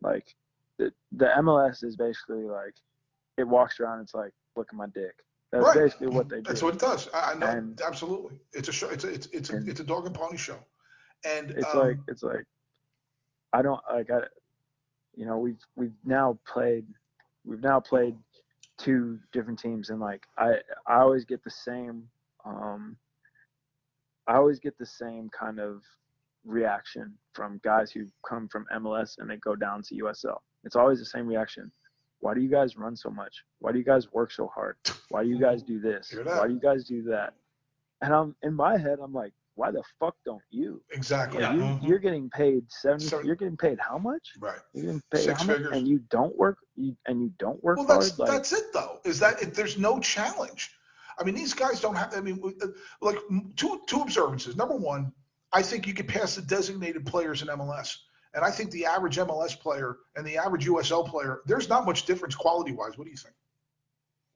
Like the the MLS is basically like it walks around. It's like look at my dick. That's Right. basically what they do. That's what it does. I, I know. And- absolutely. It's a show. It's a, it's it's a, it's a dog and pony show. And it's um, like it's like I don't like I you know we've we've now played we've now played two different teams and like I I always get the same um I always get the same kind of reaction from guys who come from MLS and they go down to USL. It's always the same reaction. Why do you guys run so much? Why do you guys work so hard? Why do you guys do this? Why do you guys do that? And I'm in my head, I'm like, why the fuck don't you? Exactly. Yeah. You, Mhm. You're getting paid seventy. So- you're getting paid how much? Right. You're getting paid Six how much? figures. And you don't work. You and you don't work Well, that's hard. Like that's it though. Is that it, there's no challenge. I mean, these guys don't have. I mean, uh, like two two observances. Number one, I think you could pass the designated players in MLS, and I think the average MLS player and the average USL player, there's not much difference quality wise. What do you think?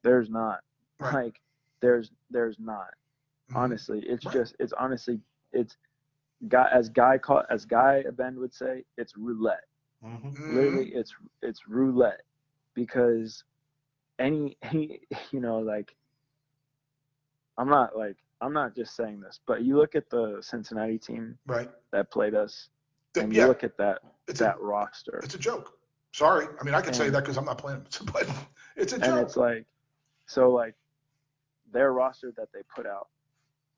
there's not. Right. Like there's there's not. Mhm. Honestly, it's Right. just it's honestly it's guy as guy call as guy Ben would say it's roulette. Mhm. Mhm. literally it's it's roulette because any any you know like i'm not like i'm not just saying this but you look at the cincinnati team Right. that played us Th- and you yeah, look at that it's a that roster it's a joke. Sorry. I mean, I can say And- that because I'm not playing, but it's a joke. and it's like so like their roster that they put out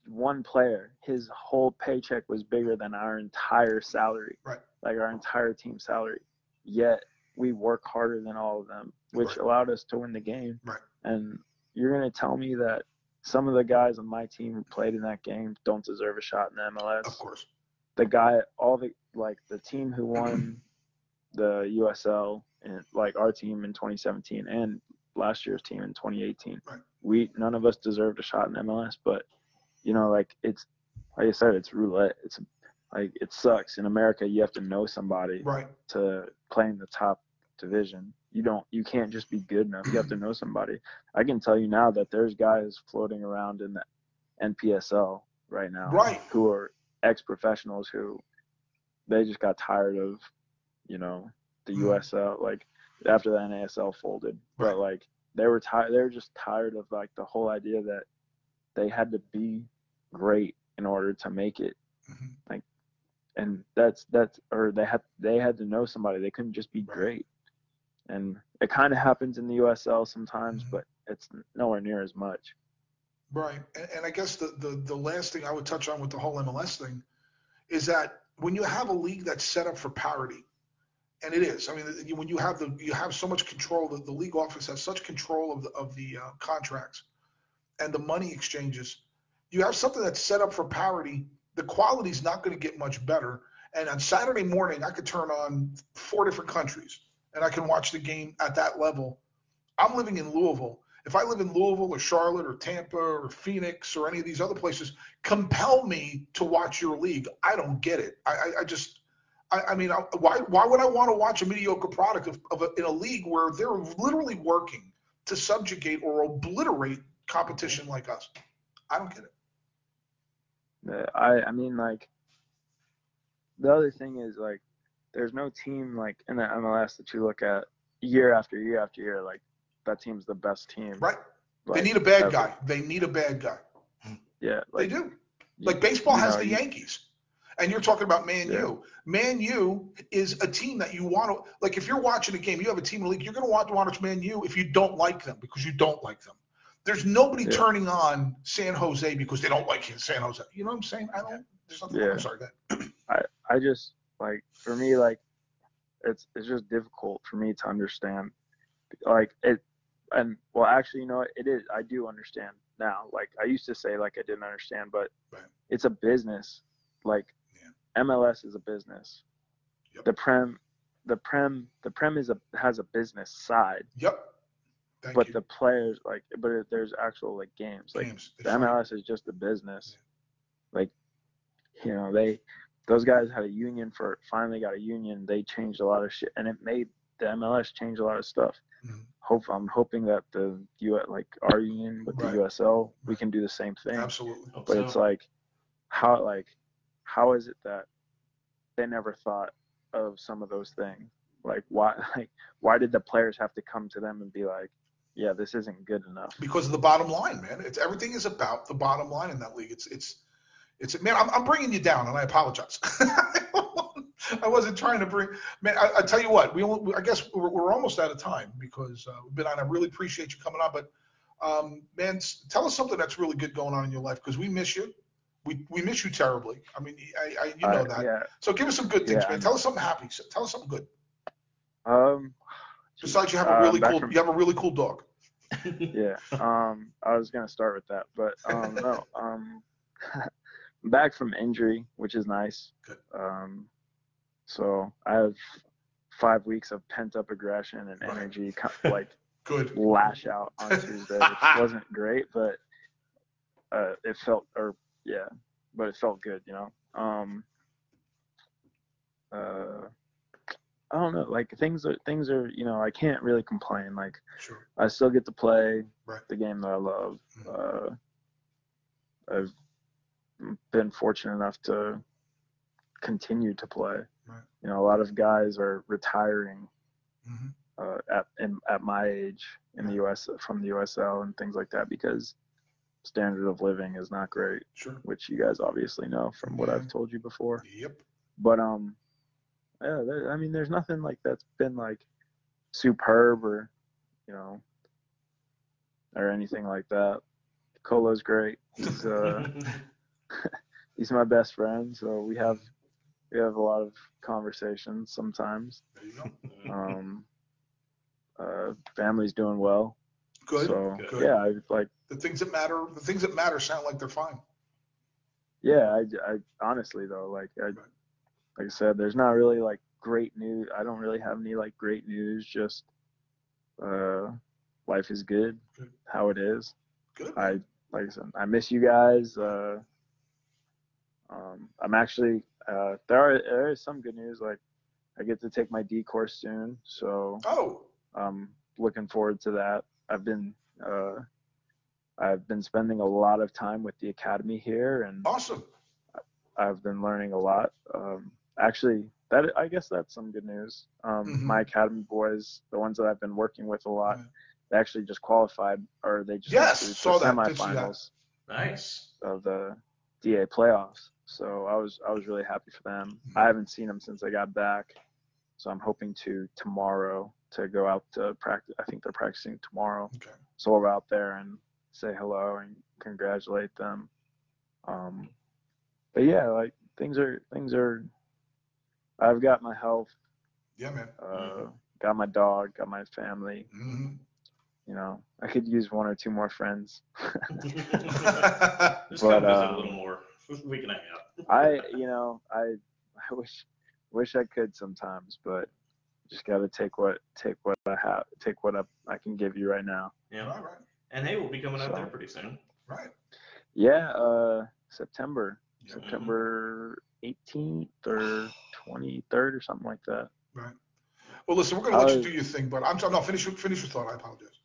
one player his whole paycheck was bigger than our entire salary Right. like our entire team salary yet we work harder than all of them which Right. allowed us to win the game Right. and you're going to tell me that some of the guys on my team who played in that game don't deserve a shot in the MLS of course. The guy all the like the team who won the USL and like our team in 2017 and last year's team in 2018. Right. We none of us deserved a shot in MLS, but you know like it's like I said it's roulette. It's like it sucks in America. You have to know somebody Right. to play in the top division. You don't you can't just be good enough. You have to know somebody. I can tell you now that there's guys floating around in the NPSL right now Right. who are ex-professionals who they just got tired of, you know, the Mm. USL like after the NASL folded. Right. But like they were tired they were just tired of like the whole idea that they had to be great in order to make it. Mhm. And that's that's or they had they had to know somebody. They couldn't just be Right. great. And it kind of happens in the USL sometimes, Mhm. but it's nowhere near as much. Right. And, and I guess the, the, the last thing I would touch on with the whole MLS thing is that when you have a league that's set up for parity, and it is, I mean, when you have the you have so much control, the, the league office has such control of the of the uh, contracts and the money exchanges. You have something that's set up for parity. The quality's not going to get much better. And on Saturday morning, I could turn on four different countries and I can watch the game at that level. I'm living in Louisville. If I live in Louisville or Charlotte or Tampa or Phoenix or any of these other places, compel me to watch your league. I don't get it. I, I, I just, I, I mean, why, why would I want to watch a mediocre product of, of a, in a league where they're literally working to subjugate or obliterate competition like us? I don't get it. I I mean like the other thing is like there's no team like in the MLS that you look at year after year after year like that team's the best team. Right? Like, they need a bad ever. guy. They need a bad guy. Yeah, like they do. Like baseball has know, the Yankees. And you're talking about Man Yeah. U. Man U is a team that you want to like. If you're watching a game, you have a team in the league. You're going to want to watch Man U if you don't like them because you don't like them. There's nobody Yeah. turning on San Jose because they don't like San Jose. You know what I'm saying? I don't. There's nothing. Yeah. I'm sorry. Go ahead. I just like for me like it's it's just difficult for me to understand like it and well actually you know what it is I do understand now like I used to say like I didn't understand but Right. it's a business like Yeah. MLS is a business Yep. the prem the prem the prem is a has a business side Yep. Thank but you. the players like but it, there's actual like games like Games. The. MLS is just a business. Like, you know, they those guys had a union for finally got a union. They changed a lot of shit, and it made the MLS changed a lot of stuff. Mhm. Hope I'm hoping that the U like our union with Right. the USL, we can do the same thing. Absolutely. Hope But so. it's like, how like, how is it that they never thought of some of those things? Like, why like why did the players have to come to them and be like, yeah, this isn't good enough? because of the bottom line, man. It's everything is about the bottom line in that league. It's it's it's man. I'm, I'm bringing you down, and I apologize. I wasn't trying to bring man. I, I tell you what, we only, I guess we're, we're almost out of time because uh, we've been on. I really appreciate you coming on, but um, man, tell us something that's really good going on in your life because we miss you. We, we miss you terribly. I mean, I, I you know Uh, that. Yeah. So give us some good things, Yeah, man. Tell us something happy. Tell us something good. Um, Besides, you have a Uh, really back cool from- you have a really cool dog. yeah. Um, I was gonna start with that, but um, no. Um, back from injury, which is nice. Good. Um, so I have five weeks of pent up aggression and energy, like Good. lash out on Tuesday, which wasn't great, but uh, it felt, or yeah, but it felt good, you know. Um, uh, I don't know, like things are things are, you know, I can't really complain. Like Sure. I still get to play Right. the game that I love. Mhm. Uh, I've been fortunate enough to continue to play. Right. You know, a lot of guys are retiring hmm uh, at in, at my age in the US from the USL and things like that because standard of living is not great, Sure. which you guys obviously know from what Yeah. I've told you before. Yep. But um, yeah, there, I mean, there's nothing like that's been like superb or you know or anything like that. Colo's great. He's uh he's my best friend, so we have we have a lot of conversations sometimes. There you go. Um, uh, family's doing well. Good. So Good. yeah, I like The things that matter, the things that matter sound like they're fine. yeah, I, I honestly though, like I like I said, there's not really like great news. I don't really have any like great news. Just uh, life is good, Good. how it is. Good. I like I said, I miss you guys. Uh, um, I'm actually uh, there are there is some good news. Like I get to take my D course soon, so oh, I'm looking forward to that. I've been uh, I've been spending a lot of time with the academy here, and awesome. I've been learning a lot. Um, actually, that I guess that's some good news. Um, Mhm. My academy boys, the ones that I've been working with a lot, Right. they actually just qualified, or they just Yes, saw the that, did that. semifinals nice. of the DA playoffs. So I was I was really happy for them. Mhm. I haven't seen them since I got back, so I'm hoping to tomorrow to go out to practice. I think they're practicing tomorrow, Okay. so we'll go out there and say hello and congratulate them. Um, but yeah, like things are things are. I've got my health, Yeah, man. uh, got my dog, got my family. hmm You know, I could use one or two more friends. Just But, come um, a little more. We can hang out. I, you know, I, I wish, wish I could sometimes, but just got to take what, take what I have, take what I, I can give you right now. Yeah. Right, right, And hey, we'll be coming out there pretty soon. right. Yeah, uh, September, Yeah. September 18th or 23rd or something like that. Right. Well, listen, we're gonna let you Uh, do your thing, but I'm sorry. No, finish finish your thought. I apologize.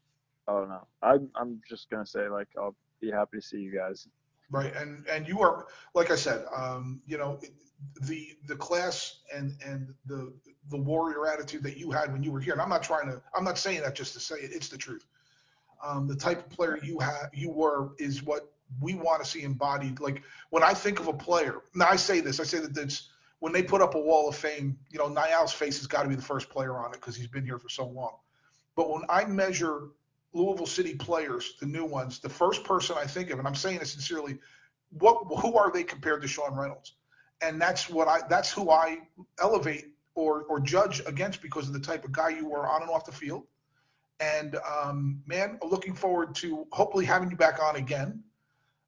Oh no, I'm, I'm just gonna say like I'll be happy to see you guys. Right, and and you are, like I said, um, you know, the the class and and the the warrior attitude that you had when you were here. And I'm not trying to, I'm not saying that just to say it. It's the truth. Um, the type of player you have, you were, is what we want to see embodied. Like when I think of a player, now I say this, I say that it's when they put up a wall of fame. You know, Niall's face has got to be the first player on it because he's been here for so long. But when I measure Louisville City players, the new ones, the first person I think of, and I'm saying it sincerely, what who are they compared to Sean Reynolds? And that's what I that's who I elevate or or judge against because of the type of guy you were on and off the field. And um, man, looking forward to hopefully having you back on again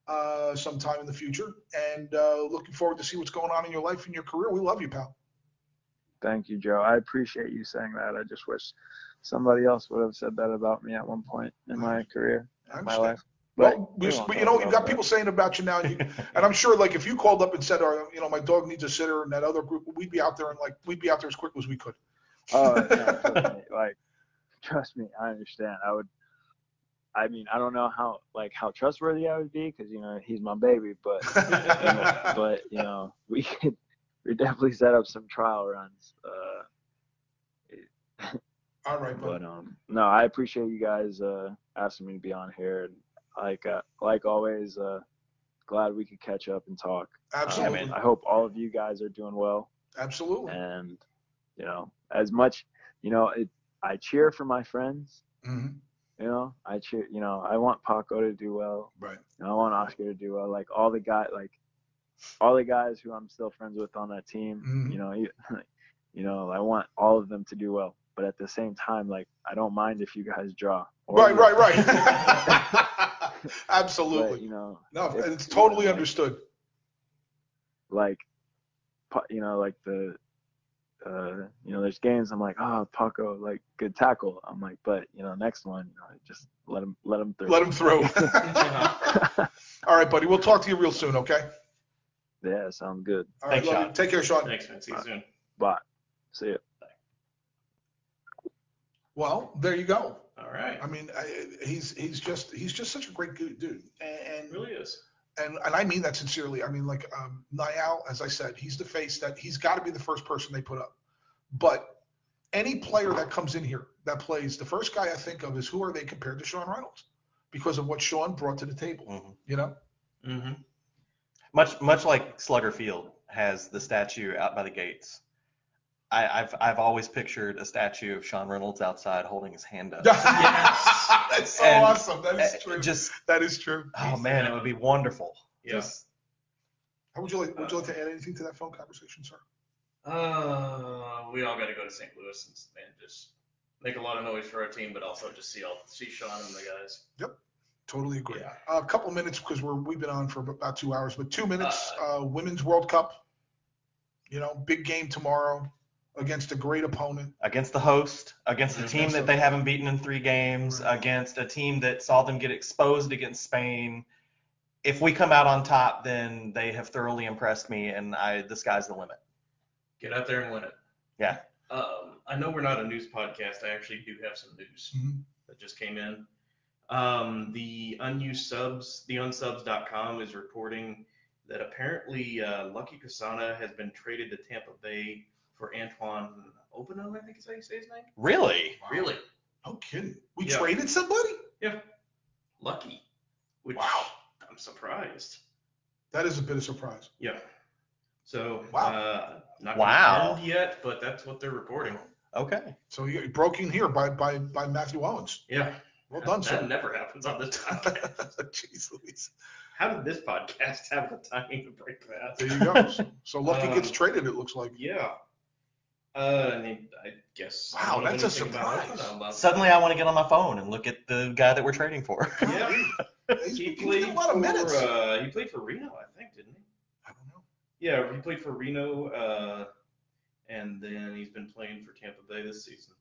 uh, sometime in the future. And uh, looking forward to see what's going on in your life and your career. We love you, pal. Thank you, Joe. I appreciate you saying that. I just wish somebody else would have said that about me at one point in my career, in my life. But Well, we we, but you know, you've got that. people saying about you now, you, and I'm sure, like, if you called up and said, uh, you know, my dog needs a sitter, and that other group, we'd be out there and like, we'd be out there as quick as we could. Oh, trust. Like, trust me, I understand. I would. I mean, I don't know how like how trustworthy I would be because you know he's my baby, but you know, but you know we could we definitely set up some trial runs. Uh, All right, but um, no, I appreciate you guys uh asking me to be on here, and like uh, like always, uh, glad we could catch up and talk. Absolutely, Um, I hope all of you guys are doing well. absolutely. and you know as much you know it i cheer for my friends hmm you know i cheer you know i want paco to do well Right. and i want oscar to do well like all the guys like all the guys who i'm still friends with on that team Mhm. you know you, you know i want all of them to do well but at the same time, like I don't mind if you guys draw. or Right, lose. right, right. But, Absolutely. you know, No, if- it's totally like- understood. like you know like the uh you know there's games i'm like oh Paco like good tackle i'm like but you know next one you know, just let him let him through Let him through. All right, buddy. We'll talk to you real soon, okay? yeah sounds good All right, Thanks, love you. Take care, Sean. Thanks, man. See you soon. bye see ya Well, there you go. All right. I mean, I, he's he's just he's just such a great dude, and really is. and and I mean that sincerely. I mean, like um, Niall, as I said, he's the face that he's got to be the first person they put up. But any player that comes in here that plays, the first guy I think of is who are they compared to Sean Reynolds because of what Sean brought to the table. Mhm. You know, Mm-hmm. Much much like Slugger Field has the statue out by the gates. I, I've I've always pictured a statue of Sean Reynolds outside holding his hand up. that's so And, awesome. That is Uh, true. Just that is true. oh man, it would be wonderful. Yeah. How would you like? Would you like to add anything to that phone conversation, sir? Uh, we all got to go to St. Louis and, and just make a lot of noise for our team, but also just see all see Sean and the guys. Yep. Totally agree. Yeah. a couple minutes because we're we've been on for about two hours, but two minutes. Uh, Women's World Cup. You know, big game tomorrow against a great opponent. against the host, against a team that they haven't beaten in three games, Right. against a team that saw them get exposed against Spain. If we come out on top, then they have thoroughly impressed me, and I the sky's the limit. Get out there and win it. Yeah. Um, I know we're not a news podcast. I actually do have some news Mhm. that just came in. Um, the unused subs, the unsubs.com is reporting that apparently uh, Lucky Mkosana has been traded to Tampa Bay for Antoine Hoppenot, I think is how you say his name. Really? Really? No kidding. We Yeah. traded somebody. Yeah. Lucky. Which Wow. I'm surprised. That is a bit of surprise. Yeah. So, Wow. uh, not Wow. confirmed yet, but that's what they're reporting. Okay. So you broke in here by by by Matthew Owens. Yeah. Well done, that sir. never happens on this podcast. Jeez Louise. How did this podcast have the timing to break that? There you go. So, so Lucky Um, gets traded. It looks like. Yeah. Uh, I mean, I guess. Wow, don't that's a anything about surprise. Suddenly, I want to get on my phone and look at the guy that we're trading for. Yeah. He's, He played a lot of for. Uh, he played for Reno, I think, didn't he? I don't know. Yeah, he played for Reno, uh, and then he's been playing for Tampa Bay this season.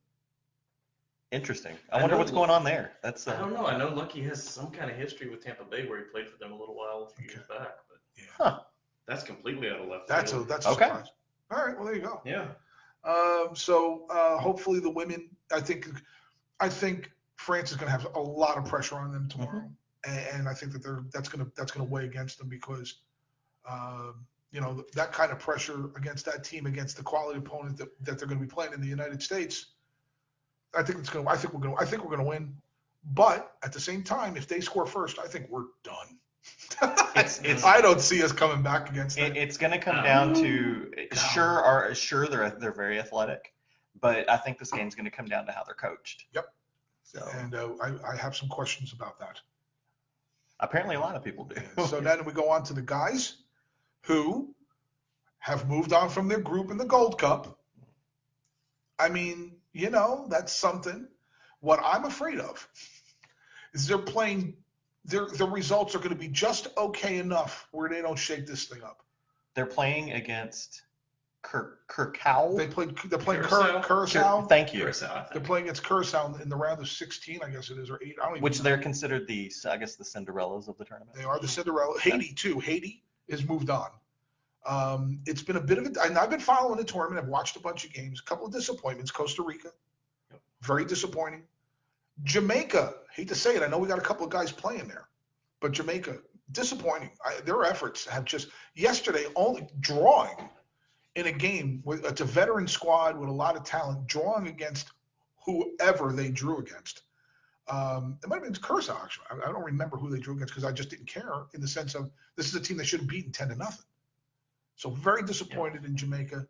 Interesting. I I wonder what's Lu- going on there. That's I uh, don't know. I know Lucky has some kind of history with Tampa Bay where he played for them a little while a few years back, but Yeah. Huh. that's completely out of left That's a field. that's a Okay. surprise. All right. Well, there you go. yeah. Um, so uh, hopefully the women, I think, I think France is going to have a lot of pressure on them tomorrow, and, and I think that they're that's going to that's going to weigh against them because, um, you know, that kind of pressure against that team against the quality opponent that, that they're going to be playing in the United States. I think it's going to. I think we're going. to I think we're going to win. But at the same time, if they score first, I think we're done. It's- it's- I don't see us coming back against it, them. it's going to come down to sure are sure they're they're very athletic, but I think this game's going to come down to how they're coached. Yep. So and uh, I, I have some questions about that. apparently, a lot of people do. so then we go on to the guys who have moved on from their group in the Gold Cup. I mean, you know, that's something. What I'm afraid of is they're playing. Their their results are going to be just okay enough where they don't shake this thing up. They're playing against Cur- Curacao. They played. They're playing Curacao. Cur- Curacao. Cur- Thank you. Curacao, I They're playing against Curacao in the round of 16, I guess it is, or eight. I don't even Which know. they're considered the, I guess, the Cinderellas of the tournament. They are the Cinderella. Haiti too. Haiti has moved on. Um, it's been a bit of a. And I've been following the tournament. I've watched a bunch of games. A couple of disappointments. Costa Rica, Yep. very disappointing. Jamaica. Hate to say it. I know we got a couple of guys playing there, but Jamaica disappointing. I, their efforts have just yesterday only drawing in a game with it's a veteran squad with a lot of talent drawing against whoever they drew against. Um, it might have been Curacao actually. I, I don't remember who they drew against because I just didn't care in the sense of this is a team they should have beaten ten to nothing. So very disappointed in Jamaica.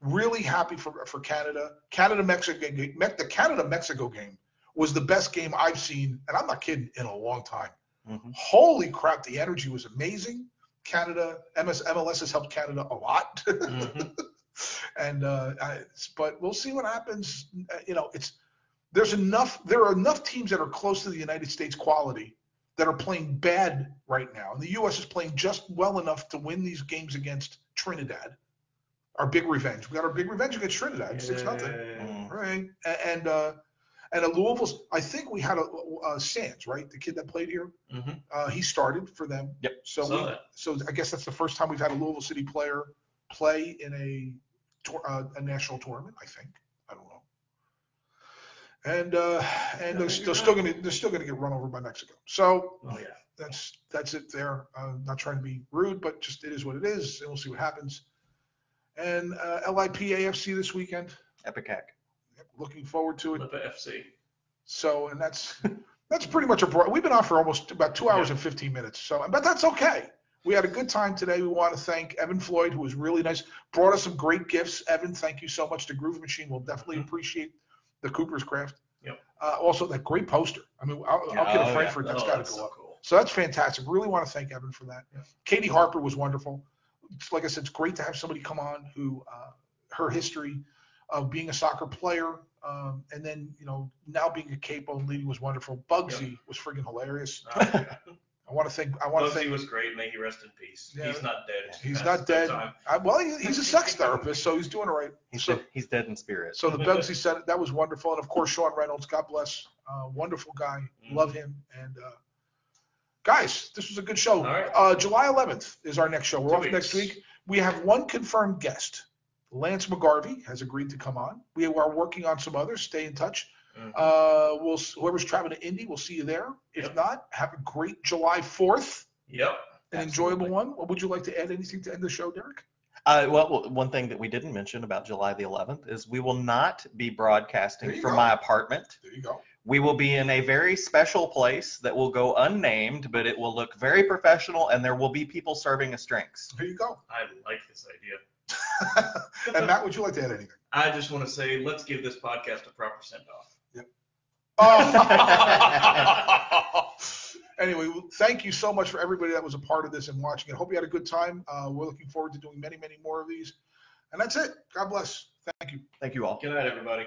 Really happy for for Canada. Canada Mexico. The Canada Mexico game was the best game I've seen, and I'm not kidding, in a long time. Mhm. Holy crap, the energy was amazing. Canada, MS, MLS has helped Canada a lot. Mhm. And uh, I, but we'll see what happens. Uh, You know, it's there's enough. There are enough teams that are close to the United States quality that are playing bad right now, and the U.S. is playing just well enough to win these games against Trinidad. Our big revenge. We got our big revenge against Trinidad, six nothing. Mm. Right. And uh, and a Louisville. I think we had a, uh Sands, right? The kid that played here. hmm Uh, he started for them. Yep. So Saw we, that. so I guess that's the first time we've had a Louisville City player play in a uh, a national tournament. I think. I don't know. And uh, and they're, they're still gonna they're still gonna get run over by Mexico. So Oh yeah. that's that's it there. Uh, not trying to be rude, but just it is what it is, and we'll see what happens. And uh, LIP AFC this weekend. Epic hack. Looking forward to it. Lipa FC. So, and that's that's pretty much a broad. We've been on for almost about two hours Yeah. and 15 minutes. So, but that's okay. We had a good time today. We want to thank Evan Floyd, who was really nice, brought us some great gifts. Evan, thank you so much. The Groove Machine will definitely Mhm. appreciate the Cooper's Craft. Yep. Uh, also, that great poster. I mean, I'll, I'll get Oh, a yeah. Frankfurt. That's oh, got to go so up. cool. So that's fantastic. Really want to thank Evan for that. Yeah. Katie Harper was wonderful. It's, like I said, it's great to have somebody come on who uh, her history of being a soccer player um, and then you know now being a capo and leading was wonderful. Bugsy was friggin' hilarious. Oh, yeah. I want to thank. I want to Bugsy thank. was great. May he rest in peace. Yeah. He's not dead. He's Passed not dead. I, well, he, he's a sex therapist, so he's doing all right. He's, So, dead, he's dead in spirit. so the Bugsy said that was wonderful, and of course Sean Reynolds, God bless, uh, wonderful guy, love him. And uh, guys, this was a good show. All right. Uh, July 11th is our next show. We're Two off next week. We have one confirmed guest. Lance McGarvey has agreed to come on. We are working on some others. Stay in touch. Mhm. Uh, we'll whoever's traveling to Indy, we'll see you there. If Yep. not, have a great July 4th, Yep. an Absolutely. enjoyable one. What would you like to add anything to end the show, Derrick? Uh, well, well, one thing that we didn't mention about July the 11th is we will not be broadcasting from go. my apartment. There you go. We will be in a very special place that will go unnamed, but it will look very professional, and there will be people serving us drinks. There you go. I like this idea. and Matt, would you like to add anything? I just want to say, let's give this podcast a proper send off. Oh. anyway, thank you so much for everybody that was a part of this and watching it. Hope you had a good time. Uh, we're looking forward to doing many, many more of these. And that's it. God bless. Thank you. Thank you all. Good night, everybody.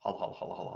Holla, holla, holla, holla.